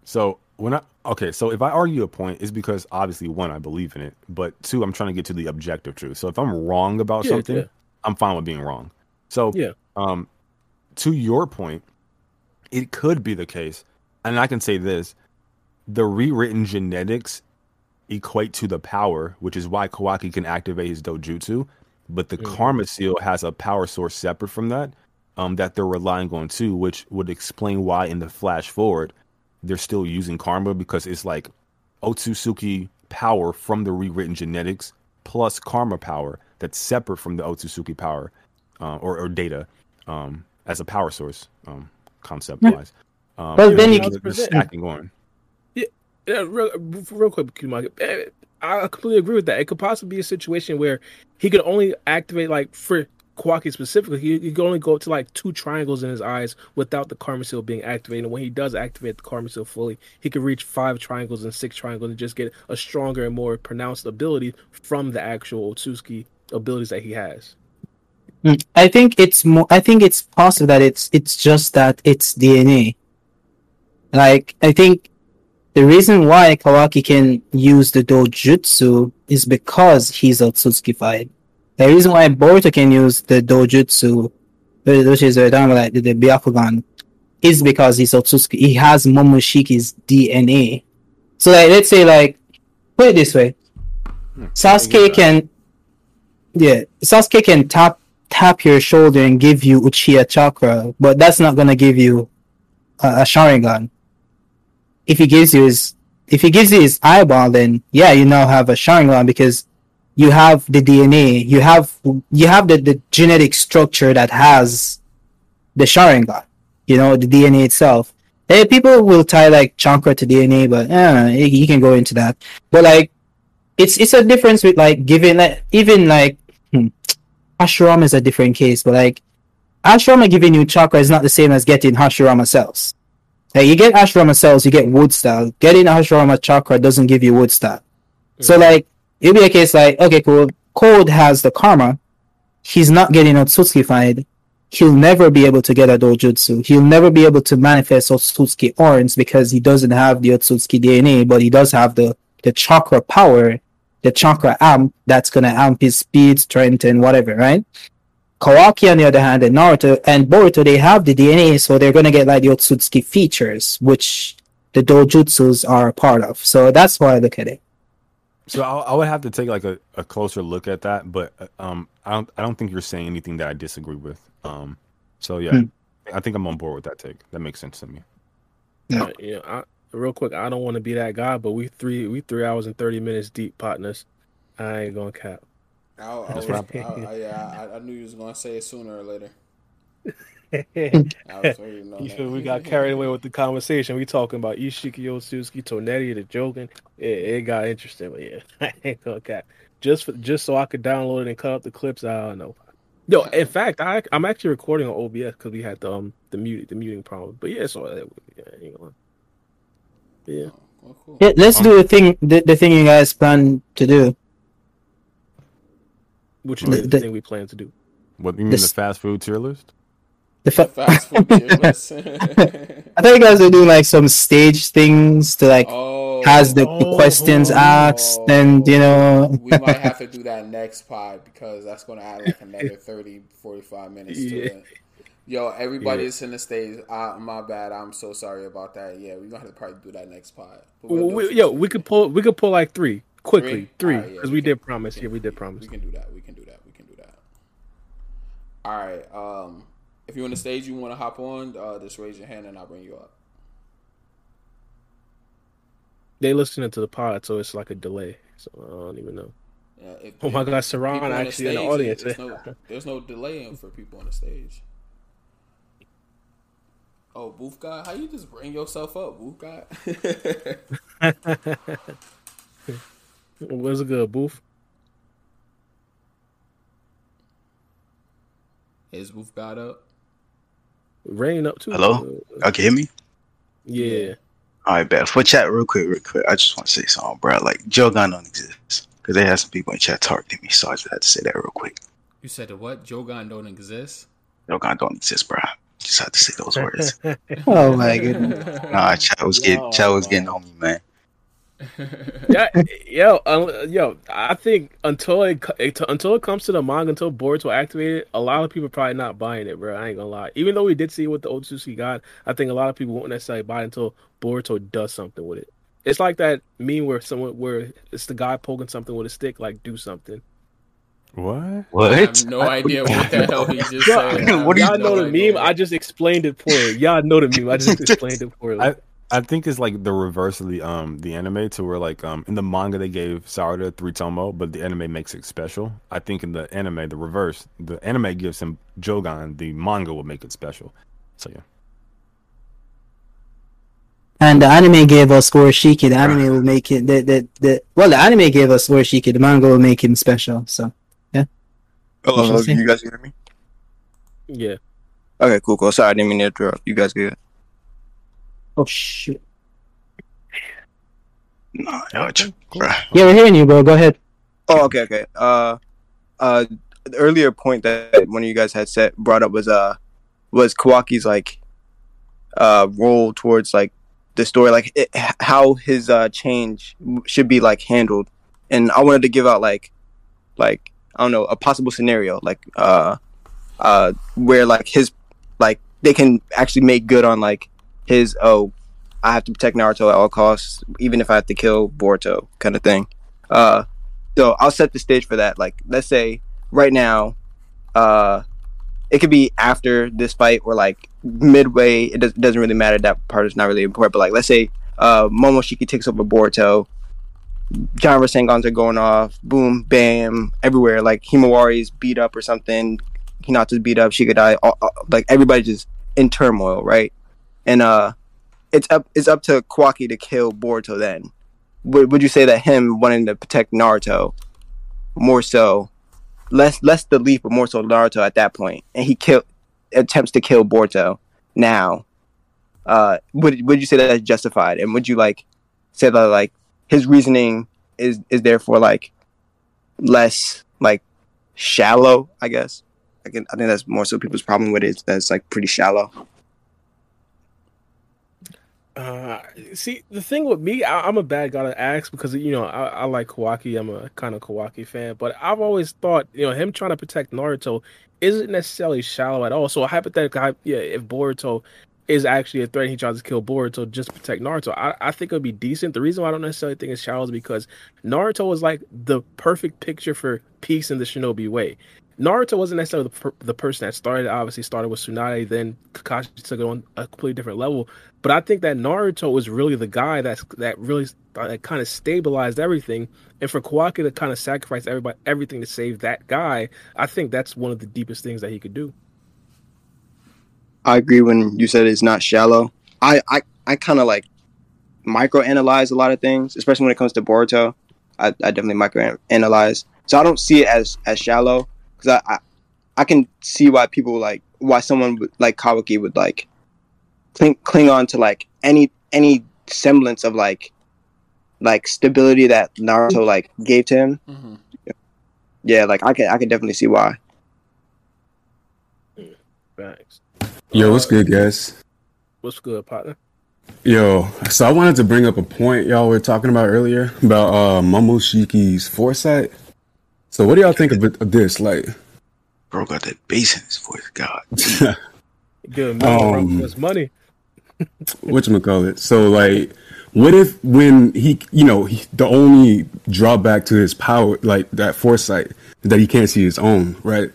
so when I okay, so if I argue a point, it's because obviously one, I believe in it, but two, I'm trying to get to the objective truth. So if I'm wrong about Yeah, something, yeah. I'm fine with being wrong. So Yeah. um, to your point, it could be the case, and I can say this: the rewritten genetics equate to the power, which is why Kawaki can activate his dojutsu. But the Mhm. Karma Seal has a power source separate from that, um, that they're relying on too, which would explain why in the flash forward they're still using Karma because it's like Otsutsuki power from the rewritten genetics plus Karma power that's separate from the Otsutsuki power uh, or, or data um, as a power source um, concept wise. Um, Well, and then you they're- can- they're stacking on. Yeah, real, real quick, Kumar, eh, I completely agree with that. It could possibly be a situation where he could only activate, like for Kawaki specifically, he, he could only go up to like two triangles in his eyes without the Karma Seal being activated. And when he does activate the Karma Seal fully, he could reach five triangles and six triangles and just get a stronger and more pronounced ability from the actual Otsutsuki abilities that he has. Mm, I think it's more. I think it's possible that it's it's just that it's DNA. Like I think the reason why Kawaki can use the dojutsu is because he's Otsutsukified. The reason why Boruto can use the dojutsu, which is uh, like the, the Byakugan, is because he's Otsutsuki. He has Momoshiki's DNA. So like, let's say like, put it this way, Sasuke can, yeah, Sasuke can tap tap your shoulder and give you Uchiha chakra, but that's not gonna give you a, a Sharingan. If he gives you his, if he gives you his eyeball, then yeah, you now have a Sharingan because you have the DNA, you have you have the, the genetic structure that has the Sharingan, you know, the DNA itself. Eh, people will tie like chakra to DNA, but uh, you can go into that. But like, it's it's a difference with like giving like even like hmm, Hashirama is a different case, but like Hashirama giving you chakra is not the same as getting Hashirama cells. Like you get Hashirama cells, you get wood style. Getting Hashirama chakra doesn't give you wood style. So like it'd be a case like, okay, cool. Code has the karma. He's not getting Otsutsukified. He'll never be able to get a dojutsu. He'll never be able to manifest Otsutsuki horns because he doesn't have the Otsutsuki DNA, but he does have the, the chakra power, the chakra amp that's gonna amp his speed, strength, and whatever, right? Kawaki, on the other hand, and Naruto and Boruto, they have the DNA, so they're gonna get like the Otsutsuki features, which the dojutsus are a part of. So that's why I look at it. So I, I would have to take like a, a closer look at that, but uh, um, I don't I don't think you're saying anything that I disagree with. Um, so yeah, Hmm. I think I'm on board with that take. That makes sense to me. Yeah. Uh, yeah, I, real quick, I don't want to be that guy, but we three we three hours and thirty minutes deep, partners. I ain't gonna cap. I, I, was, I, I, yeah, I, I knew you was gonna say it sooner or later. you I was waiting on feel we got carried away with the conversation. We talking about Isshiki Otsutsuki, Toneri, the Jogan. It, it got interesting, but yeah, I ain't gonna cap. Just for, just so I could download it and cut up the clips. I don't know. No, in fact, I I'm actually recording on OBS because we had the um the mute the muting problem. But yeah, so uh, yeah, ain't gonna- yeah. Well, cool. Yeah, let's do the thing the, the thing you guys plan to do. Which is the the- thing we plan to do. What you mean This- the fast food tier list? The fa- Fast food tier. I thought you guys were doing like some stage things to like oh, has the Oh. questions asked and you know we might have to do that next pod because that's going to add like another 30, 45 minutes to Yeah. it. Yo, everybody Yeah. that's in the stage, uh, my bad. I'm so sorry about that. Yeah, we're gonna have to probably do that next pod. We'll Well, we, yo, we could pull we could pull like three quickly, Three? three Alright, because yeah, we, can- did promise. Yeah, we did promise. We can do that. We can do that. We can do that. All right. Um, if you're on the stage, you want to hop on, uh, just raise your hand and I'll bring you up. They listening to the pod, so it's like a delay. So I don't even know. Yeah, if- Oh my God, Saran people on actually in the stage, audience. There's no, there's no delaying for people on the stage. Oh, Booth guy, how you just bring yourself up, Booth guy? What's a good booth? Is Booth got up? Rain up too. Hello? Uh, Y'all can hear me? yeah. All right, bet. For chat, real quick, real quick. I just want to say something, bro. Like, Jogan don't exist. Because they had some people in chat targeting me, so I just had to say that real quick. You said the what? Joe Jogan don't exist. Jogan don't exist, bro. Just had to say those words. oh my goodness nah, chat was getting, chat was getting on me, man. Yeah, yo, uh, yo, I think until it, it until it comes to the manga, until boards Boruto activated, a lot of people probably not buying it, bro. I ain't gonna lie. Even though we did see what the old Otsutsuki got, I think a lot of people won't necessarily buy it until Boruto does something with it. It's like that meme where someone where it's the guy poking something with a stick, like do something. What? What? I have no idea what the hell he just said. What have are Y'all you no know the idea. meme. I just explained it poorly. Y'all know the meme. I just explained it poorly. I- I think it's like the reverse of the um the anime to where like um in the manga they gave Sarada three tomoe, but the anime makes it special. I think in the anime the reverse, the anime gives him Jogan, the manga will make it special. So yeah. and the anime gave us Shiki. the anime will make it the, the, the well the anime gave us Shiki. the manga will make him special so Hello, hello, you guys hear me? yeah. Okay, cool, cool. Sorry, I didn't mean to interrupt. You guys good? Oh shit. Nah, y'all, ch- yeah we're hearing you bro. Go ahead. Oh, okay, okay. Uh, uh, the earlier point that one of you guys had said brought up was uh was Kawaki's like uh role towards like the story, like it, how his uh change should be like handled, and I wanted to give out like like I don't know a possible scenario like uh uh where like his like they can actually make good on like his oh I have to protect Naruto at all costs even if I have to kill Boruto kind of thing. Uh, so I'll set the stage for that. Like, let's say right now, uh, it could be after this fight or like midway. It does, doesn't really matter. That part is not really important. But like, let's say uh, Momoshiki takes over Boruto. John Rasengans are going off. Boom, bam, everywhere. Like Himawari's beat up or something. Hinata's beat up. Shikadai. All, all, like everybody just in turmoil, right? And uh, it's up. It's up to Kawaki to kill Boruto. Then would, would you say that him wanting to protect Naruto more so less less the leaf but more so Naruto at that point and he kill attempts to kill Boruto now uh would would you say that that's justified and would you like say that like his reasoning is is therefore like less like shallow I guess I can I think that's more so people's problem with it that's like pretty shallow Uh, see, the thing with me, I, I'm a bad guy to ask because you know I, I like Kawaki. I'm a kind of Kawaki fan, but I've always thought you know him trying to protect Naruto isn't necessarily shallow at all. So hypothetically, yeah, if Boruto is actually a threat, he tries to kill Boruto just to protect Naruto. I, I think it would be decent. The reason why I don't necessarily think it's shallow is because Naruto was like the perfect picture for peace in the Shinobi way. Naruto wasn't necessarily the, per- the person that started. Obviously, started with Tsunade, then Kakashi took it on a completely different level. But I think that Naruto was really the guy that's that really that kind of stabilized everything. And for Kawaki to kind of sacrifice everybody everything to save that guy, I think that's one of the deepest things that he could do. I agree when you said it's not shallow. I I, I kind of like micro analyze a lot of things, especially when it comes to Boruto. I, I definitely micro analyze, so I don't see it as as shallow because I, I I can see why people like why someone would, like Kawaki would like cling cling on to like any any semblance of like like stability that Naruto like gave to him. hmm Yeah, like I can I can definitely see why. Thanks. Yo, what's good, guys? What's good, partner? Yo, so I wanted to bring up a point y'all were talking about earlier about uh Momoshiki's foresight. So what do y'all think of, it, of this? Like, Bro got that bass in his voice. God. good him Um, his money. what you call it? So like, what if when he, you know, he, the only drawback to his power, like that foresight, that he can't see his own, right?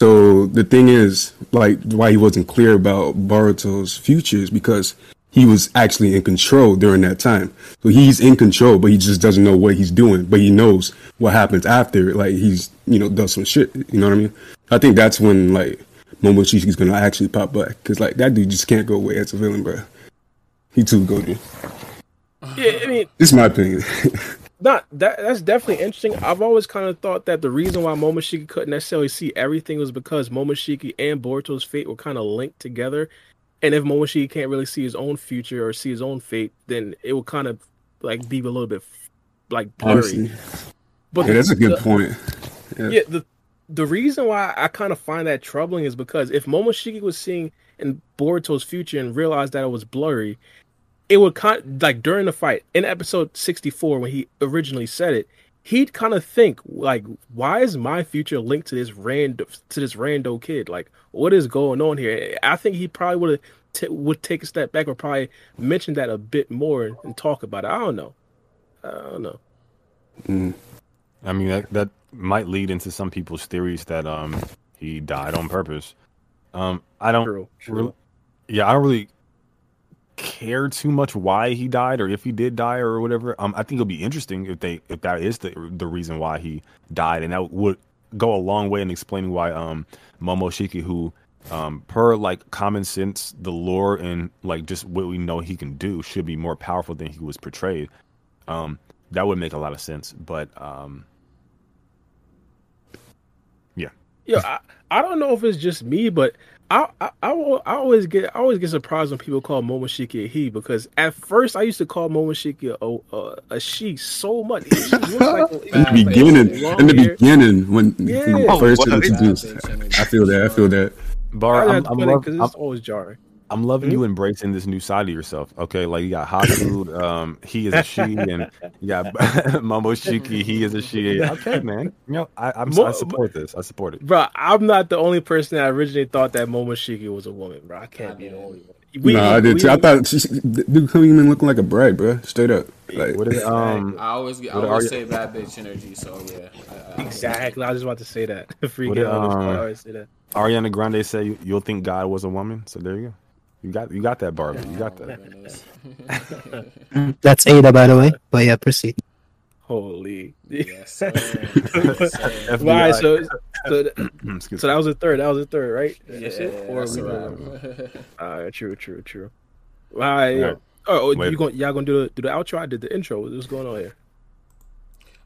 So the thing is, like, why he wasn't clear about Boruto's futures because he was actually in control during that time. So he's in control, but he just doesn't know what he's doing. But he knows what happens after, like he's, you know, does some shit. You know what I mean? I think that's when like Momoshiki's gonna actually pop back because like that dude just can't go away as a villain, bro. He too goaded. Yeah, I mean, This is my opinion. not that. That's definitely interesting. I've always kind of thought that the reason why Momoshiki couldn't necessarily see everything was because Momoshiki and Boruto's fate were kind of linked together. And if Momoshiki can't really see his own future or see his own fate, then it will kind of like be a little bit like blurry. Honestly, But yeah, that's a good the- point. yeah the the reason why I kind of find that troubling is because if Momoshiki was seeing in Boruto's future and realized that it was blurry, it would kind like during the fight in episode 64 when he originally said it, he'd kind of think like why is my future linked to this random to this rando kid? Like what is going on here? I think he probably would have t- would take a step back or probably mention that a bit more and talk about it. I don't know. I don't know. I mean that that might lead into some people's theories that um he died on purpose. Um, I don't. True. Really, yeah, I don't really care too much why he died or if he did die or whatever. Um, I think it'll be interesting if they if that is the the reason why he died, and that would go a long way in explaining why um Momoshiki, who um per like common sense, the lore and like just what we know he can do, should be more powerful than he was portrayed. Um, that would make a lot of sense, but um, Yo, I, I don't know if it's just me, but I, I I al- I always get I always get surprised when people call Momoshiki a he because at first I used to call Momoshiki a a, a she so much. She like In the beginning, in the hair. beginning, when Yeah. when Oh, first what? introduced, I feel that. I feel that. Bar, I I'm, I'm, I'm, love, because I'm, it's always jarring. I'm loving Mhm. you embracing this new side of yourself. Okay, like you got Haku, um, he is a she, and you got Momoshiki, he is a she. Okay, man. You know, I, I'm, Mo- I support this. I support it. Bro, I'm not the only person that originally thought that Momoshiki was a woman, bro. I can't be the only one. We- nah, I did we- too. I thought she, dude couldn't even look like a bride, bro. Straight up. Like, What is um? I always get, I What always say bad bitch energy. So yeah, I, I, exactly. I was just about to say that. Freaking What did, out. I always say that. Ariana Grande say you'll think God was a woman. So there you go. You got you got that, Barbie. You got Oh, that. Mm, That's Ada, by the way. But yeah, proceed. Holy. yes, sir. Yes, sir. Right, so so, th- so that was the third. That was the third, right? Yeah, it? Or that's we a going- wrap. All right, true, true, true. All right. All right. Oh, Wait. you going? Y'all gonna do the do the outro? I did the intro. What's going on here?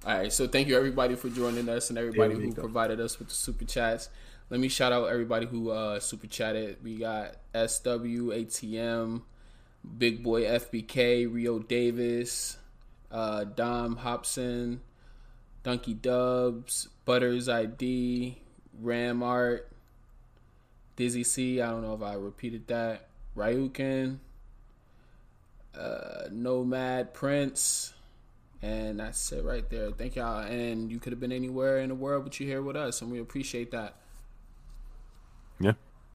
All right, so thank you everybody for joining us and everybody who go. provided us with the super chats. Let me shout out everybody who uh, super chatted. We got SW, ATM, Big Boy FBK, Rio Davis, uh, Dom Hobson, Donkey Dubs, Butters ID, Ram Art, Dizzy C. I don't know if I repeated that. Ryukin, uh, Nomad Prince. And that's it right there. Thank y'all. And you could have been anywhere in the world, but you're here with us, and we appreciate that. Yeah.